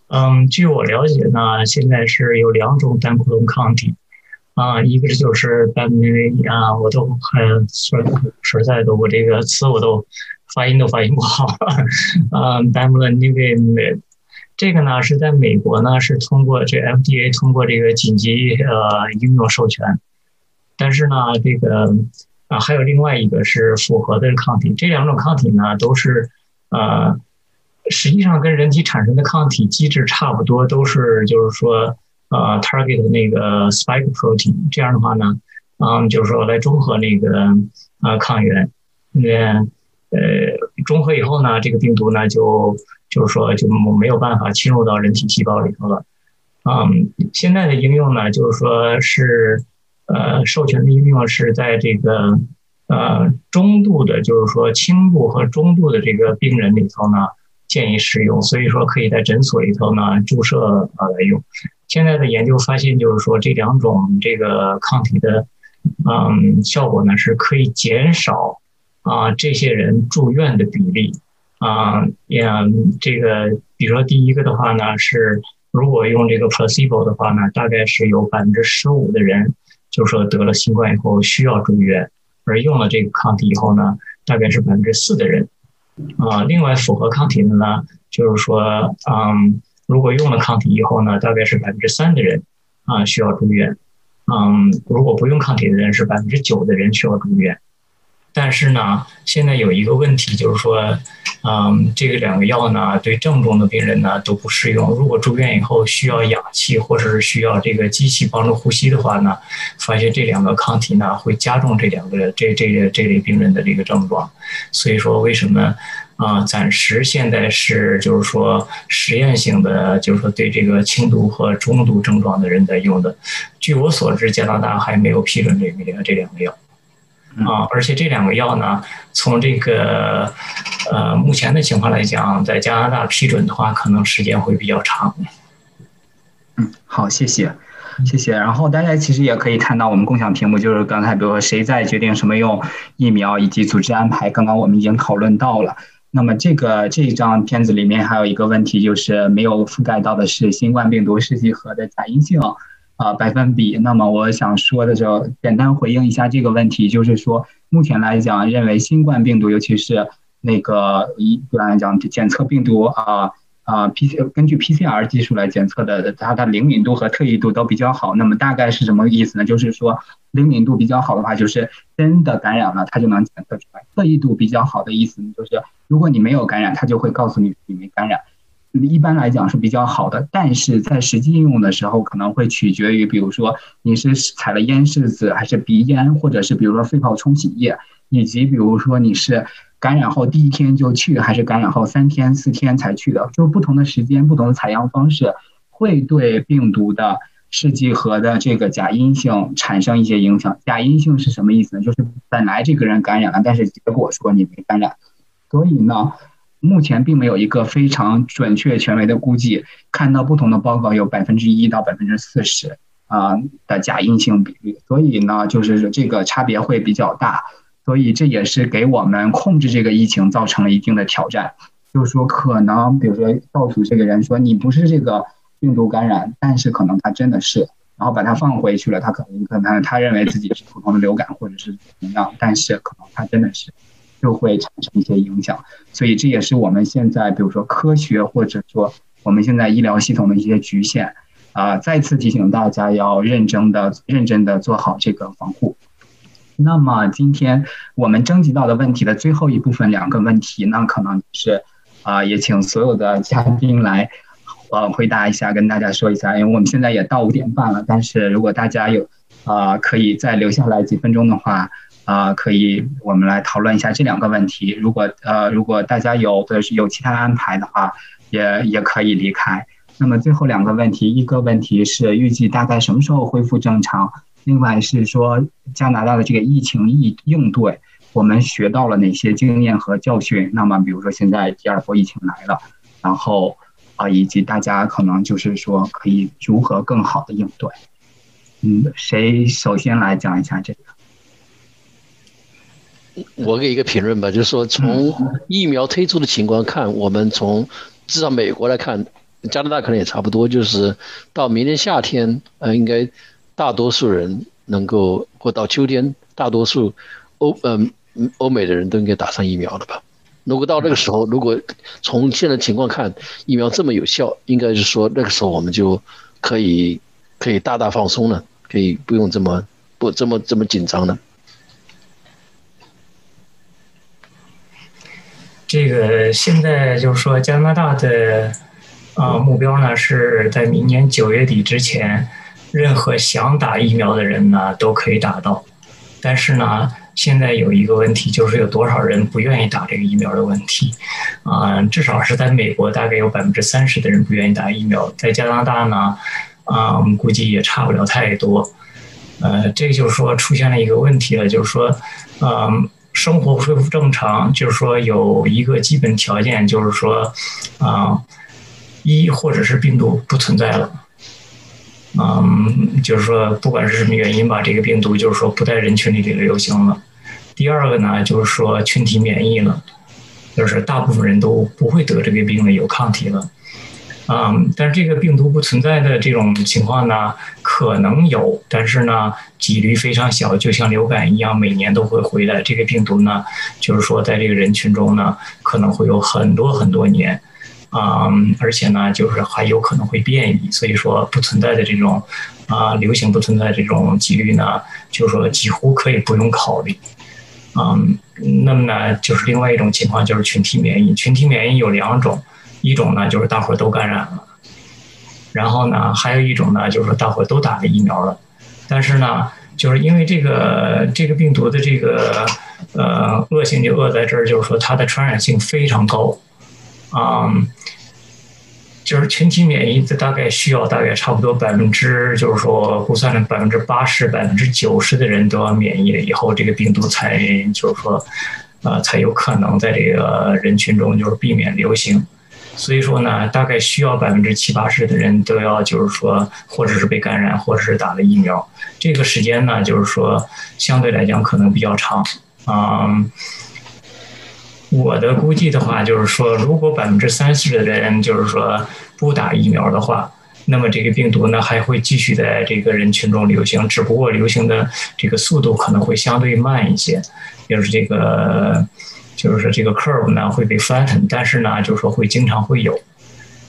嗯，据我了解呢，现在是有两种单克隆抗体。啊，一个是就是单那啊，我都很说实在的，我这个词我都发音都发音不好。[LAUGHS] 啊，单了那个这个呢是在美国呢是通过这 FDA 通过这个紧急呃应用授权，但是呢这个啊还有另外一个是复合的抗体，这两种抗体呢都是呃实际上跟人体产生的抗体机制差不多，都是就是说。呃，target 那个 spike protein，这样的话呢，嗯，就是说来中和那个呃抗原，那呃中和以后呢，这个病毒呢就就是说就没有办法侵入到人体细胞里头了。嗯，现在的应用呢，就是说是呃授权的应用是在这个呃中度的，就是说轻度和中度的这个病人里头呢建议使用，所以说可以在诊所里头呢注射啊来用。现在的研究发现，就是说这两种这个抗体的，嗯，效果呢是可以减少啊这些人住院的比例啊，也这个比如说第一个的话呢是，如果用这个 placebo 的话呢，大概是有百分之十五的人，就是说得了新冠以后需要住院，而用了这个抗体以后呢，大概是百分之四的人啊。另外符合抗体的呢，就是说，嗯。如果用了抗体以后呢，大概是百分之三的人啊需要住院，嗯，如果不用抗体的人是百分之九的人需要住院。但是呢，现在有一个问题就是说，嗯，这个两个药呢对症重的病人呢都不适用。如果住院以后需要氧气或者是需要这个机器帮助呼吸的话呢，发现这两个抗体呢会加重这两个这这个这类病人的这个症状。所以说为什么？啊，暂时现在是就是说实验性的，就是说对这个轻度和中度症状的人在用的。据我所知，加拿大还没有批准这个这两个药。啊，而且这两个药呢，从这个呃目前的情况来讲，在加拿大批准的话，可能时间会比较长。嗯，好，谢谢，谢谢。然后大家其实也可以看到我们共享屏幕，就是刚才比如说谁在决定什么用疫苗以及组织安排，刚刚我们已经讨论到了。那么这个这一张片子里面还有一个问题，就是没有覆盖到的是新冠病毒试剂盒的假阴性啊百分比。那么我想说的就简单回应一下这个问题，就是说目前来讲，认为新冠病毒，尤其是那个一般来讲检测病毒啊。啊，P C 根据 P C R 技术来检测的，它的灵敏度和特异度都比较好。那么大概是什么意思呢？就是说灵敏度比较好的话，就是真的感染了，它就能检测出来。特异度比较好的意思，就是如果你没有感染，它就会告诉你你没感染。一般来讲是比较好的，但是在实际应用的时候，可能会取决于，比如说你是采了咽拭子还是鼻咽，或者是比如说肺泡冲洗液，以及比如说你是。感染后第一天就去，还是感染后三天四天才去的？就不同的时间、不同的采样方式，会对病毒的试剂盒的这个假阴性产生一些影响。假阴性是什么意思呢？就是本来这个人感染了，但是结果说你没感染。所以呢，目前并没有一个非常准确、权威的估计。看到不同的报告有百分之一到百分之四十啊的假阴性比例，所以呢，就是这个差别会比较大。所以这也是给我们控制这个疫情造成了一定的挑战，就是说可能，比如说告诉这个人说你不是这个病毒感染，但是可能他真的是，然后把它放回去了，他可能可能他认为自己是普通的流感或者是怎么样，但是可能他真的是就会产生一些影响。所以这也是我们现在比如说科学或者说我们现在医疗系统的一些局限啊，再次提醒大家要认真的、认真的做好这个防护。那么今天我们征集到的问题的最后一部分两个问题，那可能是啊，也请所有的嘉宾来呃回答一下，跟大家说一下，因为我们现在也到五点半了，但是如果大家有啊可以再留下来几分钟的话啊，可以我们来讨论一下这两个问题。如果呃如果大家有的是有其他安排的话，也也可以离开。那么最后两个问题，一个问题是预计大概什么时候恢复正常？另外是说加拿大的这个疫情应应对，我们学到了哪些经验和教训？那么比如说现在第二波疫情来了，然后啊，以及大家可能就是说可以如何更好的应对？嗯，谁首先来讲一下这个？我给一个评论吧，就是说从疫苗推出的情况看，我们从至少美国来看，加拿大可能也差不多，就是到明年夏天，呃，应该。大多数人能够或到秋天，大多数欧嗯欧美的人都应该打上疫苗了吧？如果到那个时候，如果从现在情况看，疫苗这么有效，应该是说那个时候我们就可以可以大大放松了，可以不用这么不这么这么紧张了。这个现在就是说加拿大的啊目标呢，是在明年九月底之前。任何想打疫苗的人呢，都可以打到，但是呢，现在有一个问题，就是有多少人不愿意打这个疫苗的问题，啊，至少是在美国，大概有百分之三十的人不愿意打疫苗，在加拿大呢，啊，我们估计也差不了太多，呃，这就是说出现了一个问题了，就是说，嗯，生活恢复正常，就是说有一个基本条件，就是说，啊，一或者是病毒不存在了。嗯，就是说，不管是什么原因吧，这个病毒就是说不在人群里流行了。第二个呢，就是说群体免疫了，就是大部分人都不会得这个病了，有抗体了。嗯，但是这个病毒不存在的这种情况呢，可能有，但是呢，几率非常小，就像流感一样，每年都会回来。这个病毒呢，就是说在这个人群中呢，可能会有很多很多年。啊，而且呢，就是还有可能会变异，所以说不存在的这种啊流行不存在这种几率呢，就是说几乎可以不用考虑。嗯，那么呢，就是另外一种情况就是群体免疫，群体免疫有两种，一种呢就是大伙都感染了，然后呢还有一种呢就是说大伙都打了疫苗了，但是呢，就是因为这个这个病毒的这个呃恶性就恶在这儿，就是说它的传染性非常高。嗯，就是群体免疫的大概需要大概差不多百分之，就是说估算的百分之八十、百分之九十的人都要免疫了以后，这个病毒才就是说，呃，才有可能在这个人群中就是避免流行。所以说呢，大概需要百分之七八十的人都要就是说，或者是被感染，或者是打了疫苗。这个时间呢，就是说相对来讲可能比较长，嗯。我的估计的话，就是说，如果百分之三十的人就是说不打疫苗的话，那么这个病毒呢还会继续在这个人群中流行，只不过流行的这个速度可能会相对慢一些，就是这个，就是说这个 curve 呢会被 flatten，但是呢，就是说会经常会有，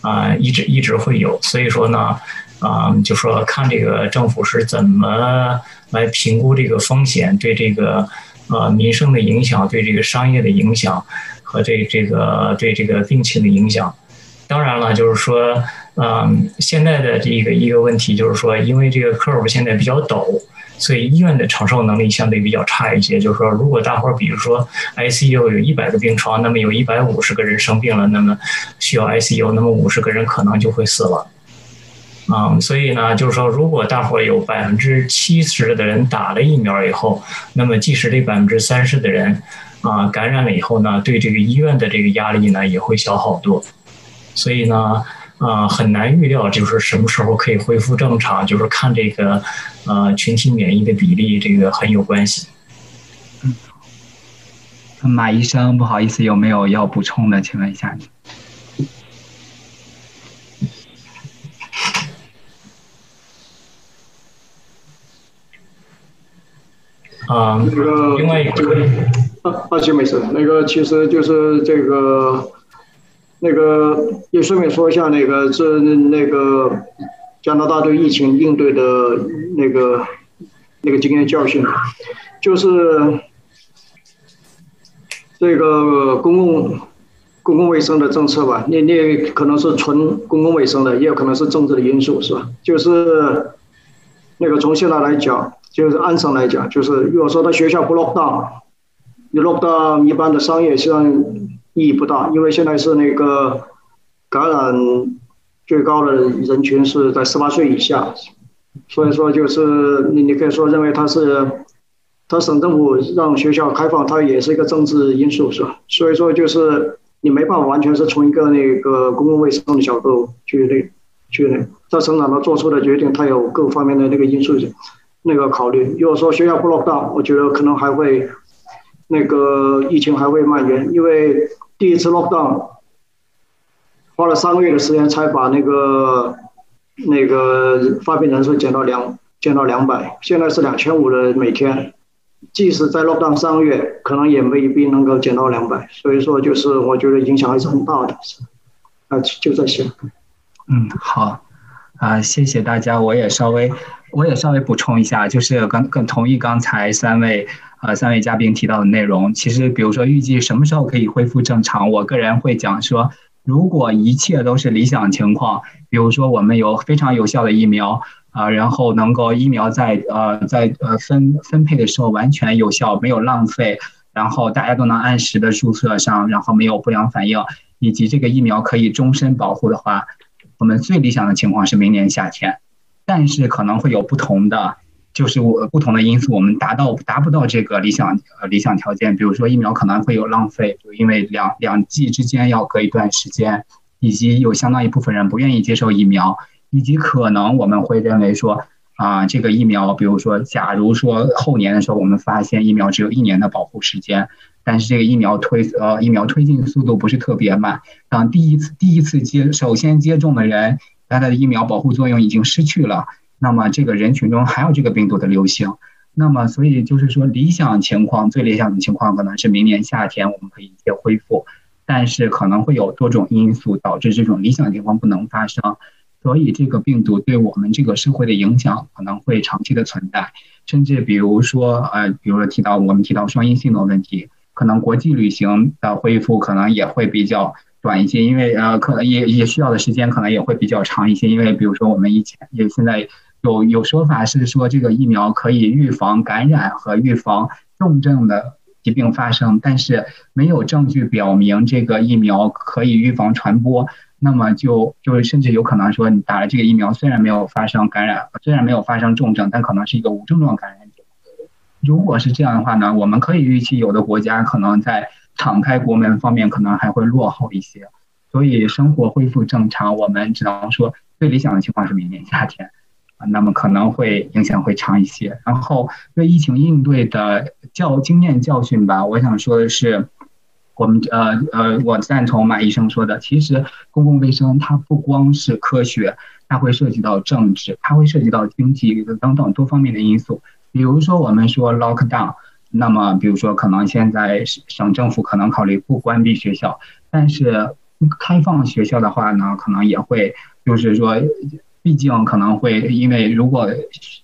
啊，一直一直会有，所以说呢，啊，就说看这个政府是怎么来评估这个风险，对这个。呃，民生的影响对这个商业的影响和对这个对这个病情的影响，当然了，就是说，嗯，现在的这个一个问题就是说，因为这个 curve 现在比较陡，所以医院的承受能力相对比较差一些。就是说，如果大伙儿比如说 ICU 有一百个病床，那么有一百五十个人生病了，那么需要 ICU，那么五十个人可能就会死了。啊，所以呢，就是说，如果大伙儿有百分之七十的人打了疫苗以后，那么即使这百分之三十的人啊感染了以后呢，对这个医院的这个压力呢也会小好多。所以呢，啊，很难预料，就是什么时候可以恢复正常，就是看这个呃群体免疫的比例，这个很有关系。嗯。马医生，不好意思，有没有要补充的？请问一下。啊，那个，另外一个。啊，行，没事，那个其实就是这个。那个也顺便说一下，那个这那个加拿大对疫情应对的那个那个经验教训，就是这个公共公共卫生的政策吧，你你可能是纯公共卫生的，也有可能是政治的因素，是吧？就是那个从现在来讲。就是按上来讲，就是如果说他学校不 lock down，你 lock down 一般的商业像意义不大，因为现在是那个感染最高的人群是在十八岁以下，所以说就是你你可以说认为他是他省政府让学校开放，它也是一个政治因素，是吧？所以说就是你没办法完全是从一个那个公共卫生的角度去那去那，在省长他做出的决定，他有各方面的那个因素。那个考虑，如果说学校不 lock down，我觉得可能还会那个疫情还会蔓延，因为第一次 lock down 花了三个月的时间才把那个那个发病人数减到两减到两百，现在是两千五的每天，即使在 lock down 三个月，可能也未必能够减到两百，所以说就是我觉得影响还是很大的，啊，就这些。嗯，好。啊，谢谢大家。我也稍微，我也稍微补充一下，就是刚更同意刚才三位呃三位嘉宾提到的内容。其实，比如说预计什么时候可以恢复正常，我个人会讲说，如果一切都是理想情况，比如说我们有非常有效的疫苗啊，然后能够疫苗在呃在呃分分配的时候完全有效，没有浪费，然后大家都能按时的注射上，然后没有不良反应，以及这个疫苗可以终身保护的话。我们最理想的情况是明年夏天，但是可能会有不同的，就是我不同的因素，我们达到达不到这个理想呃理想条件。比如说疫苗可能会有浪费，就因为两两剂之间要隔一段时间，以及有相当一部分人不愿意接受疫苗，以及可能我们会认为说啊这个疫苗，比如说假如说后年的时候我们发现疫苗只有一年的保护时间。但是这个疫苗推呃疫苗推进速度不是特别慢，当第一次第一次接首先接种的人，它的疫苗保护作用已经失去了，那么这个人群中还有这个病毒的流行，那么所以就是说理想情况最理想的情况可能是明年夏天我们可以接恢复，但是可能会有多种因素导致这种理想情况不能发生，所以这个病毒对我们这个社会的影响可能会长期的存在，甚至比如说呃比如说提到我们提到双阴性的问题。可能国际旅行的恢复可能也会比较短一些，因为呃，可能也也需要的时间可能也会比较长一些。因为比如说我们以前也现在有有说法是说这个疫苗可以预防感染和预防重症的疾病发生，但是没有证据表明这个疫苗可以预防传播。那么就就是甚至有可能说你打了这个疫苗，虽然没有发生感染，虽然没有发生重症，但可能是一个无症状感染者。如果是这样的话呢，我们可以预期有的国家可能在敞开国门方面可能还会落后一些，所以生活恢复正常，我们只能说最理想的情况是明年夏天，啊，那么可能会影响会长一些。然后对疫情应对的教经验教训吧，我想说的是，我们呃呃，我赞同马医生说的，其实公共卫生它不光是科学，它会涉及到政治，它会涉及到经济等等多方面的因素。比如说，我们说 lock down，那么比如说，可能现在省政府可能考虑不关闭学校，但是开放学校的话呢，可能也会就是说，毕竟可能会因为如果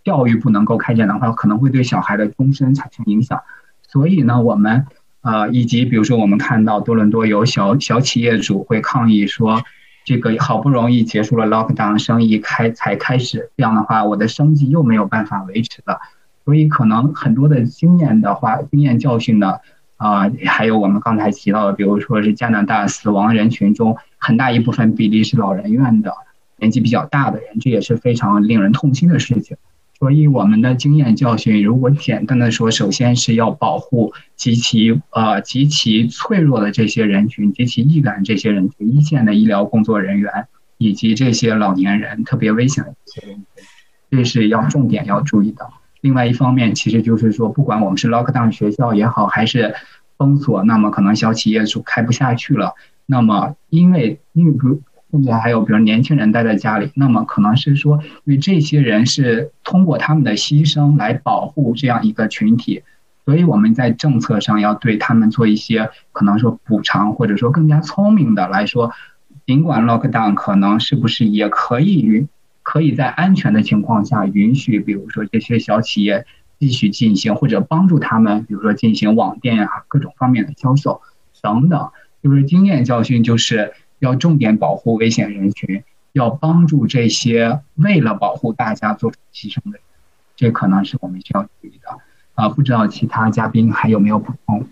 教育不能够开展的话，可能会对小孩的终身产生影响。所以呢，我们呃，以及比如说，我们看到多伦多有小小企业主会抗议说，这个好不容易结束了 lock down，生意开才开始，这样的话，我的生计又没有办法维持了。所以可能很多的经验的话，经验教训呢，啊，还有我们刚才提到的，比如说是加拿大死亡人群中很大一部分比例是老人院的年纪比较大的人，这也是非常令人痛心的事情。所以我们的经验教训，如果简单的说，首先是要保护极其呃极其脆弱的这些人群，极其易感这些人群，一线的医疗工作人员以及这些老年人特别危险的这些人群，这是要重点要注意的。另外一方面，其实就是说，不管我们是 lock down 学校也好，还是封锁，那么可能小企业就开不下去了。那么，因为因为比如甚至还有比如年轻人待在家里，那么可能是说，因为这些人是通过他们的牺牲来保护这样一个群体，所以我们在政策上要对他们做一些可能说补偿，或者说更加聪明的来说，尽管 lockdown 可能是不是也可以允可以在安全的情况下允许，比如说这些小企业继续进行，或者帮助他们，比如说进行网店啊各种方面的销售等等，就是经验教训就是要重点保护危险人群。要帮助这些为了保护大家做出牺牲的人，这可能是我们需要注意的啊！不知道其他嘉宾还有没有补充？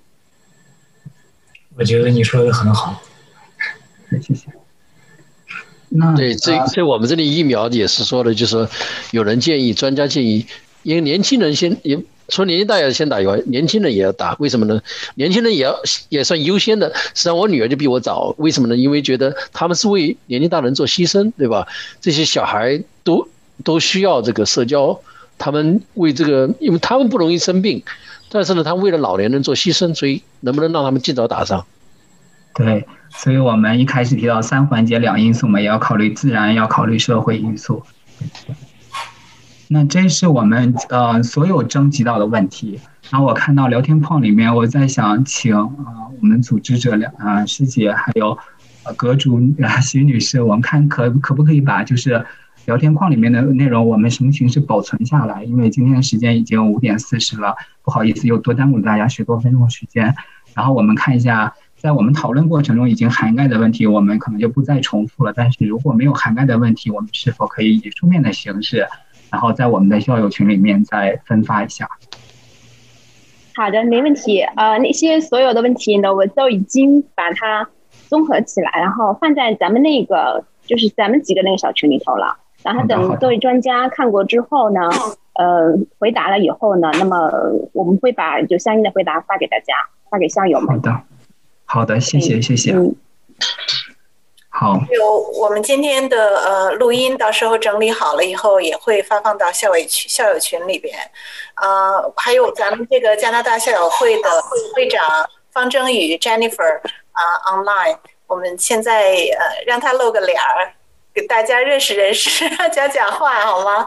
我觉得你说的很好，谢谢。那对，这这我们这里疫苗也是说的，就是有人建议，专家建议，因为年轻人先也。除了年纪大要先打以外，年轻人也要打，为什么呢？年轻人也要也算优先的。实际上，我女儿就比我早，为什么呢？因为觉得他们是为年纪大人做牺牲，对吧？这些小孩都都需要这个社交，他们为这个，因为他们不容易生病，但是呢，他为了老年人做牺牲，所以能不能让他们尽早打上？对，所以我们一开始提到三环节两因素嘛，也要考虑自然，要考虑社会因素。那这是我们呃所有征集到的问题。然后我看到聊天框里面，我在想请啊我们组织者两啊师姐还有阁主啊徐女士，我们看可可不可以把就是聊天框里面的内容我们什么形式保存下来？因为今天时间已经五点四十了，不好意思又多耽误大家十多分钟时间。然后我们看一下，在我们讨论过程中已经涵盖的问题，我们可能就不再重复了。但是如果没有涵盖的问题，我们是否可以以书面的形式？然后在我们的校友群里面再分发一下。好的，没问题。呃，那些所有的问题呢，我都已经把它综合起来，然后放在咱们那个就是咱们几个那个小群里头了。然后等各位专家看过之后呢，呃，回答了以后呢，那么我们会把就相应的回答发给大家，发给校友们。好的，好的，谢谢，谢谢。好，有我们今天的呃录音，到时候整理好了以后也会发放到校委群校友群里边，呃，还有咱们这个加拿大校友会的会长方征宇 Jennifer 啊 online，我们现在呃让他露个脸儿，给大家认识认识，[LAUGHS] 讲讲话好吗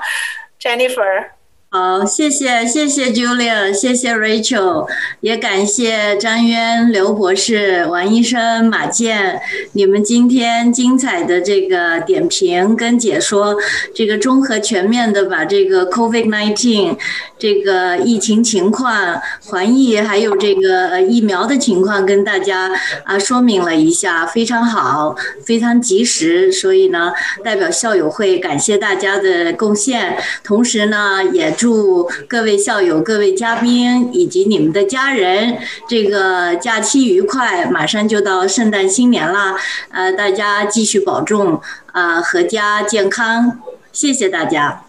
？Jennifer。好，谢谢谢谢 Julia，谢谢 Rachel，也感谢张渊、刘博士、王医生、马健，你们今天精彩的这个点评跟解说，这个综合全面的把这个 COVID-19 这个疫情情况、防疫还有这个疫苗的情况跟大家啊说明了一下，非常好，非常及时，所以呢，代表校友会感谢大家的贡献，同时呢也。祝各位校友、各位嘉宾以及你们的家人，这个假期愉快！马上就到圣诞新年啦，呃，大家继续保重，呃，阖家健康，谢谢大家。